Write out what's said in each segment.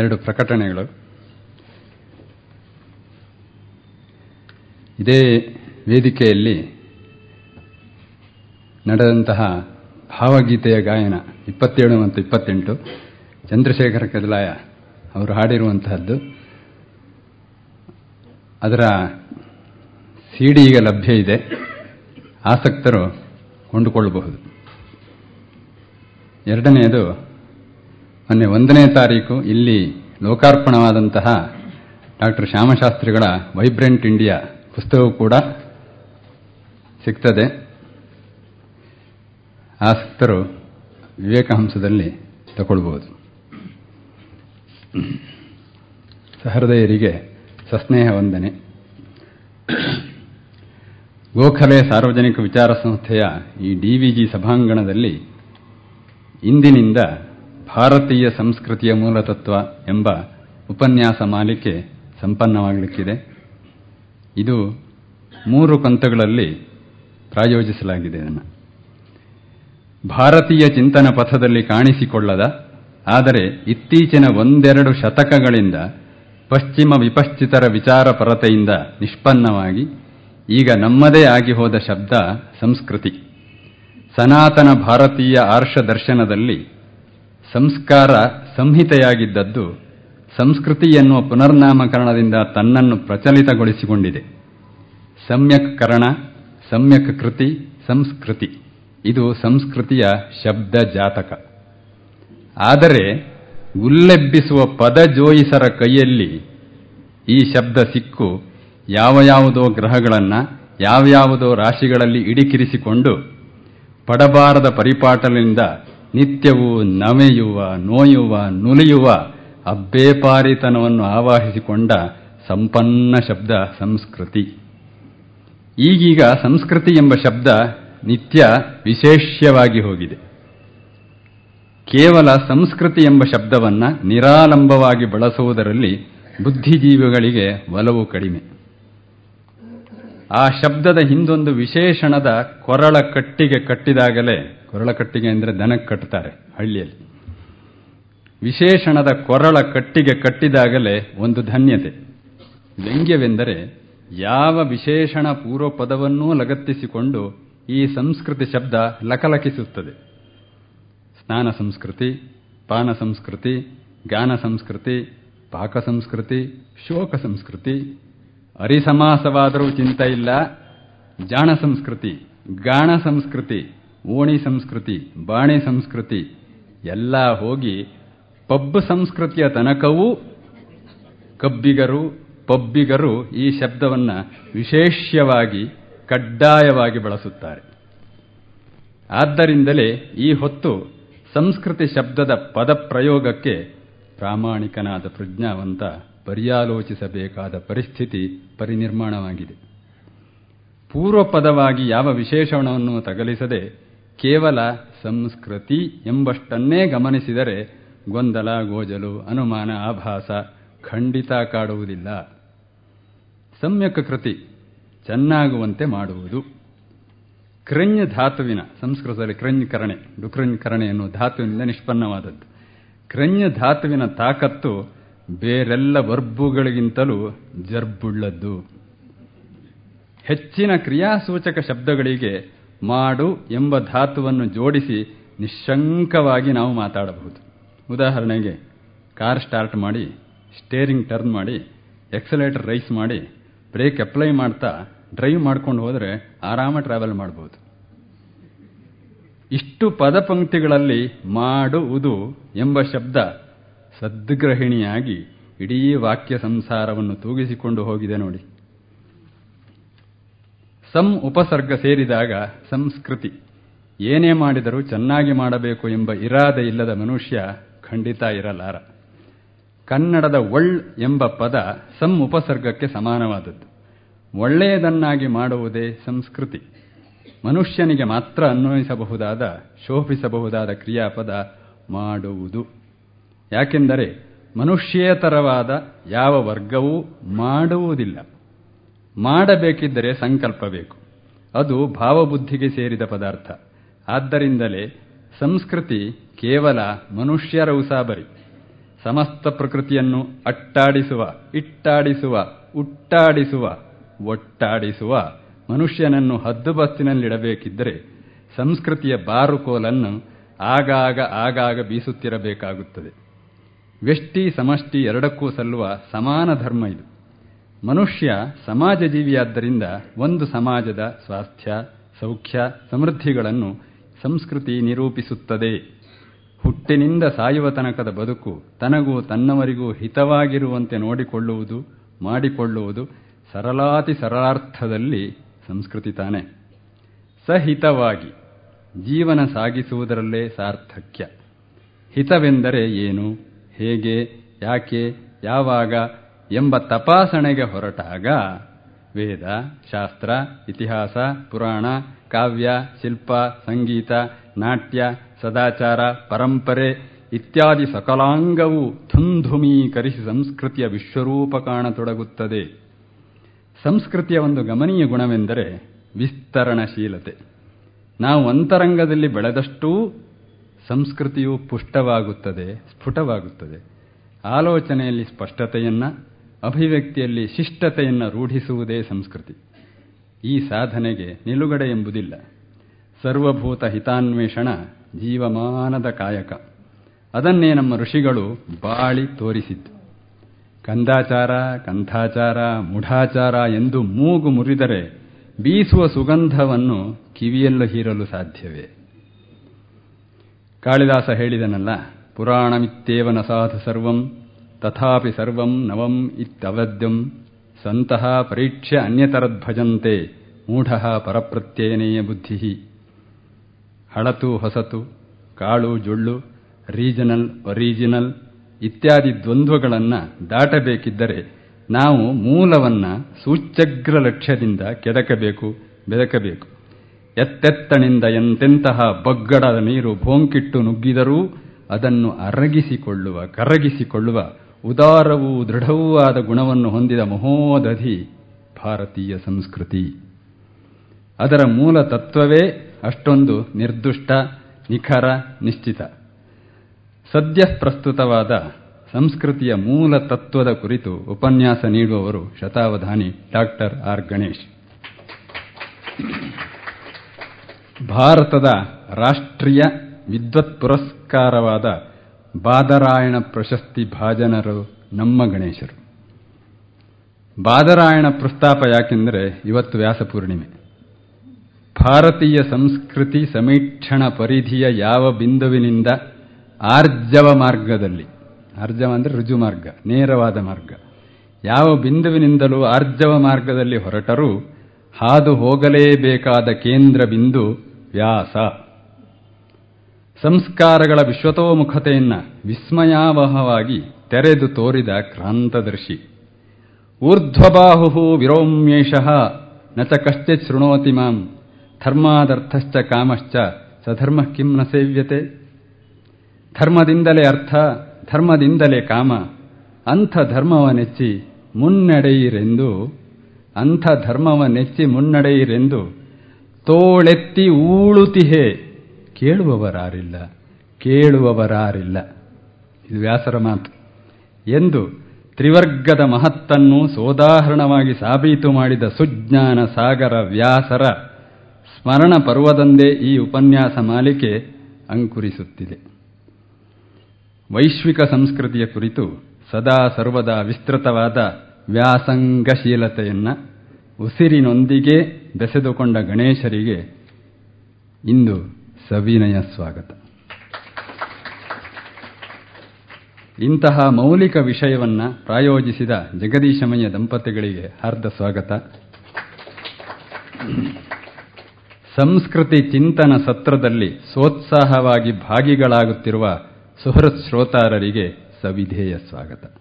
ಎರಡು ಪ್ರಕಟಣೆಗಳು. ಇದೇ ವೇದಿಕೆಯಲ್ಲಿ ನಡೆದಂತಹ ಭಾವಗೀತೆಯ ಗಾಯನ ಇಪ್ಪತ್ತೇಳು ಮತ್ತು ಇಪ್ಪತ್ತೆಂಟು ಚಂದ್ರಶೇಖರ ಕದಲಾಯ ಅವರು ಹಾಡಿರುವಂತಹದ್ದು. ಅದರ ಸಿಡಿ ಈಗ ಲಭ್ಯ ಇದೆ. ಆಸಕ್ತರು ಕೊಂಡುಕೊಳ್ಳಬಹುದು. ಎರಡನೆಯದು ಮೊನ್ನೆ ಒಂದನೇ ತಾರೀಕು ಇಲ್ಲಿ ಲೋಕಾರ್ಪಣವಾದಂತಹ ಡಾಕ್ಟರ್ ಶ್ಯಾಮಶಾಸ್ತ್ರಿಗಳ ವೈಬ್ರೆಂಟ್ ಇಂಡಿಯಾ ಪುಸ್ತಕವು ಕೂಡ ಸಿಗ್ತದೆ. ಆಸಕ್ತರು ವಿವೇಕಹಂಸದಲ್ಲಿ ತಗೊಳ್ಬೋದು ಸಹೃದಯರಿಗೆ ಸಸ್ನೇಹ ವಂದನೆ. ಗೋಖಲೆ ಸಾರ್ವಜನಿಕ ವಿಚಾರ ಸಂಸ್ಥೆಯ ಈ ಡಿವಿಜಿ ಸಭಾಂಗಣದಲ್ಲಿ ಇಂದಿನಿಂದ ಭಾರತೀಯ ಸಂಸ್ಕೃತಿಯ ಮೂಲತತ್ವ ಎಂಬ ಉಪನ್ಯಾಸ ಮಾಲಿಕೆ ಸಂಪನ್ನವಾಗಲಿಕ್ಕಿದೆ. ಇದು ಮೂರು ಕಂತುಗಳಲ್ಲಿ ಪ್ರಾಯೋಜಿಸಲಾಗಿದೆ ಇದನ್ನು. ಭಾರತೀಯ ಚಿಂತನ ಪಥದಲ್ಲಿ ಕಾಣಿಸಿಕೊಳ್ಳದ, ಆದರೆ ಇತ್ತೀಚಿನ ಒಂದೆರಡು ಶತಕಗಳಿಂದ ಪಶ್ಚಿಮ ವಿಪಶ್ಚಿತರ ವಿಚಾರ ಪರತೆಯಿಂದ ನಿಷ್ಪನ್ನವಾಗಿ, ಈಗ ನಮ್ಮದೇ ಆಗಿ ಹೋದ ಶಬ್ದ ಸಂಸ್ಕೃತಿ. ಸನಾತನ ಭಾರತೀಯ ಆರ್ಷ ದರ್ಶನದಲ್ಲಿ ಸಂಸ್ಕಾರ ಸಂಹಿತೆಯಾಗಿದ್ದದ್ದು ಸಂಸ್ಕೃತಿ ಎನ್ನುವ ಪುನರ್ನಾಮಕರಣದಿಂದ ತನ್ನನ್ನು ಪ್ರಚಲಿತಗೊಳಿಸಿಕೊಂಡಿದೆ. ಸಮ್ಯಕ್ ಕರಣ, ಸಮ್ಯಕ್ ಕೃತಿ, ಸಂಸ್ಕೃತಿ. ಇದು ಸಂಸ್ಕೃತಿಯ ಶಬ್ದ ಜಾತಕ. ಆದರೆ ಉಲ್ಲೆಬ್ಬಿಸುವ ಪದ ಜೋಯಿಸರ ಕೈಯಲ್ಲಿ ಈ ಶಬ್ದ ಸಿಕ್ಕು ಯಾವ ಯಾವುದೋ ಗ್ರಹಗಳನ್ನು ಯಾವ್ಯಾವುದೋ ರಾಶಿಗಳಲ್ಲಿ ಇಡಿಕಿರಿಸಿಕೊಂಡು ಪಡಬಾರದ ಪರಿಪಾಟಲಿಂದ ನಿತ್ಯವೂ ನವೆಯುವ ನೋಯುವ, ನುಲಿಯುವ ಅಬ್ಬೇಪಾರಿತನವನ್ನು ಆವಾಹಿಸಿಕೊಂಡ ಸಂಪನ್ನ ಶಬ್ದ ಸಂಸ್ಕೃತಿ. ಈಗೀಗ ಸಂಸ್ಕೃತಿ ಎಂಬ ಶಬ್ದ ನಿತ್ಯ ವಿಶೇಷ್ಯವಾಗಿ ಹೋಗಿದೆ. ಕೇವಲ ಸಂಸ್ಕೃತಿ ಎಂಬ ಶಬ್ದವನ್ನು ನಿರಾಲಂಬವಾಗಿ ಬಳಸುವುದರಲ್ಲಿ ಬುದ್ಧಿಜೀವಿಗಳಿಗೆ ಒಲವು ಕಡಿಮೆ. ಆ ಶಬ್ದದ ಹಿಂದೊಂದು ವಿಶೇಷಣದ ಕೊರಳ ಕಟ್ಟಿಗೆ ಕಟ್ಟಿದಾಗಲೇ ಕೊರಳ ಕಟ್ಟಿಗೆ ಅಂದರೆ ದನಕ್ಕೆ ಕಟ್ಟುತ್ತಾರೆ ಹಳ್ಳಿಯಲ್ಲಿ. ವಿಶೇಷಣದ ಕೊರಳ ಕಟ್ಟಿಗೆ ಕಟ್ಟಿದಾಗಲೇ ಒಂದು ಧನ್ಯತೆ. ವ್ಯಂಗ್ಯವೆಂದರೆ ಯಾವ ವಿಶೇಷಣ ಪೂರ್ವ ಪದವನ್ನೂ ಲಗತ್ತಿಸಿಕೊಂಡು ಈ ಸಂಸ್ಕೃತಿ ಶಬ್ದ ಲಕಲಕಿಸುತ್ತದೆ. ಸ್ನಾನ ಸಂಸ್ಕೃತಿ, ಪಾನ ಸಂಸ್ಕೃತಿ, ಗಾನ ಸಂಸ್ಕೃತಿ, ಪಾಕ ಸಂಸ್ಕೃತಿ, ಶೋಕ ಸಂಸ್ಕೃತಿ, ಅರಿಸಮಾಸವಾದರೂ ಚಿಂತ ಇಲ್ಲ, ಜಾಣ ಸಂಸ್ಕೃತಿ, ಗಾಣ ಸಂಸ್ಕೃತಿ ಓಣಿ ಸಂಸ್ಕೃತಿ, ಬಾಣಿ ಸಂಸ್ಕೃತಿ, ಎಲ್ಲ ಹೋಗಿ ಪಬ್ ಸಂಸ್ಕೃತಿಯ ತನಕವೂ ಕಬ್ಬಿಗರು, ಪಬ್ಬಿಗರು ಈ ಶಬ್ದವನ್ನು ವಿಶೇಷ್ಯವಾಗಿ, ಕಡ್ಡಾಯವಾಗಿ ಬಳಸುತ್ತಾರೆ. ಆದ್ದರಿಂದಲೇ ಈ ಹೊತ್ತು ಸಂಸ್ಕೃತಿ ಶಬ್ದದ ಪದಪ್ರಯೋಗಕ್ಕೆ ಪ್ರಾಮಾಣಿಕನಾದ ಪ್ರಜ್ಞಾವಂತ, ಪರ್ಯಾಲೋಚಿಸಬೇಕಾದ ಪರಿಸ್ಥಿತಿ ಪರಿನಿರ್ಮಾಣವಾಗಿದೆ. ಪೂರ್ವಪದವಾಗಿ ಯಾವ ವಿಶೇಷಣವನ್ನು ತಗಲಿಸದೆ ಕೇವಲ ಸಂಸ್ಕೃತಿ ಎಂಬಷ್ಟನ್ನೇ ಗಮನಿಸಿದರೆ ಗೊಂದಲ, ಗೋಜಲು, ಅನುಮಾನ, ಆಭಾಸ ಖಂಡಿತ ಕಾಡುವುದಿಲ್ಲ. ಸಮ್ಯಕ್ ಕೃತಿ ಚೆನ್ನಾಗುವಂತೆ ಮಾಡುವುದು. ಕ್ರಣ್ಯ ಧಾತುವಿನ ಸಂಸ್ಕೃತದಲ್ಲಿ ಕ್ರಣ್ಯ ಕರಣೆ ಡುಕ್ರಣ್ಯ ಕರಣೆ ಎನ್ನುವ ಧಾತುವಿನಿಂದ ನಿಷ್ಪನ್ನವಾದದ್ದು. ಕ್ರಣ್ಯ ಧಾತುವಿನ ತಾಕತ್ತು ಬೇರೆಲ್ಲ ವರ್ಬುಗಳಿಗಿಂತಲೂ ಜರ್ಬುಳ್ಳದ್ದು. ಹೆಚ್ಚಿನ ಕ್ರಿಯಾಸೂಚಕ ಶಬ್ದಗಳಿಗೆ ಮಾಡು ಎಂಬ ಧಾತುವನ್ನು ಜೋಡಿಸಿ ನಿಶಂಕವಾಗಿ ನಾವು ಮಾತಾಡಬಹುದು. ಉದಾಹರಣೆಗೆ, ಕಾರ್ ಸ್ಟಾರ್ಟ್ ಮಾಡಿ, ಸ್ಟೇರಿಂಗ್ ಟರ್ನ್ ಮಾಡಿ, ಎಕ್ಸಲೇಟರ್ ರೈಸ್ ಮಾಡಿ, ಬ್ರೇಕ್ ಅಪ್ಲೈ ಮಾಡ್ತಾ ಡ್ರೈವ್ ಮಾಡ್ಕೊಂಡು ಹೋದರೆ ಆರಾಮ ಟ್ರಾವೆಲ್ ಮಾಡ್ಬೋದು. ಇಷ್ಟು ಪದಪಂಕ್ತಿಗಳಲ್ಲಿ ಮಾಡುವುದು ಎಂಬ ಶಬ್ದ ಸದ್ಗ್ರಹಿಣಿಯಾಗಿ ಇಡೀ ವಾಕ್ಯ ಸಂಸಾರವನ್ನು ತೂಗಿಸಿಕೊಂಡು ಹೋಗಿದೆ ನೋಡಿ. ಸಂ ಉಪಸರ್ಗ ಸೇರಿದಾಗ ಸಂಸ್ಕೃತಿ. ಏನೇ ಮಾಡಿದರೂ ಚೆನ್ನಾಗಿ ಮಾಡಬೇಕು ಎಂಬ ಇರಾದೆ ಇಲ್ಲದ ಮನುಷ್ಯ ಖಂಡಿತ ಇರಲಾರ. ಕನ್ನಡದ ಒಳ್ ಎಂಬ ಪದ ಸಂ ಉಪಸರ್ಗಕ್ಕೆ ಸಮಾನವಾದದ್ದು. ಒಳ್ಳೆಯದನ್ನಾಗಿ ಮಾಡುವುದೇ ಸಂಸ್ಕೃತಿ. ಮನುಷ್ಯನಿಗೆ ಮಾತ್ರ ಅನ್ವಯಿಸಬಹುದಾದ, ಶೋಭಿಸಬಹುದಾದ ಕ್ರಿಯಾಪದ ಮಾಡುವುದು. ಯಾಕೆಂದರೆ ಮನುಷ್ಯೇತರವಾದ ಯಾವ ವರ್ಗವೂ ಮಾಡುವುದಿಲ್ಲ. ಮಾಡಬೇಕಿದ್ದರೆ ಸಂಕಲ್ಪ ಬೇಕು. ಅದು ಭಾವಬುದ್ಧಿಗೆ ಸೇರಿದ ಪದಾರ್ಥ. ಆದ್ದರಿಂದಲೇ ಸಂಸ್ಕೃತಿ ಕೇವಲ ಮನುಷ್ಯರ ಉಸಾಬರಿ. ಸಮಸ್ತ ಪ್ರಕೃತಿಯನ್ನು ಅಟ್ಟಾಡಿಸುವ, ಇಟ್ಟಾಡಿಸುವ, ಉಟ್ಟಾಡಿಸುವ, ಒಟ್ಟಾಡಿಸುವ ಮನುಷ್ಯನನ್ನು ಹದ್ದುಬಸ್ತಿನಲ್ಲಿಡಬೇಕಿದ್ದರೆ ಸಂಸ್ಕೃತಿಯ ಬಾರುಕೋಲನ್ನು ಆಗಾಗ ಆಗಾಗ ಬೀಸುತ್ತಿರಬೇಕಾಗುತ್ತದೆ. ವ್ಯಷ್ಟಿ ಸಮಷ್ಟಿ ಎರಡಕ್ಕೂ ಸಲ್ಲುವ ಸಮಾನ ಧರ್ಮ ಇದು. ಮನುಷ್ಯ ಸಮಾಜ ಜೀವಿಯಾದ್ದರಿಂದ ಒಂದು ಸಮಾಜದ ಸ್ವಾಸ್ಥ್ಯ, ಸೌಖ್ಯ, ಸಮೃದ್ಧಿಗಳನ್ನು ಸಂಸ್ಕೃತಿ ನಿರೂಪಿಸುತ್ತದೆ. ಹುಟ್ಟಿನಿಂದ ಸಾಯುವ ತನಕದ ಬದುಕು ತನಗೂ ತನ್ನವರಿಗೂ ಹಿತವಾಗಿರುವಂತೆ ನೋಡಿಕೊಳ್ಳುವುದು, ಮಾಡಿಕೊಳ್ಳುವುದು ಸರಳಾತಿ ಸರಳಾರ್ಥದಲ್ಲಿ ಸಂಸ್ಕೃತಿ ತಾನೆ. ಸಹಿತವಾಗಿ ಜೀವನ ಸಾಗಿಸುವುದರಲ್ಲೇ ಸಾರ್ಥಕ್ಯ. ಹಿತವೆಂದರೆ ಏನು, ಹೇಗೆ, ಯಾಕೆ, ಯಾವಾಗ ಎಂಬ ತಪಾಸಣೆಗೆ ಹೊರಟಾಗ ವೇದ, ಶಾಸ್ತ್ರ, ಇತಿಹಾಸ, ಪುರಾಣ, ಕಾವ್ಯ, ಶಿಲ್ಪ, ಸಂಗೀತ, ನಾಟ್ಯ, ಸದಾಚಾರ, ಪರಂಪರೆ ಇತ್ಯಾದಿ ಸಕಲಾಂಗವು ಧುಂಧುಮೀಕರಿಸಿ ಸಂಸ್ಕೃತಿಯ ವಿಶ್ವರೂಪ ಕಾಣತೊಡಗುತ್ತದೆ. ಸಂಸ್ಕೃತಿಯ ಒಂದು ಗಮನೀಯ ಗುಣವೆಂದರೆ ವಿಸ್ತರಣಶೀಲತೆ. ನಾವು ಅಂತರಂಗದಲ್ಲಿ ಬೆಳೆದಷ್ಟೂ ಸಂಸ್ಕೃತಿಯು ಪುಷ್ಟವಾಗುತ್ತದೆ, ಸ್ಫುಟವಾಗುತ್ತದೆ. ಆಲೋಚನೆಯಲ್ಲಿ ಸ್ಪಷ್ಟತೆಯನ್ನ ಅಭಿವ್ಯಕ್ತಿಯಲ್ಲಿ ಶಿಷ್ಟತೆಯನ್ನು ರೂಢಿಸುವುದೇ ಸಂಸ್ಕೃತಿ. ಈ ಸಾಧನೆಗೆ ನಿಲುಗಡೆ ಎಂಬುದಿಲ್ಲ. ಸರ್ವಭೂತ ಹಿತಾನ್ವೇಷಣ ಜೀವಮಾನದ ಕಾಯಕ. ಅದನ್ನೇ ನಮ್ಮ ಋಷಿಗಳು ಬಾಳಿ ತೋರಿಸಿದ್ದು. ಕಂದಾಚಾರ ಕಂಥಾಚಾರ ಮುಢಾಚಾರ ಎಂದು ಮೂಗು ಮುರಿದರೆ ಬೀಸುವ ಸುಗಂಧವನ್ನು ಕಿವಿಯಲ್ಲೂ ಹೀರಲು ಸಾಧ್ಯವೇ? ಕಾಳಿದಾಸ ಹೇಳಿದನಲ್ಲ, ಪುರಾಣಮಿತ್ತೇವನ ಸಾಧು ಸರ್ವಂ ತಥಾಪಿ ಸರ್ವಂ ನವಂ ಇತ್ಯವದ್ಯಂ. ಸಂತಹ ಪರೀಕ್ಷೆ ಅನ್ಯತರದ್ಭಜಂತೆ ಮೂಢ ಪರಪ್ರತ್ಯಯನೇಯ ಬುದ್ಧಿ. ಹಳತು ಹೊಸತು ಕಾಳು ಜೊಳ್ಳು ರೀಜನಲ್ ಒರಿಜಿನಲ್ ಇತ್ಯಾದಿ ದ್ವಂದ್ವಗಳನ್ನು ದಾಟಬೇಕಿದ್ದರೆ ನಾವು ಮೂಲವನ್ನ ಸೂಚ್ಯಗ್ರ ಲಕ್ಷ್ಯದಿಂದ ಕೆದಕಬೇಕು, ಬೆದಕಬೇಕು. ಎತ್ತೆತ್ತಣಿಂದ ಎಂತೆಂತಹ ಬಗ್ಗಡದ ನೀರು ಭೋಂಕಿಟ್ಟು ನುಗ್ಗಿದರೂ ಅದನ್ನು ಅರಗಿಸಿಕೊಳ್ಳುವ, ಕರಗಿಸಿಕೊಳ್ಳುವ ಉದಾರವೂ ದೃಢವೂ ಆದ ಗುಣವನ್ನು ಹೊಂದಿದ ಮಹೋದಧಿ ಭಾರತೀಯ ಸಂಸ್ಕೃತಿ. ಅದರ ಮೂಲ ತತ್ವವೇ ಅಷ್ಟೊಂದು ನಿರ್ದುಷ್ಟ, ನಿಖರ, ನಿಶ್ಚಿತ. ಸದ್ಯ ಪ್ರಸ್ತುತವಾದ ಸಂಸ್ಕೃತಿಯ ಮೂಲ ತತ್ವದ ಕುರಿತು ಉಪನ್ಯಾಸ ನೀಡುವವರು ಶತಾವಧಾನಿ ಡಾಕ್ಟರ್ ಆರ್. ಗಣೇಶ್. ಭಾರತದ ರಾಷ್ಟ್ರೀಯ ವಿದ್ವತ್ ಪುರಸ್ಕಾರವಾದ ಬಾದರಾಯಣ ಪ್ರಶಸ್ತಿ ಭಾಜನರು ನಮ್ಮ ಗಣೇಶರು. ಬಾದರಾಯಣ ಪ್ರಸ್ತಾಪ ಯಾಕೆಂದರೆ ಇವತ್ತು ವ್ಯಾಸ ಪೂರ್ಣಿಮೆ ಭಾರತೀಯ ಸಂಸ್ಕೃತಿ ಸಮೀಕ್ಷಣ ಪರಿಧಿಯ ಯಾವ ಬಿಂದುವಿನಿಂದ ಆರ್ಜವ ಮಾರ್ಗದಲ್ಲಿ, ಆರ್ಜವ ಅಂದರೆ ರುಜು ಮಾರ್ಗ, ನೇರವಾದ ಮಾರ್ಗ, ಯಾವ ಬಿಂದುವಿನಿಂದಲೂ ಆರ್ಜವ ಮಾರ್ಗದಲ್ಲಿ ಹೊರಟರೂ ಹಾದು ಹೋಗಲೇಬೇಕಾದ ಕೇಂದ್ರ ಬಿಂದು ವ್ಯಾಸ. ಸಂಸ್ಕಾರಗಳ ವಿಶ್ವತೋಮುಖತೆಯನ್ನು ವಿಸ್ಮಯಾವಹವಾಗಿ ತೆರೆದು ತೋರಿದ ಕ್ರಾಂತದರ್ಶಿ. ಊರ್ಧ್ವಬಾಹು ವಿರೋಮ್ಯೇಷಃ ನ ಚ ಕಶ್ಚಿತ್ ಶೃಣೋತಿ ಮಾಂ, ಧರ್ಮಾದರ್ಥಶ್ಚ ಕಾಮಶ್ಚ ಸಧರ್ಮ ಕಿಂ ನ ಸೇವ್ಯತೆ? ಧರ್ಮದಿಂದಲೇ ಅರ್ಥ, ಧರ್ಮದಿಂದಲೇ ಕಾಮ, ಅಂಥ ಧರ್ಮವ ನೆಚ್ಚಿ ಮುನ್ನಡೆಯಿರೆಂದು, ಅಂಥ ಧರ್ಮವ ನೆಚ್ಚಿ ಮುನ್ನಡೆಯಿರೆಂದು ತೋಳೆತ್ತಿ ಊಳುತಿಹೆ ಕೇಳುವವರಾರಿಲ್ಲ. ಕೇಳುವವರಾರಿಲ್ಲ. ಇದು ವ್ಯಾಸರ ಮಾತು. ಎಂದು ತ್ರಿವರ್ಗದ ಮಹತ್ತನ್ನು ಸೋದಾಹರಣವಾಗಿ ಸಾಬೀತು ಮಾಡಿದ ಸುಜ್ಞಾನ ಸಾಗರ ವ್ಯಾಸರ ಸ್ಮರಣ ಪರ್ವದಂದೇ ಈ ಉಪನ್ಯಾಸ ಮಾಲಿಕೆ ಅಂಕುರಿಸುತ್ತಿದೆ. ವೈಶ್ವಿಕ ಸಂಸ್ಕೃತಿಯ ಕುರಿತು ಸದಾ ಸರ್ವದಾ ವಿಸ್ತೃತವಾದ ವ್ಯಾಸಂಗಶೀಲತೆಯನ್ನು ಉಸಿರಿನೊಂದಿಗೆ ಬೆಸೆದುಕೊಂಡ ಗಣೇಶರಿಗೆ ಇಂದು ಸವಿನಯ ಸ್ವಾಗತ. ಇಂತಹ ಮೌಲಿಕ ವಿಷಯವನ್ನ ಪ್ರಾಯೋಜಿಸಿದ ಜಗದೀಶಮಯ್ಯ ದಂಪತಿಗಳಿಗೆ ಹಾರ್ದ ಸ್ವಾಗತ. ಸಂಸ್ಕೃತಿ ಚಿಂತನ ಸತ್ರದಲ್ಲಿ ಸೋತ್ಸಾಹವಾಗಿ ಭಾಗಿಗಳಾಗುತ್ತಿರುವ ಸುಹೃತ್ ಶ್ರೋತಾರರಿಗೆ ಸವಿಧೇಯ ಸ್ವಾಗತ.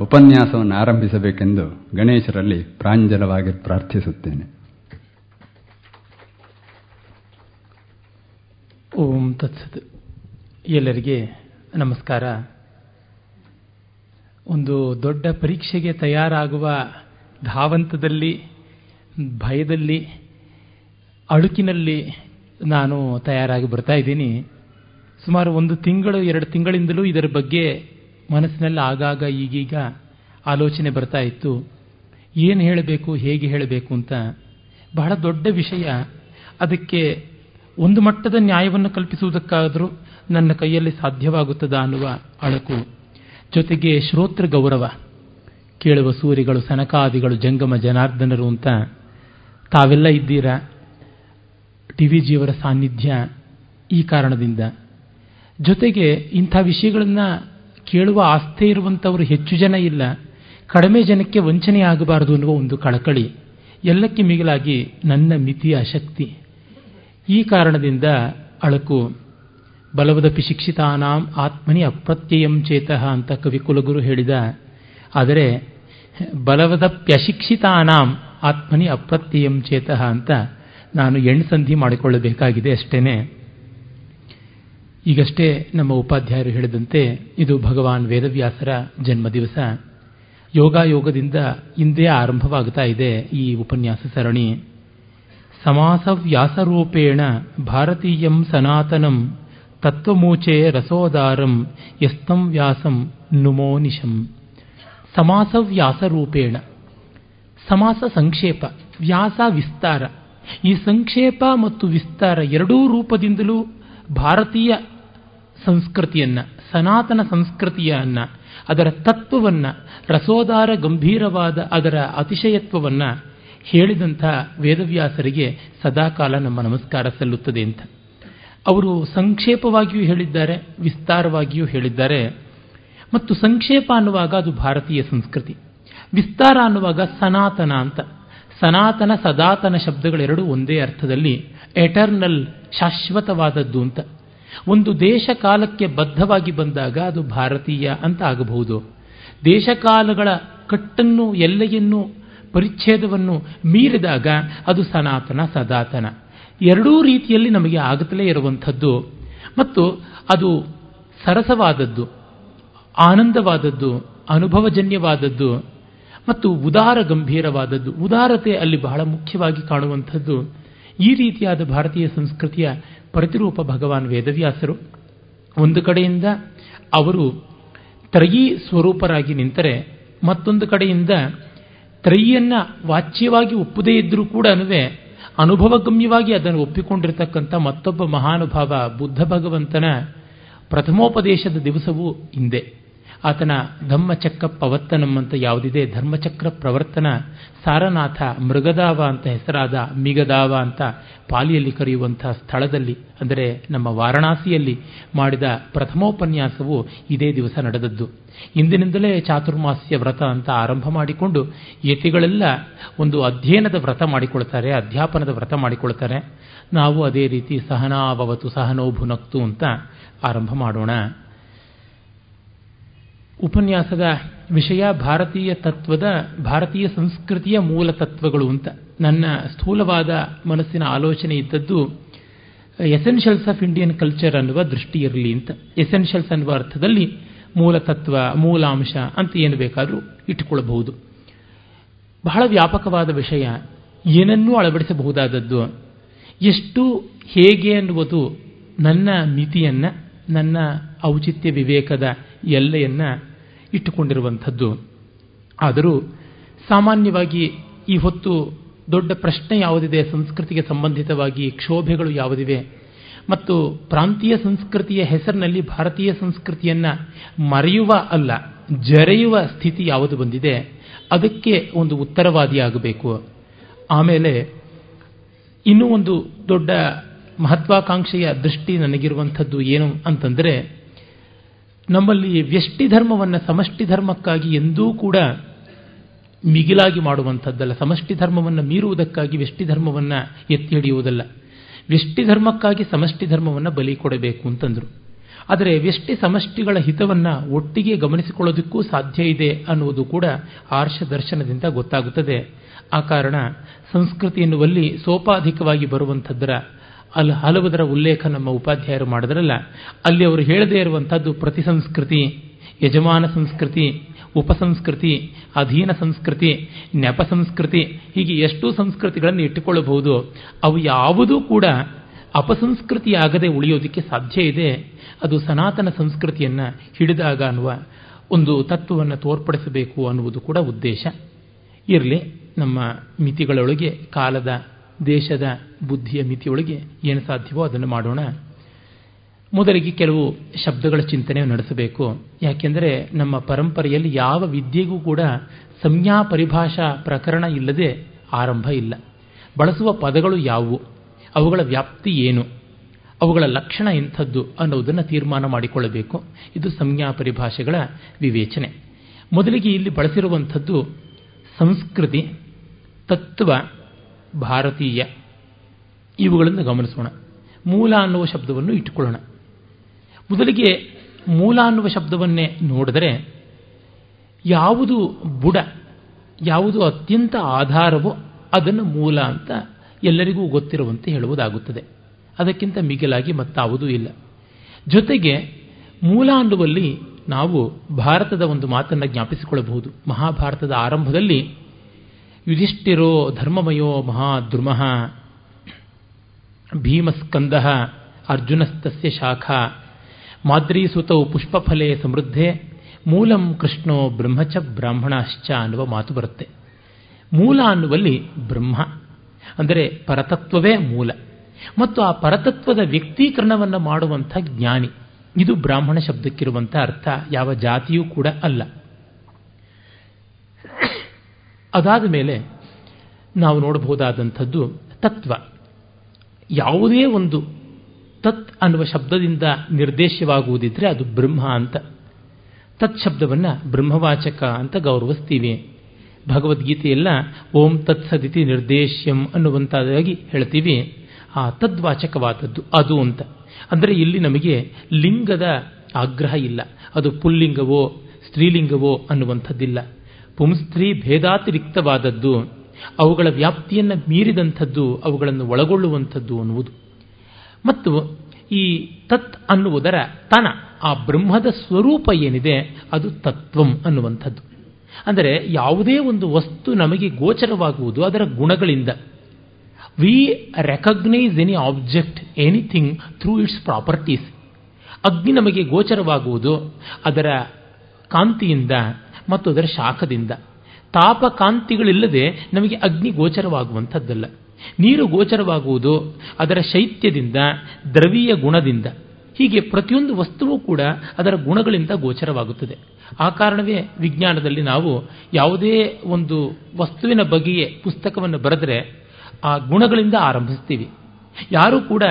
ಉಪನ್ಯಾಸವನ್ನು ಆರಂಭಿಸಬೇಕೆಂದು ಗಣೇಶರಲ್ಲಿ ಪ್ರಾಂಜಲವಾಗಿ ಪ್ರಾರ್ಥಿಸುತ್ತೇನೆ. ಓಂ ತತ್ಸತ್ ಎಲ್ಲರಿಗೆ ನಮಸ್ಕಾರ. ಒಂದು ದೊಡ್ಡ ಪರೀಕ್ಷೆಗೆ ತಯಾರಾಗುವ ಧಾವಂತದಲ್ಲಿ, ಭಯದಲ್ಲಿ, ಅಳುಕಿನಲ್ಲಿ ನಾನು ತಯಾರಾಗಿ ಬರ್ತಾ ಇದ್ದೀನಿ. ಸುಮಾರು ಒಂದು ತಿಂಗಳು, ಎರಡು ತಿಂಗಳಿಂದಲೂ ಇದರ ಬಗ್ಗೆ ಮನಸ್ಸಿನಲ್ಲಿ ಆಗಾಗ ಈಗೀಗ ಆಲೋಚನೆ ಬರ್ತಾ ಇತ್ತು. ಏನು ಹೇಳಬೇಕು, ಹೇಗೆ ಹೇಳಬೇಕು ಅಂತ. ಬಹಳ ದೊಡ್ಡ ವಿಷಯ. ಅದಕ್ಕೆ ಒಂದು ಮಟ್ಟದ ನ್ಯಾಯವನ್ನು ಕಲ್ಪಿಸುವುದಕ್ಕಾದರೂ ನನ್ನ ಕೈಯಲ್ಲಿ ಸಾಧ್ಯವಾಗುತ್ತದ ಅನ್ನುವ ಅಳಕು. ಜೊತೆಗೆ ಶ್ರೋತೃ ಗೌರವ. ಕೇಳುವ ಸೂರಿಗಳು, ಸನಕಾದಿಗಳು, ಜಂಗಮ ಜನಾರ್ದನರು ಅಂತ ತಾವೆಲ್ಲ ಇದ್ದೀರಾ? ಟಿ ವಿ ಜಿಯವರ ಸಾನ್ನಿಧ್ಯ ಈ ಕಾರಣದಿಂದ. ಜೊತೆಗೆ ಇಂಥ ವಿಷಯಗಳನ್ನು ಕೇಳುವ ಆಸ್ತೆ ಇರುವಂಥವರು ಹೆಚ್ಚು ಜನ ಇಲ್ಲ. ಕಡಿಮೆ ಜನಕ್ಕೆ ವಂಚನೆ ಆಗಬಾರದು ಅನ್ನುವ ಒಂದು ಕಳಕಳಿ. ಎಲ್ಲಕ್ಕೆ ಮಿಗಿಲಾಗಿ ನನ್ನ ಮಿತಿಯ ಶಕ್ತಿ. ಈ ಕಾರಣದಿಂದ ಅಳಕು, ಬಲವದಪಿ ಶಿಕ್ಷಿತಾನಾಂ ಆತ್ಮನಿ ಅಪ್ರತ್ಯಯಂ ಚೇತಃ ಅಂತ ಕವಿ ಕುಲಗುರು ಹೇಳಿದ. ಆದರೆ ಬಲವದಪ್ಯಶಿಕ್ಷಿತಾನಾಂ ಆತ್ಮನಿ ಅಪ್ರತ್ಯಯಂ ಚೇತಃ ಅಂತ ನಾನು ಸಂಧಿ ಮಾಡಿಕೊಳ್ಳಬೇಕಾಗಿದೆ ಅಷ್ಟೇನೆ. ಈಗಷ್ಟೇ ನಮ್ಮ ಉಪಾಧ್ಯಾಯರು ಹೇಳಿದಂತೆ ಇದು ಭಗವಾನ್ ವೇದವ್ಯಾಸರ ಜನ್ಮ ದಿವಸ ಯೋಗಾಯೋಗದಿಂದ ಇಂದೇ ಆರಂಭವಾಗ್ತಾ ಇದೆ ಈ ಉಪನ್ಯಾಸ ಸರಣಿ. ಸಮಾಸ ವ್ಯಾಸರೂಪೇಣ ಭಾರತೀಯಂ ಸನಾತನಂ ತತ್ವಮೂಚೆ ರಸೋದಾರಂ ಯಸ್ತಂ ವ್ಯಾಸಂ ನುಮೋನಿಶಂ ಸಮಾಸ ವ್ಯಾಸರೂಪೇಣ ಸಮಾಸ ಸಂಕ್ಷೇಪ, ವ್ಯಾಸ ವಿಸ್ತಾರ. ಈ ಸಂಕ್ಷೇಪ ಮತ್ತು ವಿಸ್ತಾರ ಎರಡೂ ರೂಪದಿಂದಲೂ ಭಾರತೀಯ ಸಂಸ್ಕೃತಿಯನ್ನ, ಸನಾತನ ಸಂಸ್ಕೃತಿಯನ್ನ, ಅದರ ತತ್ವವನ್ನ, ರಸೋದಾರ ಗಂಭೀರವಾದ ಅದರ ಅತಿಶಯತ್ವವನ್ನ ಹೇಳಿದಂಥ ವೇದವ್ಯಾಸರಿಗೆ ಸದಾಕಾಲ ನಮ್ಮ ನಮಸ್ಕಾರ ಸಲ್ಲುತ್ತದೆ ಅಂತ. ಅವರು ಸಂಕ್ಷೇಪವಾಗಿಯೂ ಹೇಳಿದ್ದಾರೆ, ವಿಸ್ತಾರವಾಗಿಯೂ ಹೇಳಿದ್ದಾರೆ. ಮತ್ತು ಸಂಕ್ಷೇಪ ಅನ್ನುವಾಗ ಅದು ಭಾರತೀಯ ಸಂಸ್ಕೃತಿ. ವಿಸ್ತಾರ ಅನ್ನುವಾಗ ಸನಾತನ ಅಂತ. ಸನಾತನ, ಸದಾತನ ಶಬ್ದಗಳೆರಡೂ ಒಂದೇ ಅರ್ಥದಲ್ಲಿ ಎಟರ್ನಲ್ ಶಾಶ್ವತವಾದದ್ದು ಅಂತ. ಒಂದು ದೇಶ ಕಾಲಕ್ಕೆ ಬದ್ಧವಾಗಿ ಬಂದಾಗ ಅದು ಭಾರತೀಯ ಅಂತ ಆಗಬಹುದು. ದೇಶಕಾಲಗಳ ಕಟ್ಟನ್ನು, ಎಲ್ಲೆಯನ್ನು ಪರಿಚ್ಛೇದವನ್ನು ಮೀರಿದಾಗ ಅದು ಸನಾತನ ಸದಾತನ. ಎರಡೂ ರೀತಿಯಲ್ಲಿ ನಮಗೆ ಆಗುತ್ತಲೇ ಇರುವಂಥದ್ದು. ಮತ್ತು ಅದು ಸರಸವಾದದ್ದು, ಆನಂದವಾದದ್ದು, ಅನುಭವಜನ್ಯವಾದದ್ದು, ಮತ್ತು ಉದಾರ ಗಂಭೀರವಾದದ್ದು. ಉದಾರತೆ ಅಲ್ಲಿ ಬಹಳ ಮುಖ್ಯವಾಗಿ ಕಾಣುವಂಥದ್ದು. ಈ ರೀತಿಯಾದ ಭಾರತೀಯ ಸಂಸ್ಕೃತಿಯ ಪ್ರತಿರೂಪ ಭಗವಾನ್ ವೇದವ್ಯಾಸರು. ಒಂದು ಕಡೆಯಿಂದ ಅವರು ತ್ರಯೀ ಸ್ವರೂಪರಾಗಿ ನಿಂತರೆ ಮತ್ತೊಂದು ಕಡೆಯಿಂದ ತ್ರಯಿಯನ್ನ ವಾಚ್ಯವಾಗಿ ಒಪ್ಪದೇ ಇದ್ದರೂ ಕೂಡ ಅನುಭವಗಮ್ಯವಾಗಿ ಅದನ್ನು ಒಪ್ಪಿಕೊಂಡಿರತಕ್ಕಂಥ ಮತ್ತೊಬ್ಬ ಮಹಾನುಭಾವ ಬುದ್ಧ ಭಗವಂತನ ಪ್ರಥಮೋಪದೇಶದ ದಿವಸವೂ ಹಿಂದೆ. ಆತನ ಧಮ್ಮಚಕ್ರ ಪವರ್ತನಂ ಅಂತ ಯಾವುದಿದೆ? ಧರ್ಮಚಕ್ರ ಪ್ರವರ್ತನ ಸಾರನಾಥ ಮೃಗದಾವ ಅಂತ ಹೆಸರಾದ ಮಿಗದಾವ ಅಂತ ಪಾಲಿಯಲ್ಲಿ ಕರೆಯುವಂತಹ ಸ್ಥಳದಲ್ಲಿ, ಅಂದರೆ ನಮ್ಮ ವಾರಣಾಸಿಯಲ್ಲಿ ಮಾಡಿದ ಪ್ರಥಮೋಪನ್ಯಾಸವು ಇದೇ ದಿವಸ ನಡೆದದ್ದು. ಇಂದಿನಿಂದಲೇ ಚಾತುರ್ಮಾಸ್ಯ ವ್ರತ ಅಂತ ಆರಂಭ ಮಾಡಿಕೊಂಡು ಯತಿಗಳೆಲ್ಲ ಒಂದು ಅಧ್ಯಯನದ ವ್ರತ ಮಾಡಿಕೊಳ್ತಾರೆ, ಅಧ್ಯಾಪನದ ವ್ರತ ಮಾಡಿಕೊಳ್ತಾರೆ. ನಾವು ಅದೇ ರೀತಿ ಸಹನಾವವತು ಸಹನೋಭುನಕ್ತು ಅಂತ ಆರಂಭ ಮಾಡೋಣ. ಉಪನ್ಯಾಸದ ವಿಷಯ ಭಾರತೀಯ ತತ್ವದ, ಭಾರತೀಯ ಸಂಸ್ಕೃತಿಯ ಮೂಲ ತತ್ವಗಳು ಅಂತ. ನನ್ನ ಸ್ಥೂಲವಾದ ಮನಸ್ಸಿನ ಆಲೋಚನೆ ಇದ್ದದ್ದು ಎಸೆನ್ಷಿಯಲ್ಸ್ ಆಫ್ ಇಂಡಿಯನ್ ಕಲ್ಚರ್ ಅನ್ನುವ ದೃಷ್ಟಿ ಇರಲಿ ಅಂತ. ಎಸೆನ್ಷಿಯಲ್ಸ್ ಅನ್ನುವ ಅರ್ಥದಲ್ಲಿ ಮೂಲ ತತ್ವ, ಮೂಲಾಂಶ ಅಂತ ಏನು ಬೇಕಾದರೂ ಇಟ್ಟುಕೊಳ್ಳಬಹುದು. ಬಹಳ ವ್ಯಾಪಕವಾದ ವಿಷಯ, ಏನನ್ನೂ ಅಳವಡಿಸಬಹುದಾದದ್ದು, ಎಷ್ಟು ಹೇಗೆ ಅನ್ನುವುದು ನನ್ನ ಮಿತಿಯನ್ನು, ನನ್ನ ಔಚಿತ್ಯ ವಿವೇಕದ ಎಲ್ಲೆಯನ್ನ ಇಟ್ಟುಕೊಂಡಿರುವಂಥದ್ದು. ಆದರೂ ಸಾಮಾನ್ಯವಾಗಿ ಈ ಹೊತ್ತು ದೊಡ್ಡ ಪ್ರಶ್ನೆ ಯಾವುದಿದೆ? ಸಂಸ್ಕೃತಿಗೆ ಸಂಬಂಧಿತವಾಗಿ ಕ್ಷೋಭೆಗಳು ಯಾವುದಿವೆ? ಮತ್ತು ಪ್ರಾಂತೀಯ ಸಂಸ್ಕೃತಿಯ ಹೆಸರಿನಲ್ಲಿ ಭಾರತೀಯ ಸಂಸ್ಕೃತಿಯನ್ನು ಮರೆಯುವ ಅಲ್ಲ, ಜರೆಯುವ ಸ್ಥಿತಿ ಯಾವುದು ಬಂದಿದೆ? ಅದಕ್ಕೆ ಒಂದು ಉತ್ತರವಾದಿಯಾಗಬೇಕು. ಆಮೇಲೆ ಇನ್ನೂ ಒಂದು ದೊಡ್ಡ ಮಹತ್ವಾಕಾಂಕ್ಷೆಯ ದೃಷ್ಟಿ ನನಗಿರುವಂಥದ್ದು ಏನು ಅಂತಂದರೆ ನಮ್ಮಲ್ಲಿ ವ್ಯಷ್ಟಿ ಧರ್ಮವನ್ನು ಸಮಷ್ಟಿ ಧರ್ಮಕ್ಕಾಗಿ ಎಂದೂ ಕೂಡ ಮಿಗಿಲಾಗಿ ಮಾಡುವಂಥದ್ದಲ್ಲ. ಸಮಷ್ಟಿ ಧರ್ಮವನ್ನು ಮೀರುವುದಕ್ಕಾಗಿ ವ್ಯಷ್ಟಿ ಧರ್ಮವನ್ನು ಎತ್ತಿ ಹಿಡಿಯುವುದಲ್ಲ ವ್ಯಷ್ಟಿ ಧರ್ಮಕ್ಕಾಗಿ ಸಮಷ್ಟಿ ಧರ್ಮವನ್ನು ಬಲಿ ಕೊಡಬೇಕು ಅಂತಂದರು. ಆದರೆ ವ್ಯಷ್ಟಿ ಸಮಷ್ಟಿಗಳ ಹಿತವನ್ನು ಒಟ್ಟಿಗೆ ಗಮನಿಸಿಕೊಳ್ಳೋದಕ್ಕೂ ಸಾಧ್ಯ ಇದೆ ಅನ್ನುವುದು ಕೂಡ ಆರ್ಷ ದರ್ಶನದಿಂದ ಗೊತ್ತಾಗುತ್ತದೆ. ಆ ಕಾರಣ ಸಂಸ್ಕೃತಿ ಎನ್ನುವಲ್ಲಿ ಸೋಪಾಧಿಕವಾಗಿ ಬರುವಂಥದ್ದರ ಅಲ್ಲಿ ಹಲವುದರ ಉಲ್ಲೇಖ ನಮ್ಮ ಉಪಾಧ್ಯಾಯರು ಮಾಡಿದ್ರಲ್ಲ, ಅಲ್ಲಿ ಅವರು ಹೇಳದೇ ಇರುವಂಥದ್ದು ಪ್ರತಿ ಸಂಸ್ಕೃತಿ ಯಜಮಾನ ಸಂಸ್ಕೃತಿ, ಉಪಸಂಸ್ಕೃತಿ, ಅಧೀನ ಸಂಸ್ಕೃತಿ ನೆಪ ಸಂಸ್ಕೃತಿ, ಹೀಗೆ ಎಷ್ಟು ಸಂಸ್ಕೃತಿಗಳನ್ನು ಇಟ್ಟುಕೊಳ್ಳಬಹುದು. ಅವು ಯಾವುದೂ ಕೂಡ ಅಪಸಂಸ್ಕೃತಿಯಾಗದೆ ಉಳಿಯೋದಕ್ಕೆ ಸಾಧ್ಯ ಇದೆ. ಅದು ಸನಾತನ ಸಂಸ್ಕೃತಿಯನ್ನು ಹಿಡಿದಾಗ ಅನ್ನುವ ಒಂದು ತತ್ವವನ್ನು ತೋರ್ಪಡಿಸಬೇಕು ಅನ್ನುವುದು ಕೂಡ ಉದ್ದೇಶ. ಇರಲಿ, ನಮ್ಮ ಮಿತಿಗಳೊಳಗೆ ಕಾಲದ ದೇಶದ ಬುದ್ಧಿಯ ಮಿತಿಯೊಳಗೆ ಏನು ಸಾಧ್ಯವೋ ಅದನ್ನು ಮಾಡೋಣ. ಮೊದಲಿಗೆ ಕೆಲವು ಶಬ್ದಗಳ ಚಿಂತನೆ ನಡೆಸಬೇಕು. ಯಾಕೆಂದರೆ ನಮ್ಮ ಪರಂಪರೆಯಲ್ಲಿ ಯಾವ ವಿದ್ಯೆಗೂ ಕೂಡ ಸಂಜ್ಞಾ ಪರಿಭಾಷಾ ಪ್ರಕರಣ ಇಲ್ಲದೆ ಆರಂಭ ಇಲ್ಲ. ಬಳಸುವ ಪದಗಳು ಯಾವುವು? ಅವುಗಳ ವ್ಯಾಪ್ತಿ ಏನು? ಅವುಗಳ ಲಕ್ಷಣ ಎಂಥದ್ದು ಅನ್ನೋದನ್ನು ತೀರ್ಮಾನ ಮಾಡಿಕೊಳ್ಳಬೇಕು. ಇದು ಸಂಜ್ಞಾ ಪರಿಭಾಷೆಗಳ ವಿವೇಚನೆ. ಮೊದಲಿಗೆ ಇಲ್ಲಿ ಬಳಸಿರುವಂಥದ್ದು ಸಂಸ್ಕೃತಿ, ತತ್ವ ಭಾರತೀಯ. ಇವುಗಳನ್ನು ಗಮನಿಸೋಣ. ಮೂಲ ಅನ್ನುವ ಶಬ್ದವನ್ನು ಇಟ್ಟುಕೊಳ್ಳೋಣ. ಮೊದಲಿಗೆ ಮೂಲ ಅನ್ನುವ ಶಬ್ದವನ್ನೇ ನೋಡಿದರೆ ಯಾವುದು ಬುಡ, ಯಾವುದು ಅತ್ಯಂತ ಆಧಾರವೋ ಅದನ್ನು ಮೂಲ ಅಂತ ಎಲ್ಲರಿಗೂ ಗೊತ್ತಿರುವಂತೆ ಹೇಳುವುದಾಗುತ್ತದೆ. ಅದಕ್ಕಿಂತ ಮಿಗಿಲಾಗಿ ಮತ್ತಾವುದೂ ಇಲ್ಲ. ಜೊತೆಗೆ ಮೂಲ ಅನ್ನುವಲ್ಲಿ ನಾವು ಭಾರತದ ಒಂದು ಮಾತನ್ನು ಜ್ಞಾಪಿಸಿಕೊಳ್ಳಬಹುದು. ಮಹಾಭಾರತದ ಆರಂಭದಲ್ಲಿ ಯುಧಿಷ್ಠಿರೋ ಧರ್ಮಮಯೋ ಮಹಾದ್ರುಮಃ. ಭೀಮಸ್ಕಂದ ಅರ್ಜುನಸ್ತಸ್ಯ ಶಾಖಾ. ಮಾದ್ರೀಸುತೌ ಪುಷ್ಪಫಲೆ ಸಮೃದ್ಧೆ. ಮೂಲಂ ಕೃಷ್ಣೋ ಬ್ರಹ್ಮಚ ಬ್ರಾಹ್ಮಣಾಶ್ಚ ಅನ್ನುವ ಮಾತು ಬರುತ್ತೆ. ಮೂಲ ಅನ್ನುವಲ್ಲಿ ಬ್ರಹ್ಮ. ಅಂದರೆ ಪರತತ್ವವೇ ಮೂಲ. ಮತ್ತು ಆ ಪರತತ್ವದ ವ್ಯಕ್ತೀಕರಣವನ್ನು ಮಾಡುವಂಥ ಜ್ಞಾನಿ. ಇದು ಬ್ರಾಹ್ಮಣ ಶಬ್ದಕ್ಕಿರುವಂಥ ಅರ್ಥ. ಯಾವ ಜಾತಿಯೂ ಕೂಡ ಅಲ್ಲ. ಅದಾದ ಮೇಲೆ ನಾವು ನೋಡಬಹುದಾದಂಥದ್ದು ತತ್ವ. ಯಾವುದೇ ಒಂದು ತತ್ ಅನ್ನುವ ಶಬ್ದದಿಂದ ನಿರ್ದೇಶವಾಗುವುದಿದ್ರೆ ಅದು ಬ್ರಹ್ಮ ಅಂತ. ತತ್ ಶಬ್ದವನ್ನು ಬ್ರಹ್ಮವಾಚಕ ಅಂತ ಗೌರವಿಸ್ತೀವಿ. ಭಗವದ್ಗೀತೆಯೆಲ್ಲ ಓಂ ತತ್ಸದಿತಿ ನಿರ್ದೇಶ್ಯಂ ಅನ್ನುವಂಥದ್ದಾಗಿ ಹೇಳ್ತೀವಿ. ಆ ತದ್ವಾಚಕವಾದದ್ದು ಅದು ಅಂತ. ಅಂದರೆ ಇಲ್ಲಿ ನಮಗೆ ಲಿಂಗದ ಆಗ್ರಹ ಇಲ್ಲ. ಅದು ಪುಲ್ಲಿಂಗವೋ, ಸ್ತ್ರೀಲಿಂಗವೋ ಅನ್ನುವಂಥದ್ದಿಲ್ಲ. ಪುಂಸ್ತ್ರೀ ಭೇದಾತಿರಿಕ್ತವಾದದ್ದು, ಅವುಗಳ ವ್ಯಾಪ್ತಿಯನ್ನು ಮೀರಿದಂಥದ್ದು, ಅವುಗಳನ್ನು ಒಳಗೊಳ್ಳುವಂಥದ್ದು ಅನ್ನುವುದು. ಮತ್ತು ಈ ತತ್ ಅನ್ನುವುದರ ತನ, ಆ ಬ್ರಹ್ಮದ ಸ್ವರೂಪ ಏನಿದೆ, ಅದು ತತ್ವಂ ಅನ್ನುವಂಥದ್ದು. ಅಂದರೆ ಯಾವುದೇ ಒಂದು ವಸ್ತು ನಮಗೆ ಗೋಚರವಾಗುವುದು ಅದರ ಗುಣಗಳಿಂದ. We recognise any object anything through its properties ಅಗ್ನಿ ನಮಗೆ ಗೋಚರವಾಗುವುದು ಅದರ ಕಾಂತಿಯಿಂದ ಮತ್ತು ಅದರ ಶಾಖದಿಂದ. ತಾಪಕಾಂತಿಗಳಿಲ್ಲದೆ ನಮಗೆ ಅಗ್ನಿ ಗೋಚರವಾಗುವಂಥದ್ದಲ್ಲ. ನೀರು ಗೋಚರವಾಗುವುದು ಅದರ ಶೈತ್ಯದಿಂದ, ದ್ರವೀಯ ಗುಣದಿಂದ. ಹೀಗೆ ಪ್ರತಿಯೊಂದು ವಸ್ತುವು ಕೂಡ ಅದರ ಗುಣಗಳಿಂದ ಗೋಚರವಾಗುತ್ತದೆ. ಆ ಕಾರಣವೇ ವಿಜ್ಞಾನದಲ್ಲಿ ನಾವು ಯಾವುದೇ ಒಂದು ವಸ್ತುವಿನ ಬಗೆಯೇ ಪುಸ್ತಕವನ್ನು ಬರೆದರೆ ಆ ಗುಣಗಳಿಂದ ಆರಂಭಿಸ್ತೀವಿ ಯಾರೂ ಕೂಡ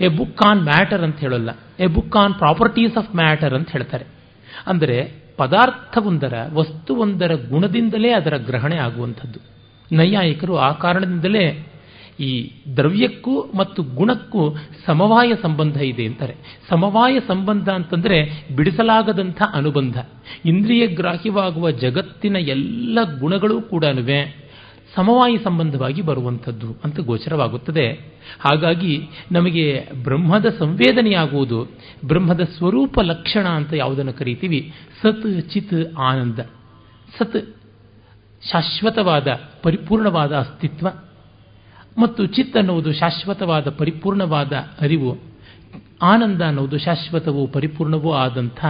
ಎ ಬುಕ್ ಆನ್ ಮ್ಯಾಟರ್ ಅಂತ ಹೇಳಲ್ಲ. A book on properties of matter ಅಂತ ಹೇಳ್ತಾರೆ. ಅಂದರೆ ಪದಾರ್ಥವೊಂದರ, ವಸ್ತುವೊಂದರ ಗುಣದಿಂದಲೇ ಅದರ ಗ್ರಹಣೆ ಆಗುವಂಥದ್ದು. ನೈಯಾಯಿಕರು ಆ ಕಾರಣದಿಂದಲೇ ಈ ದ್ರವ್ಯಕ್ಕೂ ಮತ್ತು ಗುಣಕ್ಕೂ ಸಮವಾಯ ಸಂಬಂಧ ಇದೆ ಅಂತಾರೆ. ಸಮವಾಯ ಸಂಬಂಧ ಅಂತಂದರೆ ಬಿಡಿಸಲಾಗದಂಥ ಅನುಬಂಧ. ಇಂದ್ರಿಯ ಗ್ರಾಹ್ಯವಾಗುವ ಜಗತ್ತಿನ ಎಲ್ಲ ಗುಣಗಳೂ ಕೂಡ ಸಮವಾಯಿ ಸಂಬಂಧವಾಗಿ ಬರುವಂಥದ್ದು ಅಂತ ಗೋಚರವಾಗುತ್ತದೆ. ಹಾಗಾಗಿ ನಮಗೆ ಬ್ರಹ್ಮದ ಸಂವೇದನೆಯಾಗುವುದು, ಬ್ರಹ್ಮದ ಸ್ವರೂಪ ಲಕ್ಷಣ ಅಂತ ಯಾವುದನ್ನು ಕರಿತೀವಿ? ಸತ್, ಚಿತ್, ಆನಂದ. ಸತ್, ಶಾಶ್ವತವಾದ, ಪರಿಪೂರ್ಣವಾದ ಅಸ್ತಿತ್ವ. ಮತ್ತು ಚಿತ್ ಅನ್ನುವುದು ಶಾಶ್ವತವಾದ, ಪರಿಪೂರ್ಣವಾದ ಅರಿವು. ಆನಂದ ಅನ್ನುವುದು ಶಾಶ್ವತವೂ, ಪರಿಪೂರ್ಣವೂ ಆದಂಥ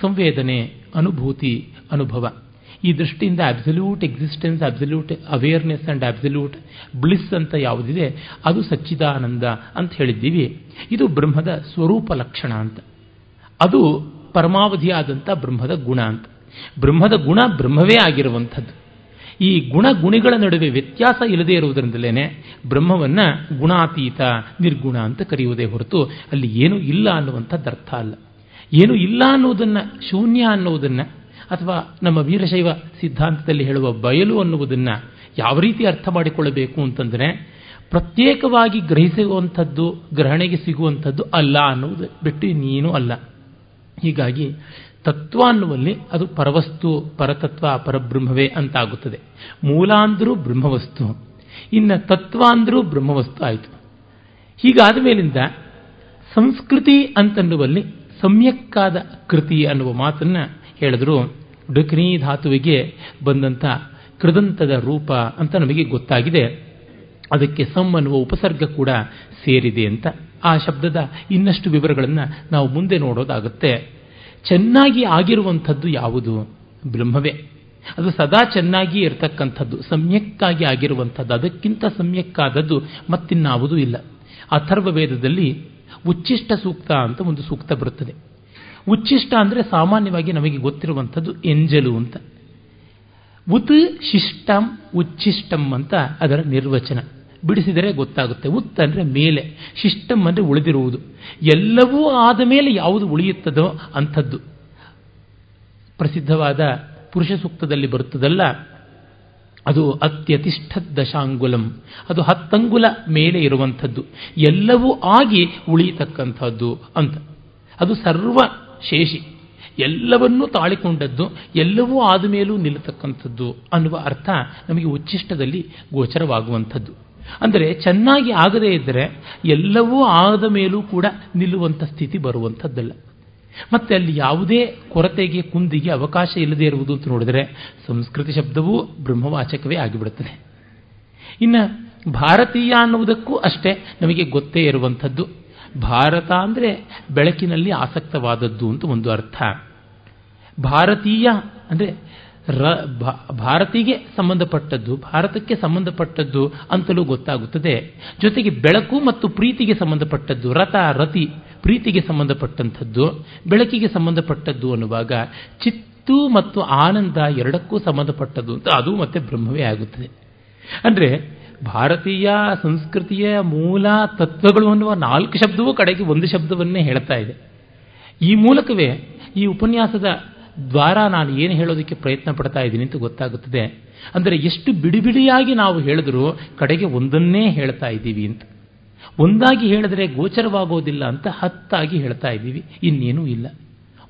ಸಂವೇದನೆ, ಅನುಭೂತಿ, ಅನುಭವ. ಈ ದೃಷ್ಟಿಯಿಂದ absolute existence absolute awareness and absolute bliss ಅಂತ ಯಾವುದಿದೆ, ಅದು ಸಚ್ಚಿದಾನಂದ ಅಂತ ಹೇಳಿದ್ದೀವಿ. ಇದು ಬ್ರಹ್ಮದ ಸ್ವರೂಪ ಲಕ್ಷಣ ಅಂತ. ಅದು ಪರಮಾವಧಿಯಾದಂಥ ಬ್ರಹ್ಮದ ಗುಣ ಅಂತ. ಬ್ರಹ್ಮದ ಗುಣ ಬ್ರಹ್ಮವೇ ಆಗಿರುವಂಥದ್ದು. ಈ ಗುಣ ಗುಣಿಗಳ ನಡುವೆ ವ್ಯತ್ಯಾಸ ಇಲ್ಲದೇ ಇರುವುದರಿಂದಲೇ ಬ್ರಹ್ಮವನ್ನು ಗುಣಾತೀತ, ನಿರ್ಗುಣ ಅಂತ ಕರೆಯುವುದೇ ಹೊರತು ಅಲ್ಲಿ ಏನೂ ಇಲ್ಲ ಅನ್ನುವಂಥದ್ದು ಅರ್ಥ ಅಲ್ಲ. ಏನು ಇಲ್ಲ ಅನ್ನೋದನ್ನು ಶೂನ್ಯ ಅನ್ನುವುದನ್ನು ಅಥವಾ ನಮ್ಮ ವೀರಶೈವ ಸಿದ್ಧಾಂತದಲ್ಲಿ ಹೇಳುವ ಬಯಲು ಅನ್ನುವುದನ್ನು ಯಾವ ರೀತಿ ಅರ್ಥ ಮಾಡಿಕೊಳ್ಳಬೇಕು ಅಂತಂದರೆ ಪ್ರತ್ಯೇಕವಾಗಿ ಗ್ರಹಿಸುವಂಥದ್ದು, ಗ್ರಹಣೆಗೆ ಸಿಗುವಂಥದ್ದು ಅಲ್ಲ ಅನ್ನುವುದು ಬಿಟ್ಟು ಇನ್ನೇನೂ ಅಲ್ಲ. ಹೀಗಾಗಿ ತತ್ವ ಅನ್ನುವಲ್ಲಿ ಅದು ಪರವಸ್ತು, ಪರತತ್ವ, ಪರಬ್ರಹ್ಮವೇ ಅಂತಾಗುತ್ತದೆ. ಮೂಲ ಅಂದರೂ ಬ್ರಹ್ಮವಸ್ತು, ಇನ್ನು ತತ್ವ ಅಂದರೂ ಬ್ರಹ್ಮವಸ್ತು ಆಯಿತು. ಹೀಗಾದ ಮೇಲಿಂದ ಸಂಸ್ಕೃತಿ ಅಂತನ್ನುವಲ್ಲಿ ಸಮ್ಯಕ್ಕಾದ ಕೃತಿ ಅನ್ನುವ ಮಾತನ್ನು ಹೇಳಿದ್ರು. ಡುಕ್ನಿ ಧಾತುವಿಗೆ ಬಂದಂಥ ಕೃದಂತದ ರೂಪ ಅಂತ ನಮಗೆ ಗೊತ್ತಾಗಿದೆ. ಅದಕ್ಕೆ ಸಮ್ ಅನ್ನುವ ಉಪಸರ್ಗ ಕೂಡ ಸೇರಿದೆ ಅಂತ ಆ ಶಬ್ದದ ಇನ್ನಷ್ಟು ವಿವರಗಳನ್ನು ನಾವು ಮುಂದೆ ನೋಡೋದಾಗುತ್ತೆ. ಚೆನ್ನಾಗಿ ಆಗಿರುವಂಥದ್ದು ಯಾವುದು? ಬ್ರಹ್ಮವೇ. ಅದು ಸದಾ ಚೆನ್ನಾಗಿ ಇರತಕ್ಕಂಥದ್ದು, ಸಮ್ಯಕ್ಕಾಗಿ ಆಗಿರುವಂಥದ್ದು, ಅದಕ್ಕಿಂತ ಸಮ್ಯಕ್ಕಾದದ್ದು ಮತ್ತಿನ್ನಾವುದೂ ಇಲ್ಲ. ಅಥರ್ವ ವೇದದಲ್ಲಿ ಉಚ್ಚಿಷ್ಟ ಸೂಕ್ತ ಅಂತ ಒಂದು ಸೂಕ್ತ ಬರುತ್ತದೆ. ಉಚ್ಚಿಷ್ಟ ಅಂದರೆ ಸಾಮಾನ್ಯವಾಗಿ ನಮಗೆ ಗೊತ್ತಿರುವಂಥದ್ದು ಎಂಜಲು ಅಂತ. ಉತ್ ಶಿಷ್ಟಂ ಉಚ್ಚಿಷ್ಟಂ ಅಂತ ಅದರ ನಿರ್ವಚನ. ಬಿಡಿಸಿದರೆ ಗೊತ್ತಾಗುತ್ತೆ. ಉತ್ ಅಂದರೆ ಮೇಲೆ. ಶಿಷ್ಟಂ ಅಂದರೆ ಉಳಿದಿರುವುದು. ಎಲ್ಲವೂ ಆದ ಮೇಲೆ ಯಾವುದು ಉಳಿಯುತ್ತದೋ ಅಂಥದ್ದು. ಪ್ರಸಿದ್ಧವಾದ ಪುರುಷ ಸೂಕ್ತದಲ್ಲಿ ಬರುತ್ತದಲ್ಲ, ಅದು ಅತ್ಯತಿಷ್ಠ ದಶಾಂಗುಲಂ. ಅದು ಹತ್ತಂಗುಲ ಮೇಲೆ ಇರುವಂಥದ್ದು. ಎಲ್ಲವೂ ಆಗಿ ಉಳಿಯತಕ್ಕಂಥದ್ದು ಅಂತ. ಅದು ಸರ್ವ ಶೇಷಿ. ಎಲ್ಲವನ್ನೂ ತಾಳಿಕೊಂಡದ್ದು, ಎಲ್ಲವೂ ಆದ ಮೇಲೂ ನಿಲ್ಲತಕ್ಕಂಥದ್ದು ಅನ್ನುವ ಅರ್ಥ ನಮಗೆ ಉಚ್ಚಿಷ್ಟದಲ್ಲಿ ಗೋಚರವಾಗುವಂಥದ್ದು. ಅಂದರೆ ಚೆನ್ನಾಗಿ ಆಗದೇ ಇದ್ದರೆ ಎಲ್ಲವೂ ಆದ ಮೇಲೂ ಕೂಡ ನಿಲ್ಲುವಂಥ ಸ್ಥಿತಿ ಬರುವಂಥದ್ದಲ್ಲ. ಮತ್ತೆ ಅಲ್ಲಿ ಯಾವುದೇ ಕೊರತೆಗೆ, ಕುಂದಿಗೆ ಅವಕಾಶ ಇಲ್ಲದೆ ಇರುವುದು ಅಂತ ನೋಡಿದರೆ ಸಂಸ್ಕೃತಿ ಶಬ್ದವೂ ಬ್ರಹ್ಮವಾಚಕವೇ ಆಗಿಬಿಡುತ್ತದೆ. ಇನ್ನು ಭಾರತೀಯ ಅನ್ನುವುದಕ್ಕೂ ಅಷ್ಟೇ ನಮಗೆ ಗೊತ್ತೇ ಇರುವಂಥದ್ದು. ಭಾರತ ಅಂದರೆ ಬೆಳಕಿನಲ್ಲಿ ಆಸಕ್ತವಾದದ್ದು ಅಂತ ಒಂದು ಅರ್ಥ. ಭಾರತೀಯ ಅಂದರೆ ರ ಭಾರತಿಗೆ ಸಂಬಂಧಪಟ್ಟದ್ದು, ಭಾರತಕ್ಕೆ ಸಂಬಂಧಪಟ್ಟದ್ದು ಅಂತಲೂ ಗೊತ್ತಾಗುತ್ತದೆ. ಜೊತೆಗೆ ಬೆಳಕು ಮತ್ತು ಪ್ರೀತಿಗೆ ಸಂಬಂಧಪಟ್ಟದ್ದು, ರಥ, ರತಿ, ಪ್ರೀತಿಗೆ ಸಂಬಂಧಪಟ್ಟಂಥದ್ದು, ಬೆಳಕಿಗೆ ಸಂಬಂಧಪಟ್ಟದ್ದು ಅನ್ನುವಾಗ ಚಿತ್ತು ಮತ್ತು ಆನಂದ ಎರಡಕ್ಕೂ ಸಂಬಂಧಪಟ್ಟದ್ದು ಅಂತ ಅದು ಮತ್ತೆ ಬ್ರಹ್ಮವೇ ಆಗುತ್ತದೆ. ಅಂದರೆ ಭಾರತೀಯ ಸಂಸ್ಕೃತಿಯ ಮೂಲ ತತ್ವಗಳು ಅನ್ನುವ ನಾಲ್ಕು ಶಬ್ದವೂ ಕಡೆಗೆ ಒಂದು ಶಬ್ದವನ್ನೇ ಹೇಳ್ತಾ ಇದೆ. ಈ ಮೂಲಕವೇ ಈ ಉಪನ್ಯಾಸದ ದ್ವಾರ ನಾನು ಏನು ಹೇಳೋದಕ್ಕೆ ಪ್ರಯತ್ನ ಪಡ್ತಾ ಇದ್ದೀನಿ ಅಂತ ಗೊತ್ತಾಗುತ್ತದೆ. ಅಂದರೆ ಎಷ್ಟು ಬಿಡಿಬಿಡಿಯಾಗಿ ನಾವು ಹೇಳಿದ್ರೂ ಕಡೆಗೆ ಒಂದನ್ನೇ ಹೇಳ್ತಾ ಇದ್ದೀವಿ ಅಂತ. ಒಂದಾಗಿ ಹೇಳಿದ್ರೆ ಗೋಚರವಾಗೋದಿಲ್ಲ ಅಂತ ಹತ್ತಾಗಿ ಹೇಳ್ತಾ ಇದ್ದೀವಿ. ಇನ್ನೇನೂ ಇಲ್ಲ.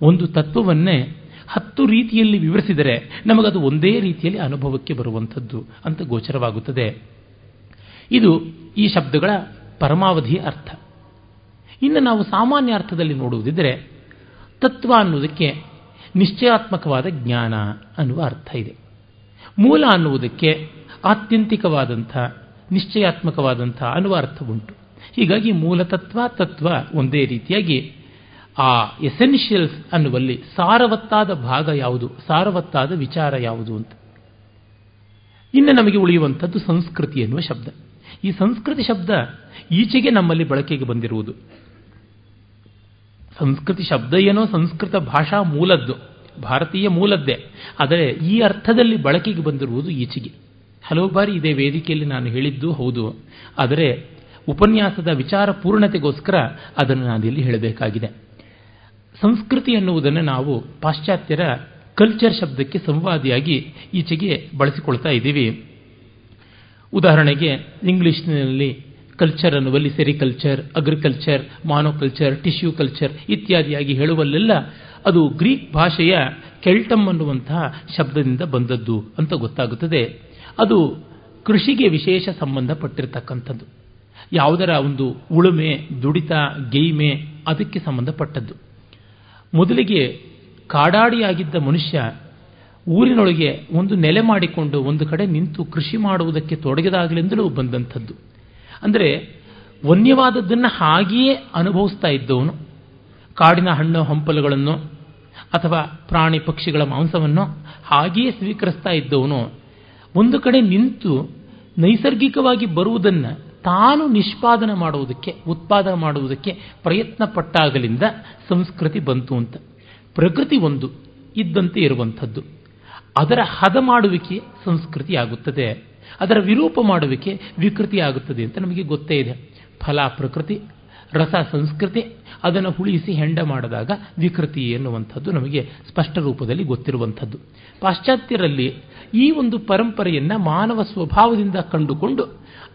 ಒಂದು ತತ್ವವನ್ನೇ ಹತ್ತು ರೀತಿಯಲ್ಲಿ ವಿವರಿಸಿದರೆ ನಮಗದು ಒಂದೇ ರೀತಿಯಲ್ಲಿ ಅನುಭವಕ್ಕೆ ಬರುವಂಥದ್ದು ಅಂತ ಗೋಚರವಾಗುತ್ತದೆ. ಇದು ಈ ಶಬ್ದಗಳ ಪರಮಾವಧಿ ಅರ್ಥ. ಇನ್ನು ನಾವು ಸಾಮಾನ್ಯ ಅರ್ಥದಲ್ಲಿ ನೋಡುವುದಿದ್ದರೆ ತತ್ವ ಅನ್ನುವುದಕ್ಕೆ ನಿಶ್ಚಯಾತ್ಮಕವಾದ ಜ್ಞಾನ ಅನ್ನುವ ಅರ್ಥ ಇದೆ. ಮೂಲ ಅನ್ನುವುದಕ್ಕೆ ಆತ್ಯಂತಿಕವಾದಂಥ, ನಿಶ್ಚಯಾತ್ಮಕವಾದಂಥ ಅನ್ನುವ ಅರ್ಥ ಉಂಟು ಹೀಗಾಗಿ ಮೂಲತತ್ವ ತತ್ವ ಒಂದೇ ರೀತಿಯಾಗಿ ಆ ಎಸೆನ್ಷಿಯಲ್ಸ್ ಅನ್ನುವಲ್ಲಿ ಸಾರವತ್ತಾದ ಭಾಗ ಯಾವುದು, ಸಾರವತ್ತಾದ ವಿಚಾರ ಯಾವುದು ಅಂತ. ಇನ್ನು ನಮಗೆ ಉಳಿಯುವಂಥದ್ದು ಸಂಸ್ಕೃತಿ ಎನ್ನುವ ಶಬ್ದ. ಈ ಸಂಸ್ಕೃತಿ ಶಬ್ದ ಈಚೆಗೆ ನಮ್ಮಲ್ಲಿ ಬಳಕೆಗೆ ಬಂದಿರುವುದು. ಸಂಸ್ಕೃತಿ ಶಬ್ದ ಏನೋ ಸಂಸ್ಕೃತ ಭಾಷಾ ಮೂಲದ್ದು, ಭಾರತೀಯ ಮೂಲದ್ದೇ. ಆದರೆ ಈ ಅರ್ಥದಲ್ಲಿ ಬಳಕೆಗೆ ಬಂದಿರುವುದು ಈಚೆಗೆ. ಹಲವು ಬಾರಿ ಇದೇ ವೇದಿಕೆಯಲ್ಲಿ ನಾನು ಹೇಳಿದ್ದು ಹೌದು. ಆದರೆ ಉಪನ್ಯಾಸದ ವಿಚಾರ ಪೂರ್ಣತೆಗೋಸ್ಕರ ಅದನ್ನು ನಾನು ಇಲ್ಲಿ ಹೇಳಬೇಕಾಗಿದೆ. ಸಂಸ್ಕೃತಿ ಎನ್ನುವುದನ್ನು ನಾವು ಪಾಶ್ಚಾತ್ಯರ ಕಲ್ಚರ್ ಶಬ್ದಕ್ಕೆ ಸಂವಾದಿಯಾಗಿ ಈಚೆಗೆ ಬಳಸಿಕೊಳ್ತಾ ಇದ್ದೀವಿ. ಉದಾಹರಣೆಗೆ, ಇಂಗ್ಲಿಷ್ನಲ್ಲಿ culture ಅನ್ನುವಲ್ಲಿ sericulture agriculture monoculture tissue culture ಇತ್ಯಾದಿಯಾಗಿ ಹೇಳುವಲ್ಲೆಲ್ಲ ಅದು ಗ್ರೀಕ್ ಭಾಷೆಯ ಕೆಲ್ಟಮ್ ಅನ್ನುವಂತಹ ಶಬ್ದದಿಂದ ಬಂದದ್ದು ಅಂತ ಗೊತ್ತಾಗುತ್ತದೆ. ಅದು ಕೃಷಿಗೆ ವಿಶೇಷ ಸಂಬಂಧಪಟ್ಟಿರತಕ್ಕಂಥದ್ದು. ಯಾವುದರ ಒಂದು ಉಳುಮೆ, ದುಡಿತ, ಗೇಯ್ಮೆ ಅದಕ್ಕೆ ಸಂಬಂಧಪಟ್ಟದ್ದು. ಮೊದಲಿಗೆ ಕಾಡಾಡಿಯಾಗಿದ್ದ ಮನುಷ್ಯ ಊರಿನೊಳಗೆ ಒಂದು ನೆಲೆ ಮಾಡಿಕೊಂಡು ಒಂದು ಕಡೆ ನಿಂತು ಕೃಷಿ ಮಾಡುವುದಕ್ಕೆ ತೊಡಗಿದಾಗಲಿಂದಲೂ ಬಂದಂಥದ್ದು. ಅಂದರೆ ವನ್ಯವಾದದ್ದನ್ನು ಹಾಗೆಯೇ ಅನುಭವಿಸ್ತಾ ಇದ್ದವನು, ಕಾಡಿನ ಹಣ್ಣು ಹಂಪಲುಗಳನ್ನು ಅಥವಾ ಪ್ರಾಣಿ ಪಕ್ಷಿಗಳ ಮಾಂಸವನ್ನು ಹಾಗೆಯೇ ಸ್ವೀಕರಿಸ್ತಾ ಇದ್ದವನು, ಒಂದು ಕಡೆ ನಿಂತು ನೈಸರ್ಗಿಕವಾಗಿ ಬರುವುದನ್ನು ತಾನು ನಿಷ್ಪಾದನೆ ಮಾಡುವುದಕ್ಕೆ, ಉತ್ಪಾದನೆ ಮಾಡುವುದಕ್ಕೆ ಪ್ರಯತ್ನ ಪಟ್ಟಾಗಲಿಂದ ಸಂಸ್ಕೃತಿ ಬಂತು ಅಂತ. ಪ್ರಕೃತಿ ಒಂದು ಇದ್ದಂತೆ ಇರುವಂಥದ್ದು. ಅದರ ಹದ ಮಾಡುವಿಕೆ ಸಂಸ್ಕೃತಿ ಆಗುತ್ತದೆ ಅದರ ವಿರೂಪ ಮಾಡುವಿಕೆ ವಿಕೃತಿ ಆಗುತ್ತದೆ ಅಂತ ನಮಗೆ ಗೊತ್ತೇ ಇದೆ. ಫಲ, ಪ್ರಕೃತಿ, ರಸ, ಸಂಸ್ಕೃತಿ ಅದನ್ನು ಹುಳಿಸಿ ಹೆಂಡ ಮಾಡಿದಾಗ ವಿಕೃತಿ ಎನ್ನುವಂಥದ್ದು ನಮಗೆ ಸ್ಪಷ್ಟ ರೂಪದಲ್ಲಿ ಗೊತ್ತಿರುವಂಥದ್ದು. ಪಾಶ್ಚಾತ್ಯರಲ್ಲಿ ಈ ಒಂದು ಪರಂಪರೆಯನ್ನು ಮಾನವ ಸ್ವಭಾವದಿಂದ ಕಂಡುಕೊಂಡು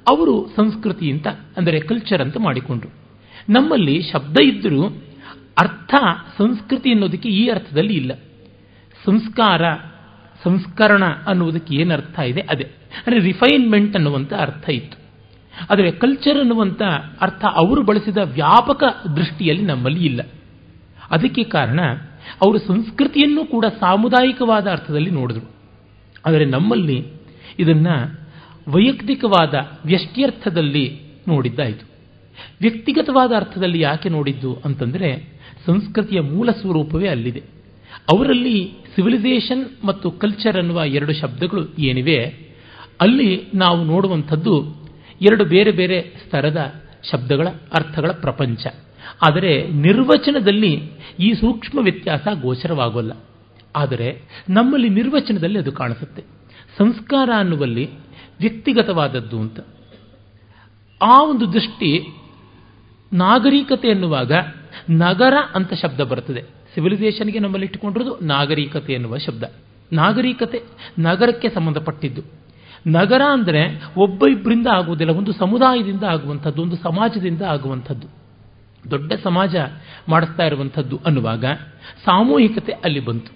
ಅವರು ಸಂಸ್ಕೃತಿ ಅಂತ, ಅಂದರೆ ಕಲ್ಚರ್ ಅಂತ ಮಾಡಿಕೊಂಡ್ರು. ನಮ್ಮಲ್ಲಿ ಶಬ್ದ ಇದ್ದರೂ ಅರ್ಥ ಸಂಸ್ಕೃತಿ ಅನ್ನೋದಕ್ಕೆ ಈ ಅರ್ಥದಲ್ಲಿ ಇಲ್ಲ. ಸಂಸ್ಕಾರ ಸಂಸ್ಕರಣ ಅನ್ನುವುದಕ್ಕೆ ಏನು ಅರ್ಥ ಇದೆ? ಅದೇ. ಅಂದರೆ ರಿಫೈನ್ಮೆಂಟ್ ಅನ್ನುವಂಥ ಅರ್ಥ ಇತ್ತು. ಆದರೆ ಕಲ್ಚರ್ ಅನ್ನುವಂಥ ಅರ್ಥ ಅವರು ಬಳಸಿದ ವ್ಯಾಪಕ ದೃಷ್ಟಿಯಲ್ಲಿ ನಮ್ಮಲ್ಲಿ ಇಲ್ಲ. ಅದಕ್ಕೆ ಕಾರಣ ಅವರು ಸಂಸ್ಕೃತಿಯನ್ನು ಕೂಡ ಸಾಮುದಾಯಿಕವಾದ ಅರ್ಥದಲ್ಲಿ ನೋಡಿದ್ರು. ಆದರೆ ನಮ್ಮಲ್ಲಿ ಇದನ್ನು ವೈಯಕ್ತಿಕವಾದ ವ್ಯಷ್ಟ್ಯರ್ಥದಲ್ಲಿ ನೋಡಿದ್ದಾಯಿತು. ವ್ಯಕ್ತಿಗತವಾದ ಅರ್ಥದಲ್ಲಿ ಯಾಕೆ ನೋಡಿದ್ದು ಅಂತಂದರೆ ಸಂಸ್ಕೃತಿಯ ಮೂಲ ಸ್ವರೂಪವೇ ಅಲ್ಲಿದೆ. ಅವರಲ್ಲಿ ಸಿವಿಲೈಸೇಷನ್ ಮತ್ತು ಕಲ್ಚರ್ ಅನ್ನುವ ಎರಡು ಶಬ್ದಗಳು ಏನಿವೆ, ಅಲ್ಲಿ ನಾವು ನೋಡುವಂಥದ್ದು ಎರಡು ಬೇರೆ ಬೇರೆ ಸ್ತರದ ಶಬ್ದಗಳ ಅರ್ಥಗಳ ಪ್ರಪಂಚ. ಆದರೆ ನಿರ್ವಚನದಲ್ಲಿ ಈ ಸೂಕ್ಷ್ಮ ವ್ಯತ್ಯಾಸ ಗೋಚರವಾಗೋಲ್ಲ. ಆದರೆ ನಮ್ಮಲ್ಲಿ ನಿರ್ವಚನದಲ್ಲಿ ಅದು ಕಾಣಿಸುತ್ತೆ. ಸಂಸ್ಕಾರ ಅನ್ನುವಲ್ಲಿ ವ್ಯಕ್ತಿಗತವಾದದ್ದು ಅಂತ. ಆ ಒಂದು ದೃಷ್ಟಿ ನಾಗರಿಕತೆ ಎನ್ನುವಾಗ ನಗರ ಅಂತ ಶಬ್ದ ಬರ್ತದೆ. ಸಿವಿಲೈಸೇಷನ್ಗೆ ನಮ್ಮಲ್ಲಿ ಇಟ್ಟುಕೊಂಡಿರೋದು ನಾಗರಿಕತೆ ಎನ್ನುವ ಶಬ್ದ. ನಾಗರಿಕತೆ ನಗರಕ್ಕೆ ಸಂಬಂಧಪಟ್ಟಿದ್ದು. ನಗರ ಅಂದರೆ ಒಬ್ಬ ಇಬ್ಬರಿಂದ ಆಗುವುದಿಲ್ಲ, ಒಂದು ಸಮುದಾಯದಿಂದ ಆಗುವಂಥದ್ದು, ಒಂದು ಸಮಾಜದಿಂದ ಆಗುವಂಥದ್ದು. ದೊಡ್ಡ ಸಮಾಜ ಮಾಡಿಸ್ತಾ ಇರುವಂಥದ್ದು ಅನ್ನುವಾಗ ಸಾಮೂಹಿಕತೆ ಅಲ್ಲಿ ಬಂತು.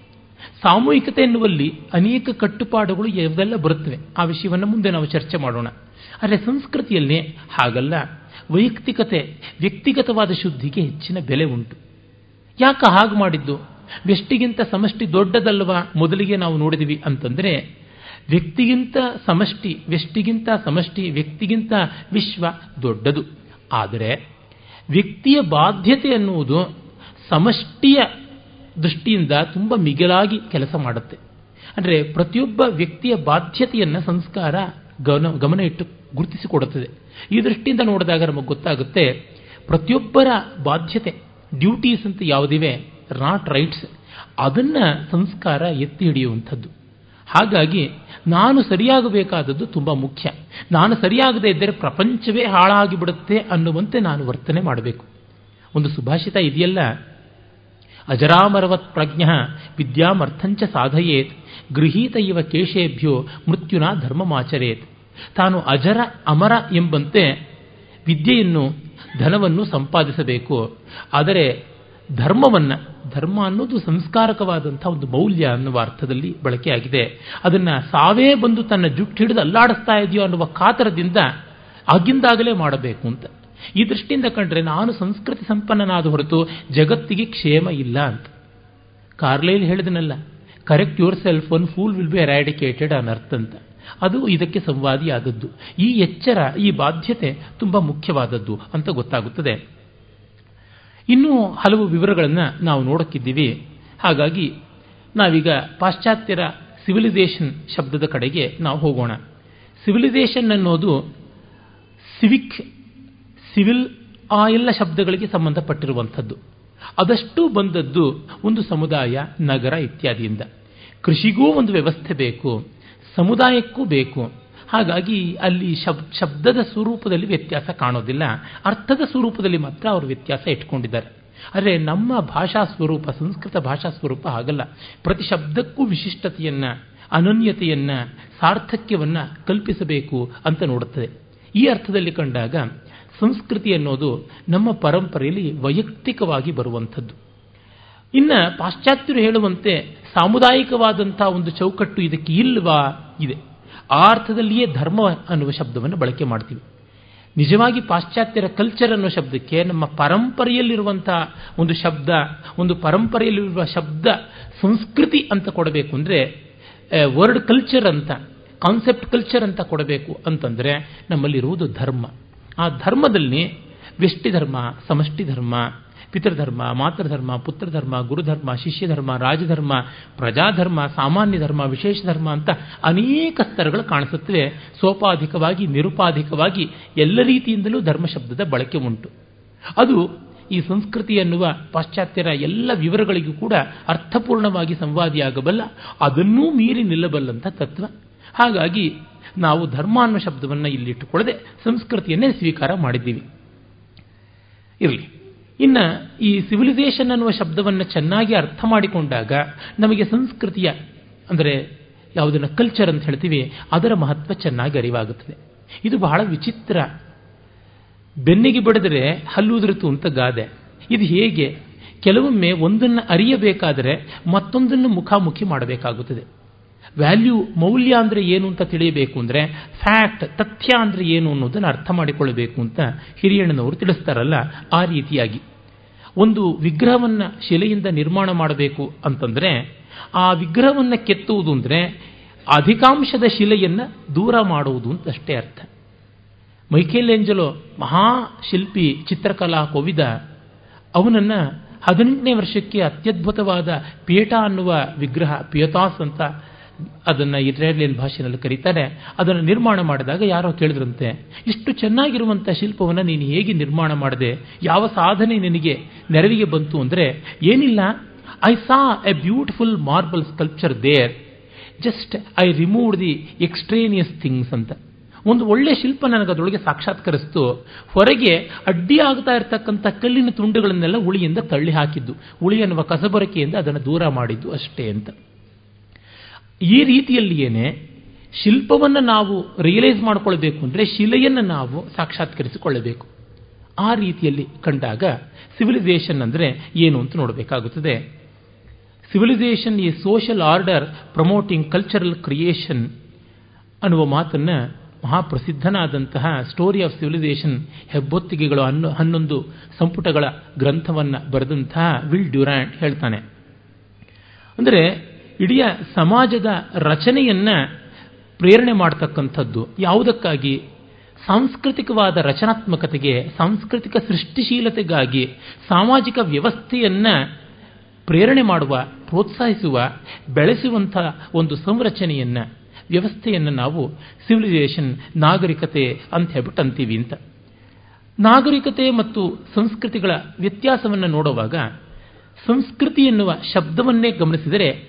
ಸಾಮೂಹಿಕತೆ ಎನ್ನುವಲ್ಲಿ ಅನೇಕ ಕಟ್ಟುಪಾಡುಗಳು ಯಾವುದೆಲ್ಲ ಬರುತ್ತವೆ. ಆ ವಿಷಯವನ್ನು ಮುಂದೆ ನಾವು ಚರ್ಚೆ ಮಾಡೋಣ. ಆದರೆ ಸಂಸ್ಕೃತಿಯಲ್ಲಿ ಹಾಗಲ್ಲ. ವೈಯಕ್ತಿಕತೆ, ವ್ಯಕ್ತಿಗತವಾದ ಶುದ್ಧಿಗೆ ಹೆಚ್ಚಿನ ಬೆಲೆ ಉಂಟು. ಯಾಕೆ ಹಾಗೆ ಮಾಡಿದ್ದು? ವ್ಯಷ್ಟಿಗಿಂತ ಸಮಷ್ಟಿ ದೊಡ್ಡದಲ್ವಾ? ಮೊದಲಿಗೆ ನಾವು ನೋಡಿದ್ವಿ ಅಂತಂದರೆ, ವ್ಯಕ್ತಿಗಿಂತ ಸಮಷ್ಟಿ ವ್ಯಷ್ಟಿಗಿಂತ ಸಮಷ್ಟಿ, ವ್ಯಕ್ತಿಗಿಂತ ವಿಶ್ವ ದೊಡ್ಡದು. ಆದರೆ, ವ್ಯಕ್ತಿಯ ಬಾಧ್ಯತೆ ಅನ್ನುವುದು ಸಮಷ್ಟಿಯ ದೃಷ್ಟಿಯಿಂದ ತುಂಬ ಮಿಗಿಲಾಗಿ ಕೆಲಸ ಮಾಡುತ್ತೆ. ಅಂದರೆ, ಪ್ರತಿಯೊಬ್ಬ ವ್ಯಕ್ತಿಯ ಬಾಧ್ಯತೆಯನ್ನು ಸಂಸ್ಕಾರ ಗಮನ ಗಮನ ಇಟ್ಟು ಗುರುತಿಸಿಕೊಡುತ್ತದೆ. ಈ ದೃಷ್ಟಿಯಿಂದ ನೋಡಿದಾಗ ನಮಗೆ ಗೊತ್ತಾಗುತ್ತೆ, ಪ್ರತಿಯೊಬ್ಬರ ಬಾಧ್ಯತೆ ಡ್ಯೂಟೀಸ್ ಅಂತ ಯಾವುದಿವೆ? ರಾಟ್ ರೈಟ್ಸ್ ಅದನ್ನು ಸಂಸ್ಕಾರ ಎತ್ತಿ ಹಿಡಿಯುವಂಥದ್ದು. ಹಾಗಾಗಿ ನಾನು ಸರಿಯಾಗಬೇಕಾದದ್ದು ತುಂಬ ಮುಖ್ಯ. ನಾನು ಸರಿಯಾಗದೇ ಇದ್ದರೆ ಪ್ರಪಂಚವೇ ಹಾಳಾಗಿ ಬಿಡುತ್ತೆ ಅನ್ನುವಂತೆ ನಾನು ವರ್ತನೆ ಮಾಡಬೇಕು. ಒಂದು ಸುಭಾಷಿತ ಇದೆಯಲ್ಲ? ಅಜರಾಮರವತ್ ಪ್ರಜ್ಞ ವಿದ್ಯಾಮರ್ಥಂಚ ಸಾಧಯೇತ್ ಗೃಹೀತ ಇವ ಕೇಶೇಭ್ಯೋ ಮೃತ್ಯುನ ಧರ್ಮಮಾಚರೇತ್. ತಾನು ಅಜರ ಅಮರ ಎಂಬಂತೆ ವಿದ್ಯೆಯನ್ನು ಧನವನ್ನು ಸಂಪಾದಿಸಬೇಕು. ಆದರೆ ಧರ್ಮವನ್ನು, ಧರ್ಮ ಅನ್ನೋದು ಸಂಸ್ಕಾರಕವಾದಂಥ ಒಂದು ಮೌಲ್ಯ ಅನ್ನುವ ಅರ್ಥದಲ್ಲಿ ಬಳಕೆಯಾಗಿದೆ. ಅದನ್ನು ಸಾವೇ ಬಂದು ತನ್ನ ಜುಟ್ಟು ಹಿಡಿದು ಅಲ್ಲಾಡಿಸ್ತಾ ಇದೆಯೋ ಅನ್ನುವ ಕಾತರದಿಂದ ಆಗಿಂದಾಗಲೇ ಮಾಡಬೇಕು ಅಂತ. ಈ ದೃಷ್ಟಿಯಿಂದ ಕಂಡ್ರೆ ನಾನು ಸಂಸ್ಕೃತಿ ಸಂಪನ್ನನಾದ ಹೊರತು ಜಗತ್ತಿಗೆ ಕ್ಷೇಮ ಇಲ್ಲ ಅಂತ. Carlyle ಹೇಳಿದನಲ್ಲ correct yourself one fool will be eradicated on earth ಅಂತ. ಅದು ಇದಕ್ಕೆ ಸಂವಾದಿಯಾದದ್ದು. ಈ ಎಚ್ಚರ, ಈ ಬಾಧ್ಯತೆ ತುಂಬ ಮುಖ್ಯವಾದದ್ದು ಅಂತ ಗೊತ್ತಾಗುತ್ತದೆ. ಇನ್ನೂ ಹಲವು ವಿವರಗಳನ್ನು ನಾವು ನೋಡಕ್ಕಿದ್ದೀವಿ. ಹಾಗಾಗಿ ನಾವೀಗ ಪಾಶ್ಚಾತ್ಯರ ಸಿವಿಲೈಸೇಷನ್ ಶಬ್ದದ ಕಡೆಗೆ ನಾವು ಹೋಗೋಣ. ಸಿವಿಲೈಸೇಷನ್ ಅನ್ನೋದು ಸಿವಿಕ್ ಸಿವಿಲ್ ಆ ಎಲ್ಲ ಶಬ್ದಗಳಿಗೆ ಸಂಬಂಧಪಟ್ಟಿರುವಂಥದ್ದು. ಅದಷ್ಟು ಬಂದದ್ದು ಒಂದು ಸಮುದಾಯ, ನಗರ ಇತ್ಯಾದಿಯಿಂದ. ಕೃಷಿಗೂ ಒಂದು ವ್ಯವಸ್ಥೆ ಬೇಕು. ಸಮುದಾಯಕ್ಕೂ ಬೇಕು. ಹಾಗಾಗಿ ಅಲ್ಲಿ ಶಬ್, ಶಬ್ದದ ಸ್ವರೂಪದಲ್ಲಿ ವ್ಯತ್ಯಾಸ ಕಾಣೋದಿಲ್ಲ. ಅರ್ಥದ ಸ್ವರೂಪದಲ್ಲಿ ಮಾತ್ರ ಅವರು ವ್ಯತ್ಯಾಸ ಇಟ್ಕೊಂಡಿದ್ದಾರೆ. ಆದರೆ ನಮ್ಮ ಭಾಷಾ ಸ್ವರೂಪ, ಸಂಸ್ಕೃತ ಭಾಷಾ ಸ್ವರೂಪ ಹಾಗಲ್ಲ. ಪ್ರತಿ ಶಬ್ದಕ್ಕೂ ವಿಶಿಷ್ಟತೆಯನ್ನು, ಅನನ್ಯತೆಯನ್ನು, ಸಾರ್ಥಕ್ಯವನ್ನ ಕಲ್ಪಿಸಬೇಕು ಅಂತ ನೋಡುತ್ತದೆ. ಈ ಅರ್ಥದಲ್ಲಿ ಕಂಡಾಗ ಸಂಸ್ಕೃತಿ ಅನ್ನೋದು ನಮ್ಮ ಪರಂಪರೆಯಲ್ಲಿ ವೈಯಕ್ತಿಕವಾಗಿ ಬರುವಂಥದ್ದು. ಇನ್ನು ಪಾಶ್ಚಾತ್ಯರು ಹೇಳುವಂತೆ ಸಾಮುದಾಯಿಕವಾದಂಥ ಒಂದು ಚೌಕಟ್ಟು ಇದಕ್ಕೆ ಇಲ್ವಾ ಇದೆ. ಆ ಅರ್ಥದಲ್ಲಿಯೇ ಧರ್ಮ ಅನ್ನುವ ಶಬ್ದವನ್ನು ಬಳಕೆ ಮಾಡ್ತೀವಿ. ನಿಜವಾಗಿ ಪಾಶ್ಚಾತ್ಯರ ಕಲ್ಚರ್ ಅನ್ನೋ ಶಬ್ದಕ್ಕೆ ನಮ್ಮ ಪರಂಪರೆಯಲ್ಲಿರುವಂಥ ಒಂದು ಶಬ್ದ, ಒಂದು ಪರಂಪರೆಯಲ್ಲಿರುವ ಶಬ್ದ ಸಂಸ್ಕೃತಿ ಅಂತ ಕೊಡಬೇಕು ಅಂದರೆ ವರ್ಡ್ ಕಲ್ಚರ್ ಅಂತ ಕಾನ್ಸೆಪ್ಟ್ ಕಲ್ಚರ್ ಅಂತ ಕೊಡಬೇಕು ಅಂತಂದರೆ ನಮ್ಮಲ್ಲಿರುವುದು ಧರ್ಮ. ಆ ಧರ್ಮದಲ್ಲಿ ವ್ಯಷ್ಟಿ ಧರ್ಮ, ಸಮಷ್ಟಿ ಧರ್ಮ ಪಿತೃಧರ್ಮ, ಮಾತೃಧರ್ಮ, ಪುತ್ರಧರ್ಮ, ಗುರುಧರ್ಮ, ಶಿಷ್ಯಧರ್ಮ, ರಾಜಧರ್ಮ, ಪ್ರಜಾಧರ್ಮ, ಸಾಮಾನ್ಯ ಧರ್ಮ, ವಿಶೇಷ ಧರ್ಮ ಅಂತ ಅನೇಕ ಸ್ತರಗಳು ಕಾಣಿಸುತ್ತವೆ. ಸೋಪಾಧಿಕವಾಗಿ, ನಿರುಪಾಧಿಕವಾಗಿ ಎಲ್ಲ ರೀತಿಯಿಂದಲೂ ಧರ್ಮ ಶಬ್ದದ ಬಳಕೆ ಉಂಟು. ಅದು ಈ ಸಂಸ್ಕೃತಿ ಎನ್ನುವ ಪಾಶ್ಚಾತ್ಯರ ಎಲ್ಲ ವಿವರಗಳಿಗೂ ಕೂಡ ಅರ್ಥಪೂರ್ಣವಾಗಿ ಸಂವಾದಿಯಾಗಬಲ್ಲ, ಅದನ್ನೂ ಮೀರಿ ನಿಲ್ಲಬಲ್ಲಂಥ ತತ್ವ. ಹಾಗಾಗಿ ನಾವು ಧರ್ಮ ಅನ್ನೋ ಶಬ್ದವನ್ನು ಇಲ್ಲಿಟ್ಟುಕೊಳ್ಳದೆ ಸಂಸ್ಕೃತಿಯನ್ನೇ ಸ್ವೀಕಾರ ಮಾಡಿದ್ದೀವಿ. ಇರಲಿ. ಇನ್ನು ಈ ಸಿವಿಲೈಸೇಷನ್ ಅನ್ನುವ ಶಬ್ದವನ್ನು ಚೆನ್ನಾಗಿ ಅರ್ಥ ಮಾಡಿಕೊಂಡಾಗ ನಮಗೆ ಸಂಸ್ಕೃತಿಯ, ಅಂದರೆ ಯಾವುದನ್ನು ಕಲ್ಚರ್ ಅಂತ ಹೇಳ್ತೀವಿ, ಅದರ ಮಹತ್ವ ಚೆನ್ನಾಗಿ ಅರಿವಾಗುತ್ತದೆ. ಇದು ಬಹಳ ವಿಚಿತ್ರ. ಬೆನ್ನಿಗೆ ಬಡಿದರೆ ಹಲ್ಲುದುರಿತು ಅಂತ ಗಾದೆ. ಇದು ಹೇಗೆ? ಕೆಲವೊಮ್ಮೆ ಒಂದನ್ನು ಅರಿಯಬೇಕಾದರೆ ಮತ್ತೊಂದನ್ನು ಮುಖಾಮುಖಿ ಮಾಡಬೇಕಾಗುತ್ತದೆ. ವ್ಯಾಲ್ಯೂ ಮೌಲ್ಯ ಅಂದರೆ ಏನು ಅಂತ ತಿಳಿಯಬೇಕು ಅಂದರೆ ಫ್ಯಾಕ್ಟ್, ತಥ್ಯ ಅಂದರೆ ಏನು ಅನ್ನೋದನ್ನು ಅರ್ಥ ಮಾಡಿಕೊಳ್ಳಬೇಕು ಅಂತ ಹಿರಿಯಣ್ಣನವರು ತಿಳಿಸ್ತಾರಲ್ಲ, ಆ ರೀತಿಯಾಗಿ. ಒಂದು ವಿಗ್ರಹವನ್ನು ಶಿಲೆಯಿಂದ ನಿರ್ಮಾಣ ಮಾಡಬೇಕು ಅಂತಂದರೆ, ಆ ವಿಗ್ರಹವನ್ನು ಕೆತ್ತುವುದು ಅಂದರೆ ಅಧಿಕಾಂಶದ ಶಿಲೆಯನ್ನು ದೂರ ಮಾಡುವುದು ಅಂತ ಅಷ್ಟೇ ಅರ್ಥ. ಮೈಕೇಲೆಂಜಲೋ ಮಹಾಶಿಲ್ಪಿ ಚಿತ್ರಕಲಾ ಕೋವಿದ ಅವನನ್ನು ಹದಿನೆಂಟನೇ ವರ್ಷಕ್ಕೆ ಅತ್ಯದ್ಭುತವಾದ ಪೇಟ ಅನ್ನುವ ವಿಗ್ರಹ, ಪಿಯತಾಸ್ ಅಂತ ಅದನ್ನು ಇಸ್ರೇಲಿಯನ್ ಭಾಷೆಯಲ್ಲಿ ಕರೀತಾರೆ, ಅದನ್ನು ನಿರ್ಮಾಣ ಮಾಡಿದಾಗ ಯಾರೋ ಕೇಳಿದ್ರಂತೆ, ಇಷ್ಟು ಚೆನ್ನಾಗಿರುವಂಥ ಶಿಲ್ಪವನ್ನು ನೀನು ಹೇಗೆ ನಿರ್ಮಾಣ ಮಾಡಿದೆ, ಯಾವ ಸಾಧನೆ ನಿನಗೆ ನೆರವಿಗೆ ಬಂತು ಅಂದರೆ, ಏನಿಲ್ಲ I saw a beautiful marble sculpture there just I remove the extraneous things ಅಂತ. ಒಂದು ಒಳ್ಳೆ ಶಿಲ್ಪ ನನಗೆ ಅದರೊಳಗೆ ಸಾಕ್ಷಾತ್ಕರಿಸ್ತು. ಹೊರಗೆ ಅಡ್ಡಿ ಆಗ್ತಾ ಇರತಕ್ಕಂಥ ಕಲ್ಲಿನ ತುಂಡುಗಳನ್ನೆಲ್ಲ ಉಳಿಯಿಂದ ತಳ್ಳಿ ಹಾಕಿದ್ದು. ಉಳಿ ಅನ್ನುವ ಕಸಬರಕೆಯಿಂದ ಅದನ್ನು ದೂರ ಮಾಡಿದ್ದು ಅಷ್ಟೇ ಅಂತ. ಈ ರೀತಿಯಲ್ಲಿಯೇನೆ ಶಿಲ್ಪವನ್ನು ನಾವು ರಿಯಲೈಸ್ ಮಾಡಿಕೊಳ್ಬೇಕು ಅಂದರೆ ಶಿಲೆಯನ್ನು ನಾವು ಸಾಕ್ಷಾತ್ಕರಿಸಿಕೊಳ್ಳಬೇಕು. ಆ ರೀತಿಯಲ್ಲಿ ಕಂಡಾಗ ಸಿವಿಲೈಸೇಷನ್ ಅಂದರೆ ಏನು ಅಂತ ನೋಡಬೇಕಾಗುತ್ತದೆ. ಸಿವಿಲೈಸೇಷನ್ ಈ social order promoting cultural creation ಅನ್ನುವ ಮಾತನ್ನು ಮಹಾಪ್ರಸಿದ್ಧನಾದಂತಹ ಸ್ಟೋರಿ ಆಫ್ ಸಿವಿಲೈಸೇಷನ್ ಹೆಬ್ಬೊತ್ತಿಗೆಗಳು ಹನ್ನು, ಹನ್ನೊಂದು ಸಂಪುಟಗಳ ಗ್ರಂಥವನ್ನು ಬರೆದಂತಹ ವಿಲ್ ಡ್ಯೂರಾಂಟ್ ಹೇಳ್ತಾನೆ. ಅಂದರೆ ಇಡೀ ಸಮಾಜದ ರಚನೆಯನ್ನ ಪ್ರೇರಣೆ ಮಾಡತಕ್ಕಂಥದ್ದು. ಯಾವುದಕ್ಕಾಗಿ? ಸಾಂಸ್ಕೃತಿಕವಾದ ರಚನಾತ್ಮಕತೆಗೆ, ಸಾಂಸ್ಕೃತಿಕ ಸೃಷ್ಟಿಶೀಲತೆಗಾಗಿ, ಸಾಮಾಜಿಕ ವ್ಯವಸ್ಥೆಯನ್ನ ಪ್ರೇರಣೆ ಮಾಡುವ, ಪ್ರೋತ್ಸಾಹಿಸುವ, ಬೆಳೆಸುವಂಥ ಒಂದು ಸಂರಚನೆಯನ್ನ, ವ್ಯವಸ್ಥೆಯನ್ನು ನಾವು ಸಿವಿಲೈಸೇಷನ್ ನಾಗರಿಕತೆ ಅಂತ ಹೇಳ್ಬಿಟ್ಟು ಅಂತೀವಿ ಅಂತ. ನಾಗರಿಕತೆ ಮತ್ತು ಸಂಸ್ಕೃತಿಗಳ ವ್ಯತ್ಯಾಸವನ್ನು ನೋಡುವಾಗ ಸಂಸ್ಕೃತಿ ಎನ್ನುವ ಶಬ್ದವನ್ನೇ ಗಮನಿಸಿದರೆ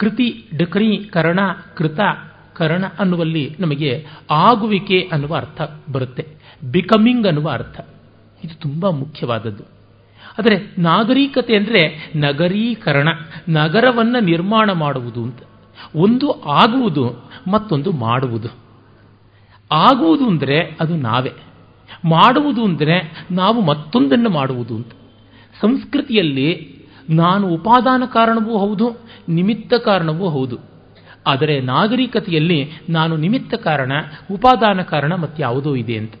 ಕೃತಿ ಡಕರಿ ಕರಣ ಕೃತ ಕರಣ ಅನ್ನುವಲ್ಲಿ ನಮಗೆ ಆಗುವಿಕೆ ಅನ್ನುವ ಅರ್ಥ ಬರುತ್ತೆ. ಬಿಕಮಿಂಗ್ ಅನ್ನುವ ಅರ್ಥ. ಇದು ತುಂಬ ಮುಖ್ಯವಾದದ್ದು. ಆದರೆ ನಾಗರಿಕತೆ ಅಂದರೆ ನಗರೀಕರಣ, ನಗರವನ್ನು ನಿರ್ಮಾಣ ಮಾಡುವುದು ಅಂತ. ಒಂದು ಆಗುವುದು, ಮತ್ತೊಂದು ಮಾಡುವುದು. ಆಗುವುದು ಅಂದರೆ ಅದು ನಾವೇ. ಮಾಡುವುದು ಅಂದರೆ ನಾವು ಮತ್ತೊಂದನ್ನು ಮಾಡುವುದು ಅಂತ. ಸಂಸ್ಕೃತಿಯಲ್ಲಿ ನಾನು ಉಪಾದಾನ ಕಾರಣವೂ ಹೌದು, ನಿಮಿತ್ತ ಕಾರಣವೂ ಹೌದು. ಆದರೆ ನಾಗರಿಕತೆಯಲ್ಲಿ ನಾನು ನಿಮಿತ್ತ ಕಾರಣ, ಉಪಾದಾನ ಕಾರಣ ಮತ್ತಾವುದೋ ಇದೆ ಅಂತ.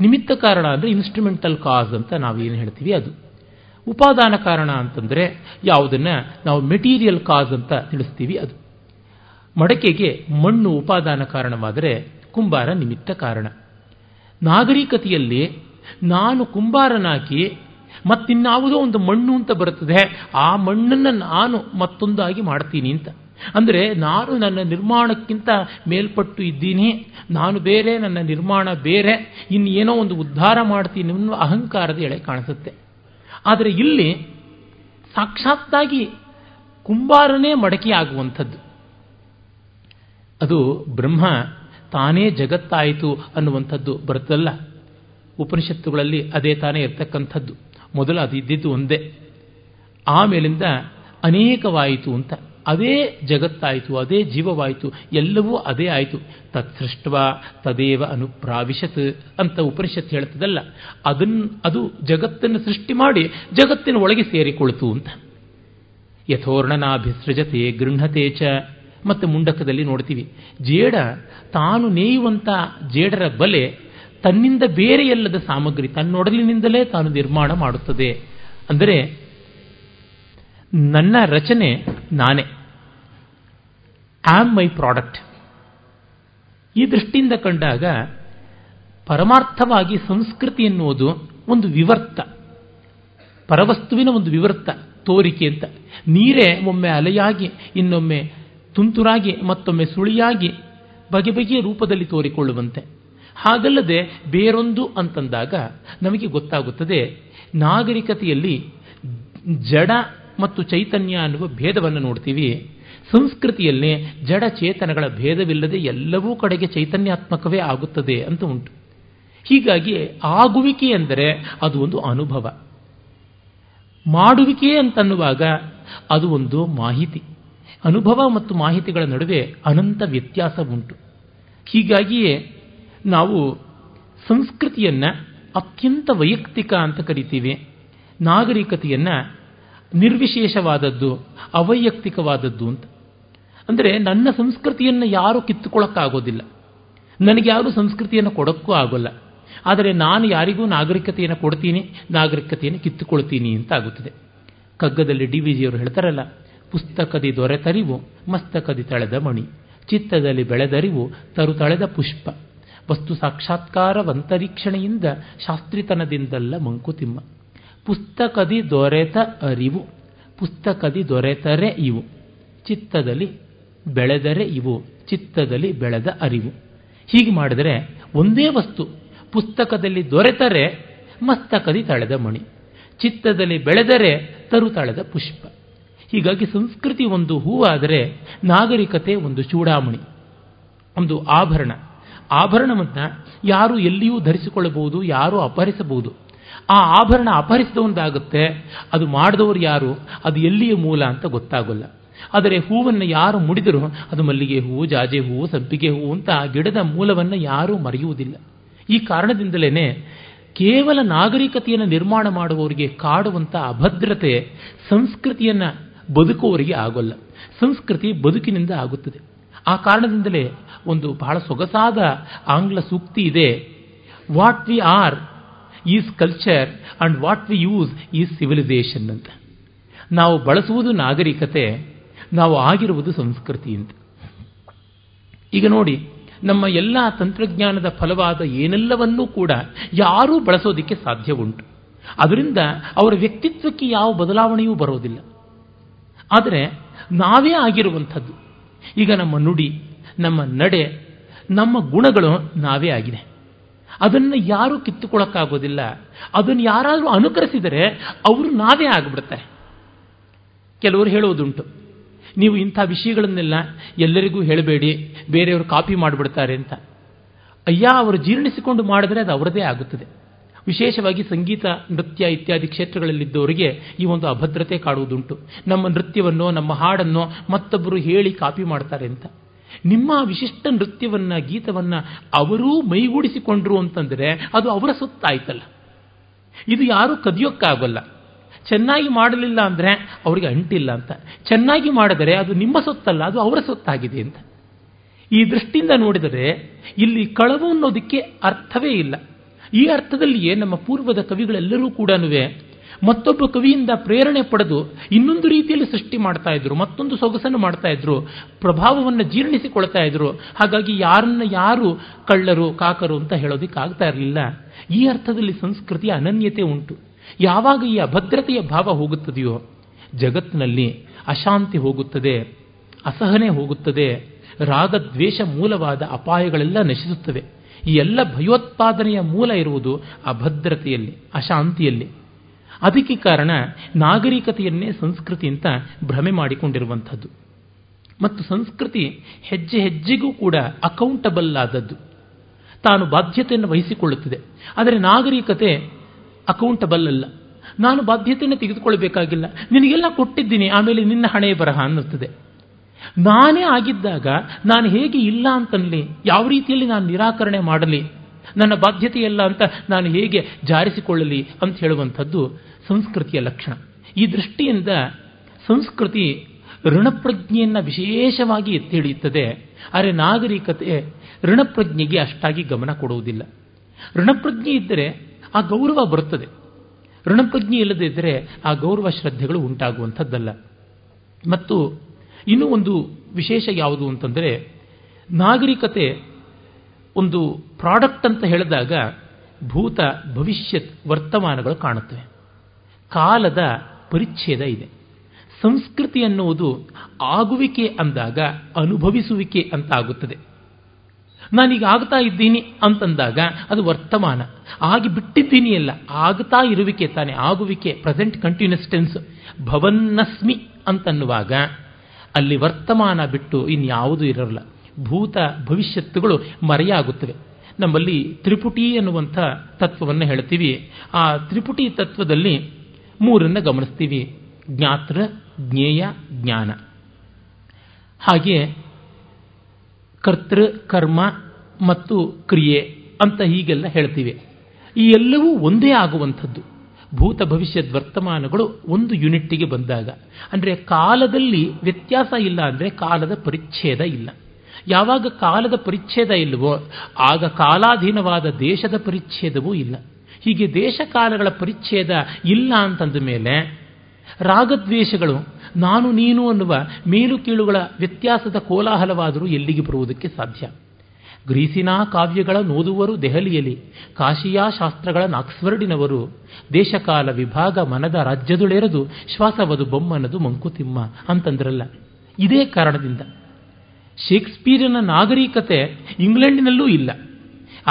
ನಿಮಿತ್ತ ಕಾರಣ ಅಂದರೆ ಇನ್ಸ್ಟ್ರುಮೆಂಟಲ್ ಕಾಸ್ ಅಂತ ನಾವು ಏನು ಹೇಳ್ತೀವಿ ಅದು. ಉಪಾದಾನ ಕಾರಣ ಅಂತಂದರೆ ಯಾವುದನ್ನ ನಾವು ಮೆಟೀರಿಯಲ್ ಕಾಸ್ ಅಂತ ತಿಳಿಸ್ತೀವಿ ಅದು. ಮಡಕೆಗೆ ಮಣ್ಣು ಉಪಾದಾನ ಕಾರಣವಾದರೆ ಕುಂಬಾರ ನಿಮಿತ್ತ ಕಾರಣ. ನಾಗರಿಕತೆಯಲ್ಲಿ ನಾನು ಕುಂಬಾರನಾಗಿ ಮತ್ತಿನ್ಯಾವುದೋ ಒಂದು ಮಣ್ಣು ಅಂತ ಬರುತ್ತದೆ. ಆ ಮಣ್ಣನ್ನು ನಾನು ಮತ್ತೊಂದಾಗಿ ಮಾಡ್ತೀನಿ ಅಂತ. ಅಂದರೆ ನಾನು ನನ್ನ ನಿರ್ಮಾಣಕ್ಕಿಂತ ಮೇಲ್ಪಟ್ಟು ಇದ್ದೀನಿ. ನಾನು ಬೇರೆ, ನನ್ನ ನಿರ್ಮಾಣ ಬೇರೆ. ಇನ್ನೇನೋ ಒಂದು ಉದ್ಧಾರ ಮಾಡ್ತೀನಿ ಅನ್ನೋ ಅಹಂಕಾರದ ಎಳೆ ಕಾಣಿಸುತ್ತೆ. ಆದರೆ ಇಲ್ಲಿ ಸಾಕ್ಷಾತ್ತಾಗಿ ಕುಂಬಾರನೇ ಮಡಕೆಯಾಗುವಂಥದ್ದು ಅದು ಬ್ರಹ್ಮ ತಾನೇ ಜಗತ್ತಾಯಿತು ಅನ್ನುವಂಥದ್ದು ಬರುತ್ತಲ್ಲ. ಉಪನಿಷತ್ತುಗಳಲ್ಲಿ ಅದೇ ತಾನೇ ಇರ್ತಕ್ಕಂಥದ್ದು. ಮೊದಲು ಅದು ಇದ್ದಿದ್ದು ಒಂದೇ. ಆಮೇಲಿಂದ ಅನೇಕವಾಯಿತು ಅಂತ. ಅದೇ ಜಗತ್ತಾಯಿತು, ಅದೇ ಜೀವವಾಯಿತು, ಎಲ್ಲವೂ ಅದೇ ಆಯಿತು. ತತ್ಸೃಷ್ಟವ ತದೇವ ಅನುಪ್ರಾವಿಶತ್ ಅಂತ ಉಪನಿಷತ್ ಹೇಳ್ತದಲ್ಲ ಅದನ್ನು ಅದು ಜಗತ್ತನ್ನು ಸೃಷ್ಟಿ ಮಾಡಿ ಜಗತ್ತಿನ ಒಳಗೆ ಸೇರಿಕೊಳ್ತು ಅಂತ. ಯಥೋರ್ಣನಾಭಿಸೃಜತೆ ಗೃಹತೆ ಚ. ಮತ್ತು ಮುಂಡಕದಲ್ಲಿ ನೋಡ್ತೀವಿ, ಜೇಡ ತಾನು ನೇಯುವಂಥ ಜೇಡರ ಬಲೆ ತನ್ನಿಂದ ಬೇರೆಯಲ್ಲದ ಸಾಮಗ್ರಿ ತನ್ನೊಡಲಿನಿಂದಲೇ ತಾನು ನಿರ್ಮಾಣ ಮಾಡುತ್ತದೆ. ಅಂದರೆ, ನನ್ನ ರಚನೆ ನಾನೇ. Am my product. ಈ ದೃಷ್ಟಿಯಿಂದ ಕಂಡಾಗ, ಪರಮಾರ್ಥವಾಗಿ ಸಂಸ್ಕೃತಿ ಎನ್ನುವುದು ಒಂದು ವಿವರ್ತ. ಪರವಸ್ತುವಿನ ಒಂದು ವಿವರ್ತ, ತೋರಿಕೆ ಅಂತ. ನೀರೇ ಒಮ್ಮೆ ಅಲೆಯಾಗಿ, ಇನ್ನೊಮ್ಮೆ ತುಂತುರಾಗಿ, ಮತ್ತೊಮ್ಮೆ ಸುಳಿಯಾಗಿ, ಬಗೆ ಬಗೆಯ ರೂಪದಲ್ಲಿ ತೋರಿಕೊಳ್ಳುವಂತೆ. ಹಾಗಲ್ಲದೆ ಬೇರೊಂದು ಅಂತಂದಾಗ ನಮಗೆ ಗೊತ್ತಾಗುತ್ತದೆ, ನಾಗರಿಕತೆಯಲ್ಲಿ ಜಡ ಮತ್ತು ಚೈತನ್ಯ ಅನ್ನುವ ಭೇದವನ್ನು ನೋಡ್ತೀವಿ. ಸಂಸ್ಕೃತಿಯಲ್ಲಿ ಜಡ ಚೇತನಗಳ ಭೇದವಿಲ್ಲದೆ ಎಲ್ಲವೂ ಕಡೆಗೆ ಚೈತನ್ಯಾತ್ಮಕವೇ ಆಗುತ್ತದೆ ಅಂತ ಉಂಟು. ಹೀಗಾಗಿ ಆಗುವಿಕೆ ಎಂದರೆ ಅದು ಒಂದು ಅನುಭವ. ಮಾಡುವಿಕೆ ಅಂತನ್ನುವಾಗ ಅದು ಒಂದು ಮಾಹಿತಿ. ಅನುಭವ ಮತ್ತು ಮಾಹಿತಿಗಳ ನಡುವೆ ಅನಂತ ವ್ಯತ್ಯಾಸ ಉಂಟು ಹೀಗಾಗಿಯೇ ನಾವು ಸಂಸ್ಕೃತಿಯನ್ನು ಅತ್ಯಂತ ವೈಯಕ್ತಿಕ ಅಂತ ಕರಿತೀವಿ. ನಾಗರಿಕತೆಯನ್ನು ನಿರ್ವಿಶೇಷವಾದದ್ದು, ಅವೈಯಕ್ತಿಕವಾದದ್ದು ಅಂತ. ಅಂದರೆ ನನ್ನ ಸಂಸ್ಕೃತಿಯನ್ನು ಯಾರೂ ಕಿತ್ತುಕೊಳ್ಳೋಕ್ಕಾಗೋದಿಲ್ಲ ನನಗೆ ಯಾರು ಸಂಸ್ಕೃತಿಯನ್ನು ಕೊಡೋಕ್ಕೂ ಆಗೋಲ್ಲ. ಆದರೆ ನಾನು ಯಾರಿಗೂ ನಾಗರಿಕತೆಯನ್ನು ಕೊಡ್ತೀನಿ, ನಾಗರಿಕತೆಯನ್ನು ಕಿತ್ತುಕೊಳ್ತೀನಿ ಅಂತ ಆಗುತ್ತದೆ. ಕಗ್ಗದಲ್ಲಿ ಡಿ ವಿ ಜಿಯವರು ಹೇಳ್ತಾರಲ್ಲ, ಪುಸ್ತಕದಿ ದೊರೆತರಿವು ಮಸ್ತಕದಿ ತಳೆದ ಮಣಿ, ಚಿತ್ತದಲ್ಲಿ ಬೆಳೆದರಿವು ತರು ತಳೆದ ಪುಷ್ಪ. ವಸ್ತು ಸಾಕ್ಷಾತ್ಕಾರವಂತರೀಕ್ಷಣೆಯಿಂದ ಶಾಸ್ತ್ರಿತನದಿಂದಲ್ಲ ಮಂಕುತಿಮ್ಮ. ಪುಸ್ತಕದಿ ದೊರೆತ ಅರಿವು, ಪುಸ್ತಕದಿ ದೊರೆತರೆ ಇವು. ಚಿತ್ತದಲ್ಲಿ ಬೆಳೆದರೆ ಇವು, ಚಿತ್ತದಲ್ಲಿ ಬೆಳೆದ ಅರಿವು. ಹೀಗೆ ಮಾಡಿದರೆ ಒಂದೇ ವಸ್ತು, ಪುಸ್ತಕದಲ್ಲಿ ದೊರೆತರೆ ಮಸ್ತಕದಿ ತಳೆದ ಮಣಿ. ಚಿತ್ತದಲ್ಲಿ ಬೆಳೆದರೆ ತರು ತಳೆದ ಪುಷ್ಪ. ಹೀಗಾಗಿ ಸಂಸ್ಕೃತಿ ಒಂದು ಹೂವಾದರೆ ನಾಗರಿಕತೆ ಒಂದು ಚೂಡಾಮಣಿ, ಒಂದು ಆಭರಣ. ಆಭರಣವನ್ನು ಯಾರು ಎಲ್ಲಿಯೂ ಧರಿಸಿಕೊಳ್ಳಬಹುದು, ಯಾರು ಅಪಹರಿಸಬಹುದು. ಆ ಆಭರಣ ಅಪಹರಿಸಿದವಂದಾಗುತ್ತೆ ಅದು ಮಾಡಿದವರು ಯಾರು, ಅದು ಎಲ್ಲಿಯ ಮೂಲ ಅಂತ ಗೊತ್ತಾಗಲ್ಲ. ಆದರೆ ಹೂವನ್ನು ಯಾರು ಮುಡಿದರೂ ಅದು ಮಲ್ಲಿಗೆ ಹೂವು ಜಾಜೆ ಹೂವು ಸಂಪಿಗೆ ಹೂವು ಅಂತ ಗಿಡದ ಮೂಲವನ್ನು ಯಾರೂ ಮರೆಯುವುದಿಲ್ಲ. ಈ ಕಾರಣದಿಂದಲೇ ಕೇವಲ ನಾಗರಿಕತೆಯನ್ನು ನಿರ್ಮಾಣ ಮಾಡುವವರಿಗೆ ಕಾಡುವಂಥ ಅಭದ್ರತೆ ಸಂಸ್ಕೃತಿಯನ್ನು ಬದುಕುವವರಿಗೆ ಆಗೋಲ್ಲ. ಸಂಸ್ಕೃತಿ ಬದುಕಿನಿಂದ ಆಗುತ್ತದೆ. ಆ ಕಾರಣದಿಂದಲೇ ಒಂದು ಬಹಳ ಸೊಗಸಾದ ಆಂಗ್ಲ ಸೂಕ್ತಿ ಇದೆ. What we are is culture and what we use is civilisation ಅಂತ. ನಾವು ಬಳಸುವುದು ನಾಗರಿಕತೆ, ನಾವು ಆಗಿರುವುದು ಸಂಸ್ಕೃತಿ ಅಂತ. ಈಗ ನೋಡಿ, ನಮ್ಮ ಎಲ್ಲ ತಂತ್ರಜ್ಞಾನದ ಫಲವಾದ ಏನೆಲ್ಲವನ್ನೂ ಕೂಡ ಯಾರೂ ಬಳಸೋದಕ್ಕೆ ಸಾಧ್ಯ ಉಂಟು. ಅದರಿಂದ ಅವರ ವ್ಯಕ್ತಿತ್ವಕ್ಕೆ ಯಾವ ಬದಲಾವಣೆಯೂ ಬರೋದಿಲ್ಲ. ಆದರೆ ನಾವೇ ಆಗಿರುವಂಥದ್ದು. ಈಗ ನಮ್ಮ ನುಡಿ ನಮ್ಮ ನಡೆ, ನಮ್ಮ ಗುಣಗಳು ನಾವೇ ಆಗಿದೆ. ಅದನ್ನು ಯಾರೂ ಕಿತ್ತುಕೊಳ್ಳೋಕ್ಕಾಗೋದಿಲ್ಲ ಅದನ್ನು ಯಾರಾದರೂ ಅನುಕರಿಸಿದರೆ ಅವರು ನಾವೇ ಆಗಿಬಿಡ್ತಾರೆ. ಕೆಲವರು ಹೇಳುವುದುಂಟು, ನೀವು ಇಂಥ ವಿಷಯಗಳನ್ನೆಲ್ಲ ಎಲ್ಲರಿಗೂ ಹೇಳಬೇಡಿ, ಬೇರೆಯವರು ಕಾಪಿ ಮಾಡಿಬಿಡ್ತಾರೆ ಅಂತ. ಅಯ್ಯ, ಅವರು ಜೀರ್ಣಿಸಿಕೊಂಡು ಮಾಡಿದ್ರೆ ಅದು ಅವರದೇ ಆಗುತ್ತದೆ. ವಿಶೇಷವಾಗಿ ಸಂಗೀತ, ನೃತ್ಯ ಇತ್ಯಾದಿ ಕ್ಷೇತ್ರಗಳಲ್ಲಿದ್ದವರಿಗೆ ಈ ಒಂದು ಅಭದ್ರತೆ ಕಾಡುವುದುಂಟು. ನಮ್ಮ ನೃತ್ಯವನ್ನು, ನಮ್ಮ ಹಾಡನ್ನು ಮತ್ತೊಬ್ಬರು ಹೇಳಿ ಕಾಪಿ ಮಾಡ್ತಾರೆ ಅಂತ. ನಿಮ್ಮ ವಿಶಿಷ್ಟ ನೃತ್ಯವನ್ನ, ಗೀತವನ್ನ ಅವರೂ ಮೈಗೂಡಿಸಿಕೊಂಡ್ರು ಅಂತಂದರೆ ಅದು ಅವರ ಸುತ್ತಾಯ್ತಲ್ಲ. ಇದು ಯಾರೂ ಕದಿಯೋಕ್ಕಾಗಲ್ಲ. ಚೆನ್ನಾಗಿ ಮಾಡಲಿಲ್ಲ ಅಂದರೆ ಅವರಿಗೆ ಅಂಟಿಲ್ಲ ಅಂತ. ಚೆನ್ನಾಗಿ ಮಾಡಿದರೆ ಅದು ನಿಮ್ಮ ಸೊತ್ತಲ್ಲ, ಅದು ಅವರ ಸೊತ್ತಾಗಿದೆ ಅಂತ. ಈ ದೃಷ್ಟಿಯಿಂದ ನೋಡಿದರೆ ಇಲ್ಲಿ ಕಳವು ಅನ್ನೋದಕ್ಕೆ ಅರ್ಥವೇ ಇಲ್ಲ. ಈ ಅರ್ಥದಲ್ಲಿಯೇ ನಮ್ಮ ಪೂರ್ವದ ಕವಿಗಳೆಲ್ಲರೂ ಕೂಡ ಮತ್ತೊಬ್ಬ ಕವಿಯಿಂದ ಪ್ರೇರಣೆ ಪಡೆದು ಇನ್ನೊಂದು ರೀತಿಯಲ್ಲಿ ಸೃಷ್ಟಿ ಮಾಡ್ತಾ ಇದ್ರು, ಮತ್ತೊಂದು ಸೊಗಸನ್ನು ಮಾಡ್ತಾ ಇದ್ರು, ಪ್ರಭಾವವನ್ನು ಜೀರ್ಣಿಸಿಕೊಳ್ತಾ ಇದ್ರು. ಹಾಗಾಗಿ ಯಾರನ್ನ ಯಾರು ಕಳ್ಳರು, ಕಾಕರು ಅಂತ ಹೇಳೋದಿಕ್ಕೆ ಆಗ್ತಾ ಇರಲಿಲ್ಲ. ಈ ಅರ್ಥದಲ್ಲಿ ಸಂಸ್ಕೃತಿಯ ಅನನ್ಯತೆ ಉಂಟು. ಯಾವಾಗ ಈ ಅಭದ್ರತೆಯ ಭಾವ ಹೋಗುತ್ತದೆಯೋ, ಜಗತ್ತಿನಲ್ಲಿ ಅಶಾಂತಿ ಹೋಗುತ್ತದೆ, ಅಸಹನೆ ಹೋಗುತ್ತದೆ, ರಾಗದ್ವೇಷ ಮೂಲವಾದ ಅಪಾಯಗಳೆಲ್ಲ ನಶಿಸುತ್ತವೆ. ಈ ಎಲ್ಲ ಭಯೋತ್ಪಾದನೆಯ ಮೂಲ ಇರುವುದು ಅಭದ್ರತೆಯಲ್ಲಿ, ಅಶಾಂತಿಯಲ್ಲಿ. ಅದಕ್ಕೆ ಕಾರಣ ನಾಗರಿಕತೆಯನ್ನೇ ಸಂಸ್ಕೃತಿ ಅಂತ ಭ್ರಮೆ ಮಾಡಿಕೊಂಡಿರುವಂಥದ್ದು. ಮತ್ತು ಸಂಸ್ಕೃತಿ ಹೆಜ್ಜೆ ಹೆಜ್ಜೆಗೂ ಕೂಡ ಅಕೌಂಟಬಲ್ ಆದದ್ದು. ತಾನು ಬಾಧ್ಯತೆಯನ್ನು ವಹಿಸಿಕೊಳ್ಳುತ್ತದೆ. ಆದರೆ ನಾಗರಿಕತೆ ಅಕೌಂಟಬಲ್ ಅಲ್ಲ. ನಾನು ಬಾಧ್ಯತೆಯನ್ನು ತೆಗೆದುಕೊಳ್ಳಬೇಕಾಗಿಲ್ಲ. ನಿನಗೆಲ್ಲ ಕೊಟ್ಟಿದ್ದೀನಿ, ಆಮೇಲೆ ನಿನ್ನ ಹಣೆಯ ಬರಹ ಅನ್ನುತ್ತದೆ. ನಾನೇ ಆಗಿದ್ದಾಗ ನಾನು ಹೇಗೆ ಇಲ್ಲ ಅಂತನ್ಲಿ ಯಾವ ರೀತಿಯಲ್ಲಿ ನಾನು ನಿರಾಕರಣೆ ಮಾಡಲಿ? ನನ್ನ ಬಾಧ್ಯತೆಯಲ್ಲ ಅಂತ ನಾನು ಹೇಗೆ ಜಾರಿಸಿಕೊಳ್ಳಲಿ ಅಂತ ಹೇಳುವಂಥದ್ದು ಸಂಸ್ಕೃತಿಯ ಲಕ್ಷಣ. ಈ ದೃಷ್ಟಿಯಿಂದ ಸಂಸ್ಕೃತಿ ಋಣಪ್ರಜ್ಞೆಯನ್ನು ವಿಶೇಷವಾಗಿ ಎತ್ತಿ ಹಿಡಿಯುತ್ತದೆ ಆದರೆ ನಾಗರಿಕತೆ ಋಣಪ್ರಜ್ಞೆಗೆ ಅಷ್ಟಾಗಿ ಗಮನ ಕೊಡುವುದಿಲ್ಲ. ಋಣಪ್ರಜ್ಞೆ ಇದ್ದರೆ ಆ ಗೌರವ ಬರುತ್ತದೆ. ಋಣಪ್ರಜ್ಞೆ ಇಲ್ಲದೇ ಇದ್ದರೆ ಆ ಗೌರವ ಶ್ರದ್ಧೆಗಳು ಉಂಟಾಗುವಂಥದ್ದಲ್ಲ. ಮತ್ತು ಇನ್ನೂ ಒಂದು ವಿಶೇಷ ಯಾವುದು ಅಂತಂದರೆ ನಾಗರಿಕತೆ ಒಂದು ಪ್ರಾಡಕ್ಟ್ ಅಂತ ಹೇಳಿದಾಗ ಭೂತ ಭವಿಷ್ಯತ್ ವರ್ತಮಾನಗಳು ಕಾಣುತ್ತವೆ. ಕಾಲದ ಪರಿಚ್ಛೇದ ಇದೆ. ಸಂಸ್ಕೃತಿ ಅನ್ನುವುದು ಆಗುವಿಕೆ ಅಂದಾಗ ಅನುಭವಿಸುವಿಕೆ ಅಂತ ಆಗುತ್ತದೆ. ನಾನೀಗ ಆಗ್ತಾ ಇದ್ದೀನಿ ಅಂತಂದಾಗ ಅದು ವರ್ತಮಾನ. ಆಗಿ ಬಿಟ್ಟಿದ್ದೀನಿ ಅಲ್ಲ, ಆಗ್ತಾ ಇರುವಿಕೆ ತಾನೆ, ಆಗುವಿಕೆ ಪ್ರೆಸೆಂಟ್ ಕಂಟಿನ್ಯೂಸ್ ಟೆನ್ಸ್ ಭವನ್ನಸ್ಮಿ ಅಂತನ್ನುವಾಗ ಅಲ್ಲಿ ವರ್ತಮಾನ ಬಿಟ್ಟು ಇನ್ಯಾವುದೂ ಇರಲ್ಲ. ಭೂತ ಭವಿಷ್ಯತ್ತುಗಳು ಮರೆಯಾಗುತ್ತವೆ. ನಮ್ಮಲ್ಲಿ ತ್ರಿಪುಟಿ ಎನ್ನುವಂಥ ತತ್ವವನ್ನು ಹೇಳ್ತೀವಿ. ಆ ತ್ರಿಪುಟಿ ತತ್ವದಲ್ಲಿ ಮೂರನ್ನು ಗಮನಿಸ್ತೀವಿ. ಜ್ಞಾತೃ ಜ್ಞೇಯ, ಜ್ಞಾನ. ಹಾಗೆ ಕರ್ತೃ, ಕರ್ಮ ಮತ್ತು ಕ್ರಿಯೆ ಅಂತ ಹೀಗೆಲ್ಲ ಹೇಳ್ತೀವಿ. ಈ ಎಲ್ಲವೂ ಒಂದೇ ಆಗುವಂಥದ್ದು. ಭೂತ ಭವಿಷ್ಯದ ವರ್ತಮಾನಗಳು ಒಂದು ಯೂನಿಟ್ಟಿಗೆ ಬಂದಾಗ. ಅಂದರೆ ಕಾಲದಲ್ಲಿ ವ್ಯತ್ಯಾಸ ಇಲ್ಲ ಅಂದರೆ ಕಾಲದ ಪರಿಚ್ಛೇದ ಇಲ್ಲ. ಯಾವಾಗ ಕಾಲದ ಪರಿಚ್ಛೇದ ಇಲ್ಲವೋ, ಆಗ ಕಾಲಾಧೀನವಾದ ದೇಶದ ಪರಿಚ್ಛೇದವೂ ಇಲ್ಲ. ಹೀಗೆ ದೇಶ ಕಾಲಗಳ ಪರಿಚ್ಛೇದ ಇಲ್ಲ ಅಂತಂದ ಮೇಲೆ ರಾಗದ್ವೇಷಗಳು, ನಾನು ನೀನು ಅನ್ನುವ ಮೇಲು ಕೀಳುಗಳ ವ್ಯತ್ಯಾಸದ ಕೋಲಾಹಲವಾದರೂ ಎಲ್ಲಿಗೆ ಬರುವುದಕ್ಕೆ ಸಾಧ್ಯ? ಗ್ರೀಸಿನ ಕಾವ್ಯಗಳ ನೋದುವರು ದೆಹಲಿಯಲ್ಲಿ, ಕಾಶಿಯಾ ಶಾಸ್ತ್ರಗಳ ನಾಕ್ಸ್ವರ್ಡಿನವರು ದೇಶಕಾಲ ವಿಭಾಗ ಮನದ ರಾಜ್ಯದುಳೆರದು, ಶ್ವಾಸವದು ಬೊಮ್ಮನದು ಮಂಕುತಿಮ್ಮ ಅಂತಂದ್ರಲ್ಲ. ಇದೇ ಕಾರಣದಿಂದ ಶೇಕ್ಸ್ಪಿಯರ್ನ ನಾಗರಿಕತೆ ಇಂಗ್ಲೆಂಡಿನಲ್ಲೂ ಇಲ್ಲ.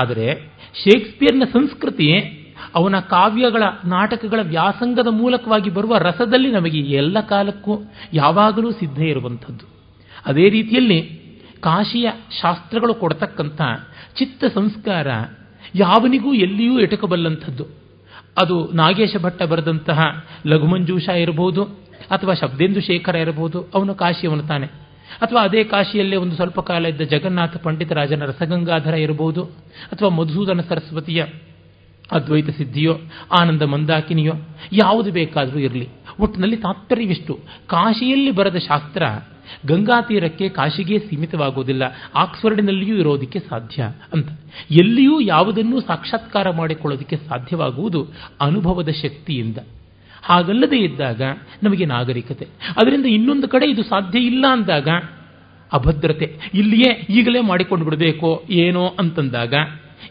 ಆದರೆ ಶೇಕ್ಸ್ಪಿಯರ್ನ ಸಂಸ್ಕೃತಿ ಅವನ ಕಾವ್ಯಗಳ ನಾಟಕಗಳ ವ್ಯಾಸಂಗದ ಮೂಲಕವಾಗಿ ಬರುವ ರಸದಲ್ಲಿ ನಮಗೆ ಎಲ್ಲ ಕಾಲಕ್ಕೂ ಯಾವಾಗಲೂ ಸಿದ್ಧ ಇರುವಂಥದ್ದು. ಅದೇ ರೀತಿಯಲ್ಲಿ ಕಾಶಿಯ ಶಾಸ್ತ್ರಗಳು ಕೊಡ್ತಕ್ಕಂಥ ಚಿತ್ತ ಸಂಸ್ಕಾರ ಯಾವನಿಗೂ ಎಲ್ಲಿಯೂ ಎಟಕಬಲ್ಲಂಥದ್ದು. ಅದು ನಾಗೇಶ ಭಟ್ಟ ಬರೆದಂತಹ ಲಘುಮಂಜೂಷ ಇರಬಹುದು ಅಥವಾ ಶಬ್ದೇಂದು ಶೇಖರ ಇರಬಹುದು, ಅವನು ಕಾಶಿಯವನು ತಾನೆ. ಅಥವಾ ಅದೇ ಕಾಶಿಯಲ್ಲೇ ಒಂದು ಸ್ವಲ್ಪ ಕಾಲ ಇದ್ದ ಜಗನ್ನಾಥ ಪಂಡಿತರಾಜನ ರಸಗಂಗಾಧರ ಇರಬಹುದು, ಅಥವಾ ಮಧುಸೂದನ ಸರಸ್ವತಿಯ ಅದ್ವೈತ ಸಿದ್ಧಿಯೋ, ಆನಂದ ಮಂದಾಕಿನಿಯೋ, ಯಾವುದು ಬೇಕಾದರೂ ಇರಲಿ. ಒಟ್ಟಿನಲ್ಲಿ ತಾತ್ಪರ್ಯವಿಷ್ಟು. ಕಾಶಿಯಲ್ಲಿ ಬರೆದ ಶಾಸ್ತ್ರ ಗಂಗಾ ತೀರಕ್ಕೆ ಕಾಶಿಗೆ ಸೀಮಿತವಾಗುವುದಿಲ್ಲ. ಆಕ್ಸ್ಫರ್ಡ್ನಲ್ಲಿಯೂ ಇರೋದಕ್ಕೆ ಸಾಧ್ಯ ಅಂತ. ಎಲ್ಲಿಯೂ ಯಾವುದನ್ನೂ ಸಾಕ್ಷಾತ್ಕಾರ ಮಾಡಿಕೊಳ್ಳೋದಕ್ಕೆ ಸಾಧ್ಯವಾಗುವುದು ಅನುಭವದ ಶಕ್ತಿಯಿಂದ. ಹಾಗಲ್ಲದೆ ಇದ್ದಾಗ ನಮಗೆ ನಾಗರಿಕತೆ. ಅದರಿಂದ ಇನ್ನೊಂದು ಕಡೆ ಇದು ಸಾಧ್ಯ ಇಲ್ಲ ಅಂದಾಗ ಅಭದ್ರತೆ. ಇಲ್ಲಿಯೇ ಈಗಲೇ ಮಾಡಿಕೊಂಡು ಬಿಡಬೇಕೋ ಏನೋ ಅಂತಂದಾಗ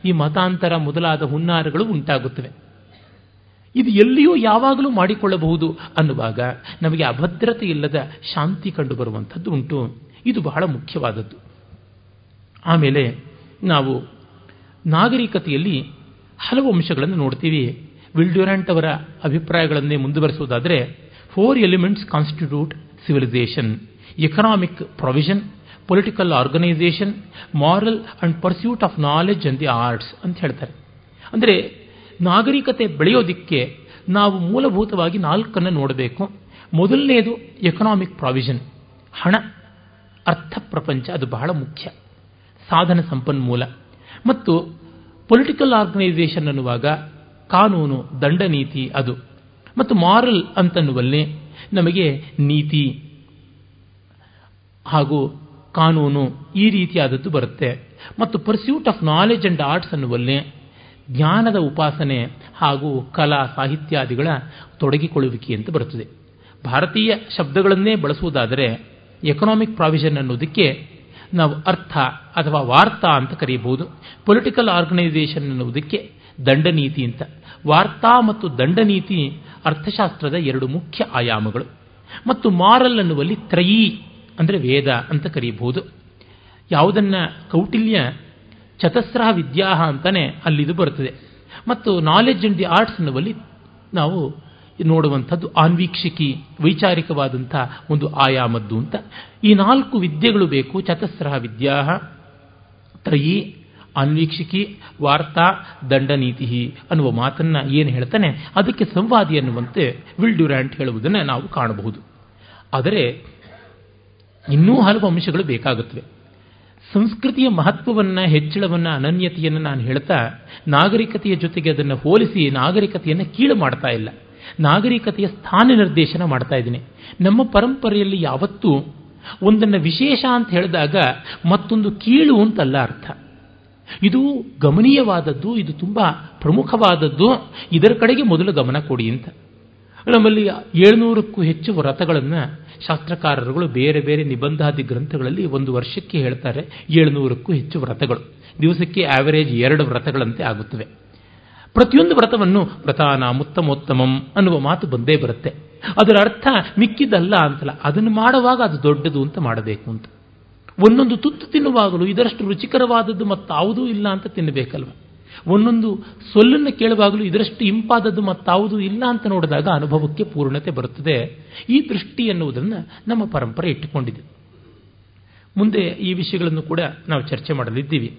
ಈ ಮತಾಂತರ ಮೊದಲಾದ ಹುನ್ನಾರಗಳು ಉಂಟಾಗುತ್ತವೆ. ಇದು ಎಲ್ಲಿಯೂ ಯಾವಾಗಲೂ ಮಾಡಿಕೊಳ್ಳಬಹುದು ಅನ್ನುವಾಗ ನಮಗೆ ಅಭದ್ರತೆ ಇಲ್ಲದ ಶಾಂತಿ ಕಂಡು ಬರುವಂಥದ್ದು ಉಂಟು. ಇದು ಬಹಳ ಮುಖ್ಯವಾದದ್ದು. ಆಮೇಲೆ ನಾವು ನಾಗರಿಕತೆಯಲ್ಲಿ ಹಲವು ಅಂಶಗಳನ್ನು ನೋಡ್ತೀವಿ. ವಿಲ್ಡ್ಯೂರೆಂಟ್ ಅವರ ಅಭಿಪ್ರಾಯಗಳನ್ನೇ ಮುಂದುವರೆಸುವುದಾದರೆ four elements constitute civilisation economic provision political organisation moral and pursuit of knowledge and the arts ಅಂತ ಹೇಳ್ತಾರೆ. ಅಂದರೆ ನಾಗರಿಕತೆ ಬೆಳೆಯೋದಿಕ್ಕೆ ನಾವು ಮೂಲಭೂತವಾಗಿ ನಾಲ್ಕನ್ನು ನೋಡಬೇಕು. ಮೊದಲನೆಯದು ಎಕನಾಮಿಕ್ ಪ್ರಾವಿಷನ್ ಹಣ, ಅರ್ಥ ಪ್ರಪಂಚ, ಅದು ಬಹಳ ಮುಖ್ಯ. ಸಾಧನ ಸಂಪನ್ಮೂಲ. ಮತ್ತು ಪೊಲಿಟಿಕಲ್ ಆರ್ಗನೈಸೇಷನ್ ಅನ್ನುವಾಗ ಕಾನೂನು ದಂಡ ನೀತಿ ಅದು. ಮತ್ತು ಮಾರಲ್ ಅಂತನ್ನುವಲ್ಲಿ ನಮಗೆ ನೀತಿ ಹಾಗೂ ಕಾನೂನು ಈ ರೀತಿಯಾದದ್ದು ಬರುತ್ತೆ. ಮತ್ತು pursuit of knowledge and arts ಅನ್ನುವಲ್ಲಿ ಜ್ಞಾನದ ಉಪಾಸನೆ ಹಾಗೂ ಕಲಾ ಸಾಹಿತ್ಯಾದಿಗಳ ತೊಡಗಿಕೊಳ್ಳುವಿಕೆ ಅಂತ ಬರುತ್ತದೆ. ಭಾರತೀಯ ಶಬ್ದಗಳನ್ನೇ ಬಳಸುವುದಾದರೆ ಎಕನಾಮಿಕ್ ಪ್ರಾವಿಷನ್ ಅನ್ನೋದಕ್ಕೆ ನಾವು ಅರ್ಥ ಅಥವಾ ವಾರ್ತಾ ಅಂತ ಕರೆಯಬಹುದು. ಪೊಲಿಟಿಕಲ್ ಆರ್ಗನೈಸೇಷನ್ ಅನ್ನುವುದಕ್ಕೆ ದಂಡನೀತಿ ಅಂತ. ವಾರ್ತಾ ಮತ್ತು ದಂಡನೀತಿ ಅರ್ಥಶಾಸ್ತ್ರದ ಎರಡು ಮುಖ್ಯ ಆಯಾಮಗಳು. ಮತ್ತು ಮಾರಲ್ ಅನ್ನುವಲ್ಲಿ ತ್ರಯೀ ಅಂದರೆ ವೇದ ಅಂತ ಕರೆಯಬಹುದು ಯಾವುದನ್ನ ಕೌಟಿಲ್ಯ ಚತಸ್ರ ವಿದ್ಯಾಹ ಅಂತಾನೆ ಅಲ್ಲಿದು ಬರುತ್ತದೆ. ಮತ್ತು ನಾಲೆಡ್ಜ್ ಅಂಡ್ ದಿ ಆರ್ಟ್ಸ್ ಅನ್ನುವಲ್ಲಿ ನಾವು ನೋಡುವಂಥದ್ದು ಆನ್ವೀಕ್ಷಿಕಿ ವೈಚಾರಿಕವಾದಂಥ ಒಂದು ಆಯಾಮದ್ದು ಅಂತ. ಈ ನಾಲ್ಕು ವಿದ್ಯೆಗಳು ಬೇಕು ಚತಸ್ರ ವಿದ್ಯಾ ತ್ರಯೀ ಅನ್ವೀಕ್ಷಿಕಿ ವಾರ್ತಾ ದಂಡನೀತಿ ಅನ್ನುವ ಮಾತನ್ನ ಏನು ಹೇಳ್ತಾನೆ? ಅದಕ್ಕೆ ಸಂವಾದಿ ಅನ್ನುವಂತೆ ವಿಲ್ ಡ್ಯೂರ್ಯಾಂಟ್ ಹೇಳುವುದನ್ನು ನಾವು ಕಾಣಬಹುದು. ಆದರೆ ಇನ್ನೂ ಹಲವು ಅಂಶಗಳು ಬೇಕಾಗುತ್ತವೆ. ಸಂಸ್ಕೃತಿಯ ಮಹತ್ವವನ್ನು, ಹೆಚ್ಚಳವನ್ನು, ಅನನ್ಯತೆಯನ್ನು ನಾನು ಹೇಳ್ತಾ, ನಾಗರಿಕತೆಯ ಜೊತೆಗೆ ಅದನ್ನು ಹೋಲಿಸಿ ನಾಗರಿಕತೆಯನ್ನು ಕೀಳು ಮಾಡ್ತಾ ಇಲ್ಲ. ನಾಗರಿಕತೆಯ ಸ್ಥಾನ ನಿರ್ದೇಶನ ಮಾಡ್ತಾ ಇದ್ದೀನಿ. ನಮ್ಮ ಪರಂಪರೆಯಲ್ಲಿ ಯಾವತ್ತೂ ಒಂದನ್ನು ವಿಶೇಷ ಅಂತ ಹೇಳಿದಾಗ ಮತ್ತೊಂದು ಕೀಳು ಅಂತಲ್ಲ ಅರ್ಥ. ಇದು ಗಮನೀಯವಾದದ್ದು, ಇದು ತುಂಬ ಪ್ರಮುಖವಾದದ್ದು. ಇದರ ಕಡೆಗೆ ಮೊದಲು ಗಮನ ಕೊಡಿ ಅಂತ. ನಮ್ಮಲ್ಲಿ ಏಳ್ನೂರಕ್ಕೂ ಹೆಚ್ಚು ವ್ರತಗಳನ್ನು ಶಾಸ್ತ್ರಕಾರರುಗಳು ಬೇರೆ ಬೇರೆ ನಿಬಂಧಾದಿ ಗ್ರಂಥಗಳಲ್ಲಿ ಒಂದು ವರ್ಷಕ್ಕೆ ಹೇಳ್ತಾರೆ, ಏಳ್ನೂರಕ್ಕೂ ಹೆಚ್ಚು ವ್ರತಗಳು. ದಿವಸಕ್ಕೆ ಆವರೇಜ್ ಎರಡು ವ್ರತಗಳಂತೆ ಆಗುತ್ತವೆ. ಪ್ರತಿಯೊಂದು ವ್ರತವನ್ನು ವ್ರತಾನ ಉತ್ತಮೋತ್ತಮಂ ಅನ್ನುವ ಮಾತು ಬಂದೇ ಬರುತ್ತೆ. ಅದರ ಅರ್ಥ ಮಿಕ್ಕಿದ್ದಲ್ಲ ಅಂತಲ್ಲ, ಅದನ್ನು ಮಾಡುವಾಗ ಅದು ದೊಡ್ಡದು ಅಂತ ಮಾಡಬೇಕು ಅಂತ. ಒಂದೊಂದು ತುತ್ತು ತಿನ್ನುವಾಗಲೂ ಇದರಷ್ಟು ರುಚಿಕರವಾದದ್ದು ಮತ್ತಾವುದೂ ಇಲ್ಲ ಅಂತ ತಿನ್ನಬೇಕಲ್ವ? ಒಂದೊಂದು ಸೊಲ್ಲನ್ನು ಕೇಳುವಾಗಲೂ ಇದರಷ್ಟು ಇಂಪಾದದ್ದು ಮತ್ತಾವುದೂ ಇಲ್ಲ ಅಂತ ನೋಡಿದಾಗ ಅನುಭವಕ್ಕೆ ಪೂರ್ಣತೆ ಬರುತ್ತದೆ. ಈ ದೃಷ್ಟಿ ಎನ್ನುವುದನ್ನು ನಮ್ಮ ಪರಂಪರೆ ಇಟ್ಟುಕೊಂಡಿದೆ. ಮುಂದೆ ಈ ವಿಷಯಗಳನ್ನು ಕೂಡ ನಾವು ಚರ್ಚೆ ಮಾಡಲಿದ್ದೀವಿ.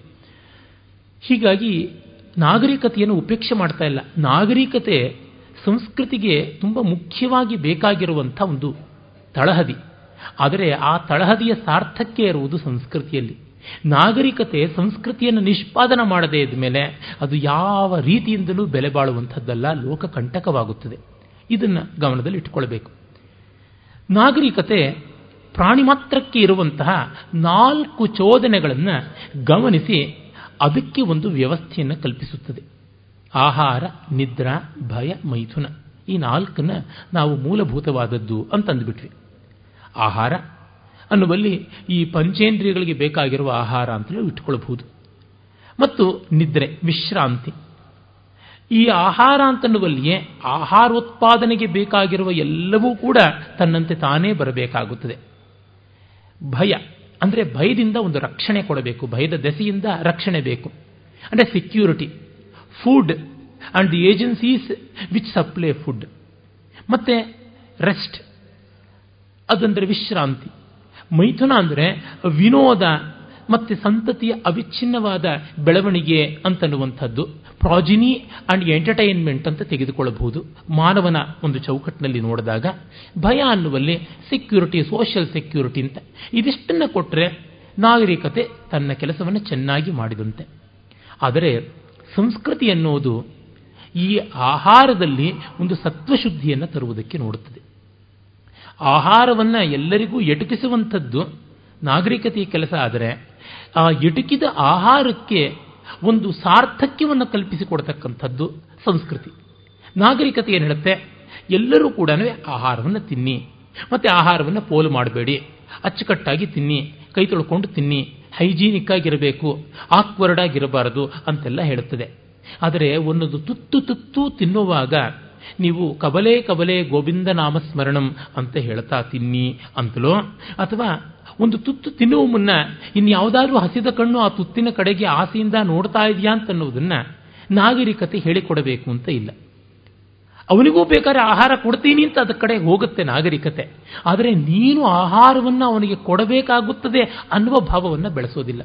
ಹೀಗಾಗಿ ನಾಗರಿಕತೆಯನ್ನು ಉಪೇಕ್ಷೆ ಮಾಡ್ತಾ ಇಲ್ಲ. ನಾಗರಿಕತೆ ಸಂಸ್ಕೃತಿಗೆ ತುಂಬ ಮುಖ್ಯವಾಗಿ ಬೇಕಾಗಿರುವಂಥ ಒಂದು ತಳಹದಿ. ಆದರೆ ಆ ತಳಹದಿಯ ಸಾರ್ಥಕ್ಕೆ ಇರುವುದು ಸಂಸ್ಕೃತಿಯಲ್ಲಿ. ನಾಗರಿಕತೆ ಸಂಸ್ಕೃತಿಯನ್ನು ನಿಷ್ಪಾದನ ಮಾಡದೇ ಇದ್ದ ಮೇಲೆ ಅದು ಯಾವ ರೀತಿಯಿಂದಲೂ ಬೆಲೆ ಬಾಳುವಂಥದ್ದಲ್ಲ, ಲೋಕಕಂಟಕವಾಗುತ್ತದೆ. ಇದನ್ನು ಗಮನದಲ್ಲಿ ಇಟ್ಟುಕೊಳ್ಬೇಕು. ನಾಗರಿಕತೆ ಪ್ರಾಣಿ ಮಾತ್ರಕ್ಕೆ ಇರುವಂತಹ ನಾಲ್ಕು ಚೋದನೆಗಳನ್ನು ಗಮನಿಸಿ ಅದಕ್ಕೆ ಒಂದು ವ್ಯವಸ್ಥೆಯನ್ನು ಕಲ್ಪಿಸುತ್ತದೆ. ಆಹಾರ, ನಿದ್ರಾ, ಭಯ, ಮೈಥುನ. ಈ ನಾಲ್ಕನ್ನ ನಾವು ಮೂಲಭೂತವಾದದ್ದು ಅಂತಂದುಬಿಟ್ವಿ. ಆಹಾರ. ಅನ್ನುವಲ್ಲಿ ಈ ಪಂಚೇಂದ್ರಿಯಗಳಿಗೆ ಬೇಕಾಗಿರುವ ಆಹಾರ ಅಂತಲೂ ಇಟ್ಕೊಳ್ಬಹುದು ಮತ್ತು ನಿದ್ರೆ, ವಿಶ್ರಾಂತಿ. ಈ ಆಹಾರ ಅಂತನ್ನುವಲ್ಲಿಯೇ ಆಹಾರೋತ್ಪಾದನೆಗೆ ಬೇಕಾಗಿರುವ ಎಲ್ಲವೂ ಕೂಡ ತನ್ನಂತೆ ತಾನೇ ಬರಬೇಕಾಗುತ್ತದೆ. ಭಯ, ಅಂದರೆ ಭಯದಿಂದ ಒಂದು ರಕ್ಷಣೆ ಕೊಡಬೇಕು, ಭಯದ ದೆಸೆಯಿಂದ ರಕ್ಷಣೆ ಬೇಕು. ಅಂದರೆ security food and the agencies which supply food ಮತ್ತು ರೆಸ್ಟ್ ಅದಂದರೆ ವಿಶ್ರಾಂತಿ. ಮೈಥುನ ಅಂದರೆ ವಿನೋದ ಮತ್ತು ಸಂತತಿಯ ಅವಿಚ್ಛಿನ್ನವಾದ ಬೆಳವಣಿಗೆ ಅಂತನ್ನುವಂಥದ್ದು ಪ್ರಾಜಿನಿ ಆ್ಯಂಡ್ ಎಂಟರ್ಟೈನ್ಮೆಂಟ್ ಅಂತ ತೆಗೆದುಕೊಳ್ಳಬಹುದು. ಮಾನವನ ಒಂದು ಚೌಕಟ್ಟಿನಲ್ಲಿ ನೋಡಿದಾಗ ಭಯ ಅನ್ನುವಲ್ಲಿ ಸೆಕ್ಯೂರಿಟಿ ಸೋಷಿಯಲ್ ಸೆಕ್ಯೂರಿಟಿ ಅಂತ. ಇದಿಷ್ಟನ್ನು ಕೊಟ್ಟರೆ ನಾಗರಿಕತೆ ತನ್ನ ಕೆಲಸವನ್ನು ಚೆನ್ನಾಗಿ ಮಾಡಿದಂತೆ. ಆದರೆ ಸಂಸ್ಕೃತಿ ಅನ್ನೋದು ಈ ಆಹಾರದಲ್ಲಿ ಒಂದು ಸತ್ವಶುದ್ಧಿಯನ್ನು ತರುವುದಕ್ಕೆ ನೋಡುತ್ತದೆ. ಆಹಾರವನ್ನು ಎಲ್ಲರಿಗೂ ಎಟುಕಿಸುವಂಥದ್ದು ನಾಗರಿಕತೆಯ ಕೆಲಸ ಆದರೆ ಆ ಎಟುಕಿದ ಆಹಾರಕ್ಕೆ ಒಂದು ಸಾರ್ಥಕ್ಯವನ್ನು ಕಲ್ಪಿಸಿಕೊಡ್ತಕ್ಕಂಥದ್ದು ಸಂಸ್ಕೃತಿ. ನಾಗರಿಕತೆ ಏನು ಹೇಳುತ್ತೆ? ಎಲ್ಲರೂ ಕೂಡ ಆಹಾರವನ್ನು ತಿನ್ನಿ, ಮತ್ತು ಆಹಾರವನ್ನು ಪೋಲು ಮಾಡಬೇಡಿ, ಅಚ್ಚುಕಟ್ಟಾಗಿ ತಿನ್ನಿ, ಕೈ ತೊಳ್ಕೊಂಡು ತಿನ್ನಿ ಹೈಜೀನಿಕ್ ಆಗಿರಬೇಕು ಆಕ್ವರ್ಡ್ ಆಗಿರಬಾರದು ಅಂತೆಲ್ಲ ಹೇಳುತ್ತದೆ. ಆದರೆ ಒಂದೊಂದು ತುತ್ತು ತುತ್ತು ತಿನ್ನುವಾಗ ನೀವು ಕಬಲೆ ಕಬಲೆ ಗೋವಿಂದ ನಾಮಸ್ಮರಣಂ ಅಂತ ಹೇಳ್ತಾ ತಿನ್ನಿ ಅಂತಲೋ? ಅಥವಾ ಒಂದು ತುತ್ತು ತಿನ್ನುವ ಮುನ್ನ ಇನ್ಯಾವುದಾದ್ರೂ ಹಸಿದ ಕಣ್ಣು ಆ ತುತ್ತಿನ ಕಡೆಗೆ ಆಸೆಯಿಂದ ನೋಡ್ತಾ ಇದೆಯಾ ಅಂತನ್ನುವುದನ್ನ ನಾಗರಿಕತೆ ಹೇಳಿಕೊಡಬೇಕು ಅಂತ ಇಲ್ಲ. ಅವನಿಗೂ ಬೇಕಾದ್ರೆ ಆಹಾರ ಕೊಡ್ತೀನಿ ಅಂತ ಅದ ಕಡೆ ಹೋಗುತ್ತೆ ನಾಗರಿಕತೆ. ಆದರೆ ನೀನು ಆಹಾರವನ್ನು ಅವನಿಗೆ ಕೊಡಬೇಕಾಗುತ್ತದೆ ಅನ್ನುವ ಭಾವವನ್ನು ಬೆಳೆಸೋದಿಲ್ಲ.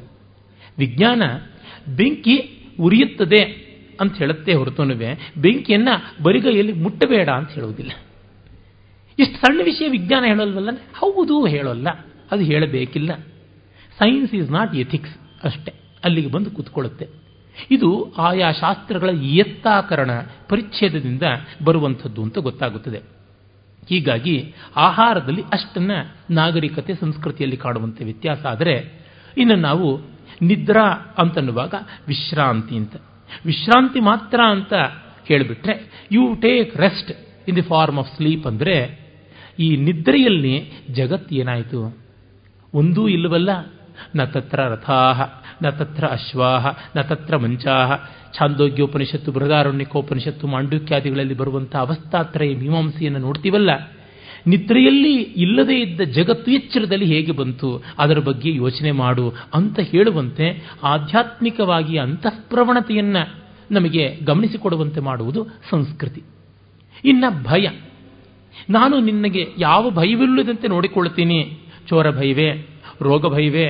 ವಿಜ್ಞಾನ ಬೆಂಕಿ ಉರಿಯುತ್ತದೆ ಅಂತ ಹೇಳುತ್ತೆ ಹೊರತುನುವೆ ಬೆಂಕಿಯನ್ನ ಬರಿಗೈಯಲ್ಲಿ ಮುಟ್ಟಬೇಡ ಅಂತ ಹೇಳುವುದಿಲ್ಲ. ಇಷ್ಟು ಸಣ್ಣ ವಿಷಯ ವಿಜ್ಞಾನ ಹೇಳಲ್ವಲ್ಲ? ಹೌದು ಹೇಳೋಲ್ಲ. ಅದು ಹೇಳಬೇಕಿಲ್ಲ. ಸೈನ್ಸ್ ಈಸ್ ನಾಟ್ ಎಥಿಕ್ಸ್ ಅಷ್ಟೇ. ಅಲ್ಲಿಗೆ ಬಂದು ಕೂತ್ಕೊಳ್ಳುತ್ತೆ. ಇದು ಆಯಾ ಶಾಸ್ತ್ರಗಳ ಇಯತ್ತಾಕರಣ ಪರಿಚ್ಛೇದದಿಂದ ಬರುವಂಥದ್ದು ಅಂತ ಗೊತ್ತಾಗುತ್ತದೆ. ಹೀಗಾಗಿ ಆಹಾರದಲ್ಲಿ ಅಷ್ಟನ್ನ ನಾಗರಿಕತೆ ಸಂಸ್ಕೃತಿಯಲ್ಲಿ ಕಾಣುವಂತೆ ವ್ಯತ್ಯಾಸ ಆದರೆ, ಇನ್ನು ನಾವು ನಿದ್ರಾ ಅಂತನ್ನುವಾಗ ವಿಶ್ರಾಂತಿ ಅಂತ. ವಿಶ್ರಾಂತಿ ಮಾತ್ರ ಅಂತ ಹೇಳಿಬಿಟ್ರೆ you take rest in the form of sleep ಅಂದರೆ, ಈ ನಿದ್ರೆಯಲ್ಲಿ ಜಗತ್ ಏನಾಯಿತು? ಒಂದೂ ಇಲ್ಲವಲ್ಲ. ನ ತತ್ರ ರಥಾಹ, ನ ತತ್ರ ಅಶ್ವಾಹ, ನ ತತ್ರ ಮಂಚಾಹ. ಛಾಂದೋಗ್ಯೋಪನಿಷತ್ತು, ಬೃಹದಾರಣ್ಯಕೋಪನಿಷತ್ತು, ಮಾಂಡುಕ್ಯಾದಿಗಳಲ್ಲಿ ಬರುವಂತಹ ಅವಸ್ಥಾತ್ರಯ, ಮೀಮಾಂಸೆಯನ್ನು ನೋಡ್ತೀವಲ್ಲ. ನಿದ್ರೆಯಲ್ಲಿ ಇಲ್ಲದೇ ಇದ್ದ ಜಗತ್ತು ಎಚ್ಚರದಲ್ಲಿ ಹೇಗೆ ಬಂತು, ಅದರ ಬಗ್ಗೆ ಯೋಚನೆ ಮಾಡು ಅಂತ ಹೇಳುವಂತೆ ಆಧ್ಯಾತ್ಮಿಕವಾಗಿ ಅಂತಃಪ್ರವಣತೆಯನ್ನು ನಮಗೆ ಗಮನಿಸಿಕೊಡುವಂತೆ ಮಾಡುವುದು ಸಂಸ್ಕೃತಿ. ಇನ್ನ ಭಯ. ನಾನು ನಿನ್ನಗೆ ಯಾವ ಭಯವಿಲ್ಲದಂತೆ ನೋಡಿಕೊಳ್ಳುತ್ತೀನಿ? ಚೋರ ಭಯವೇ, ರೋಗ ಭಯವೇ,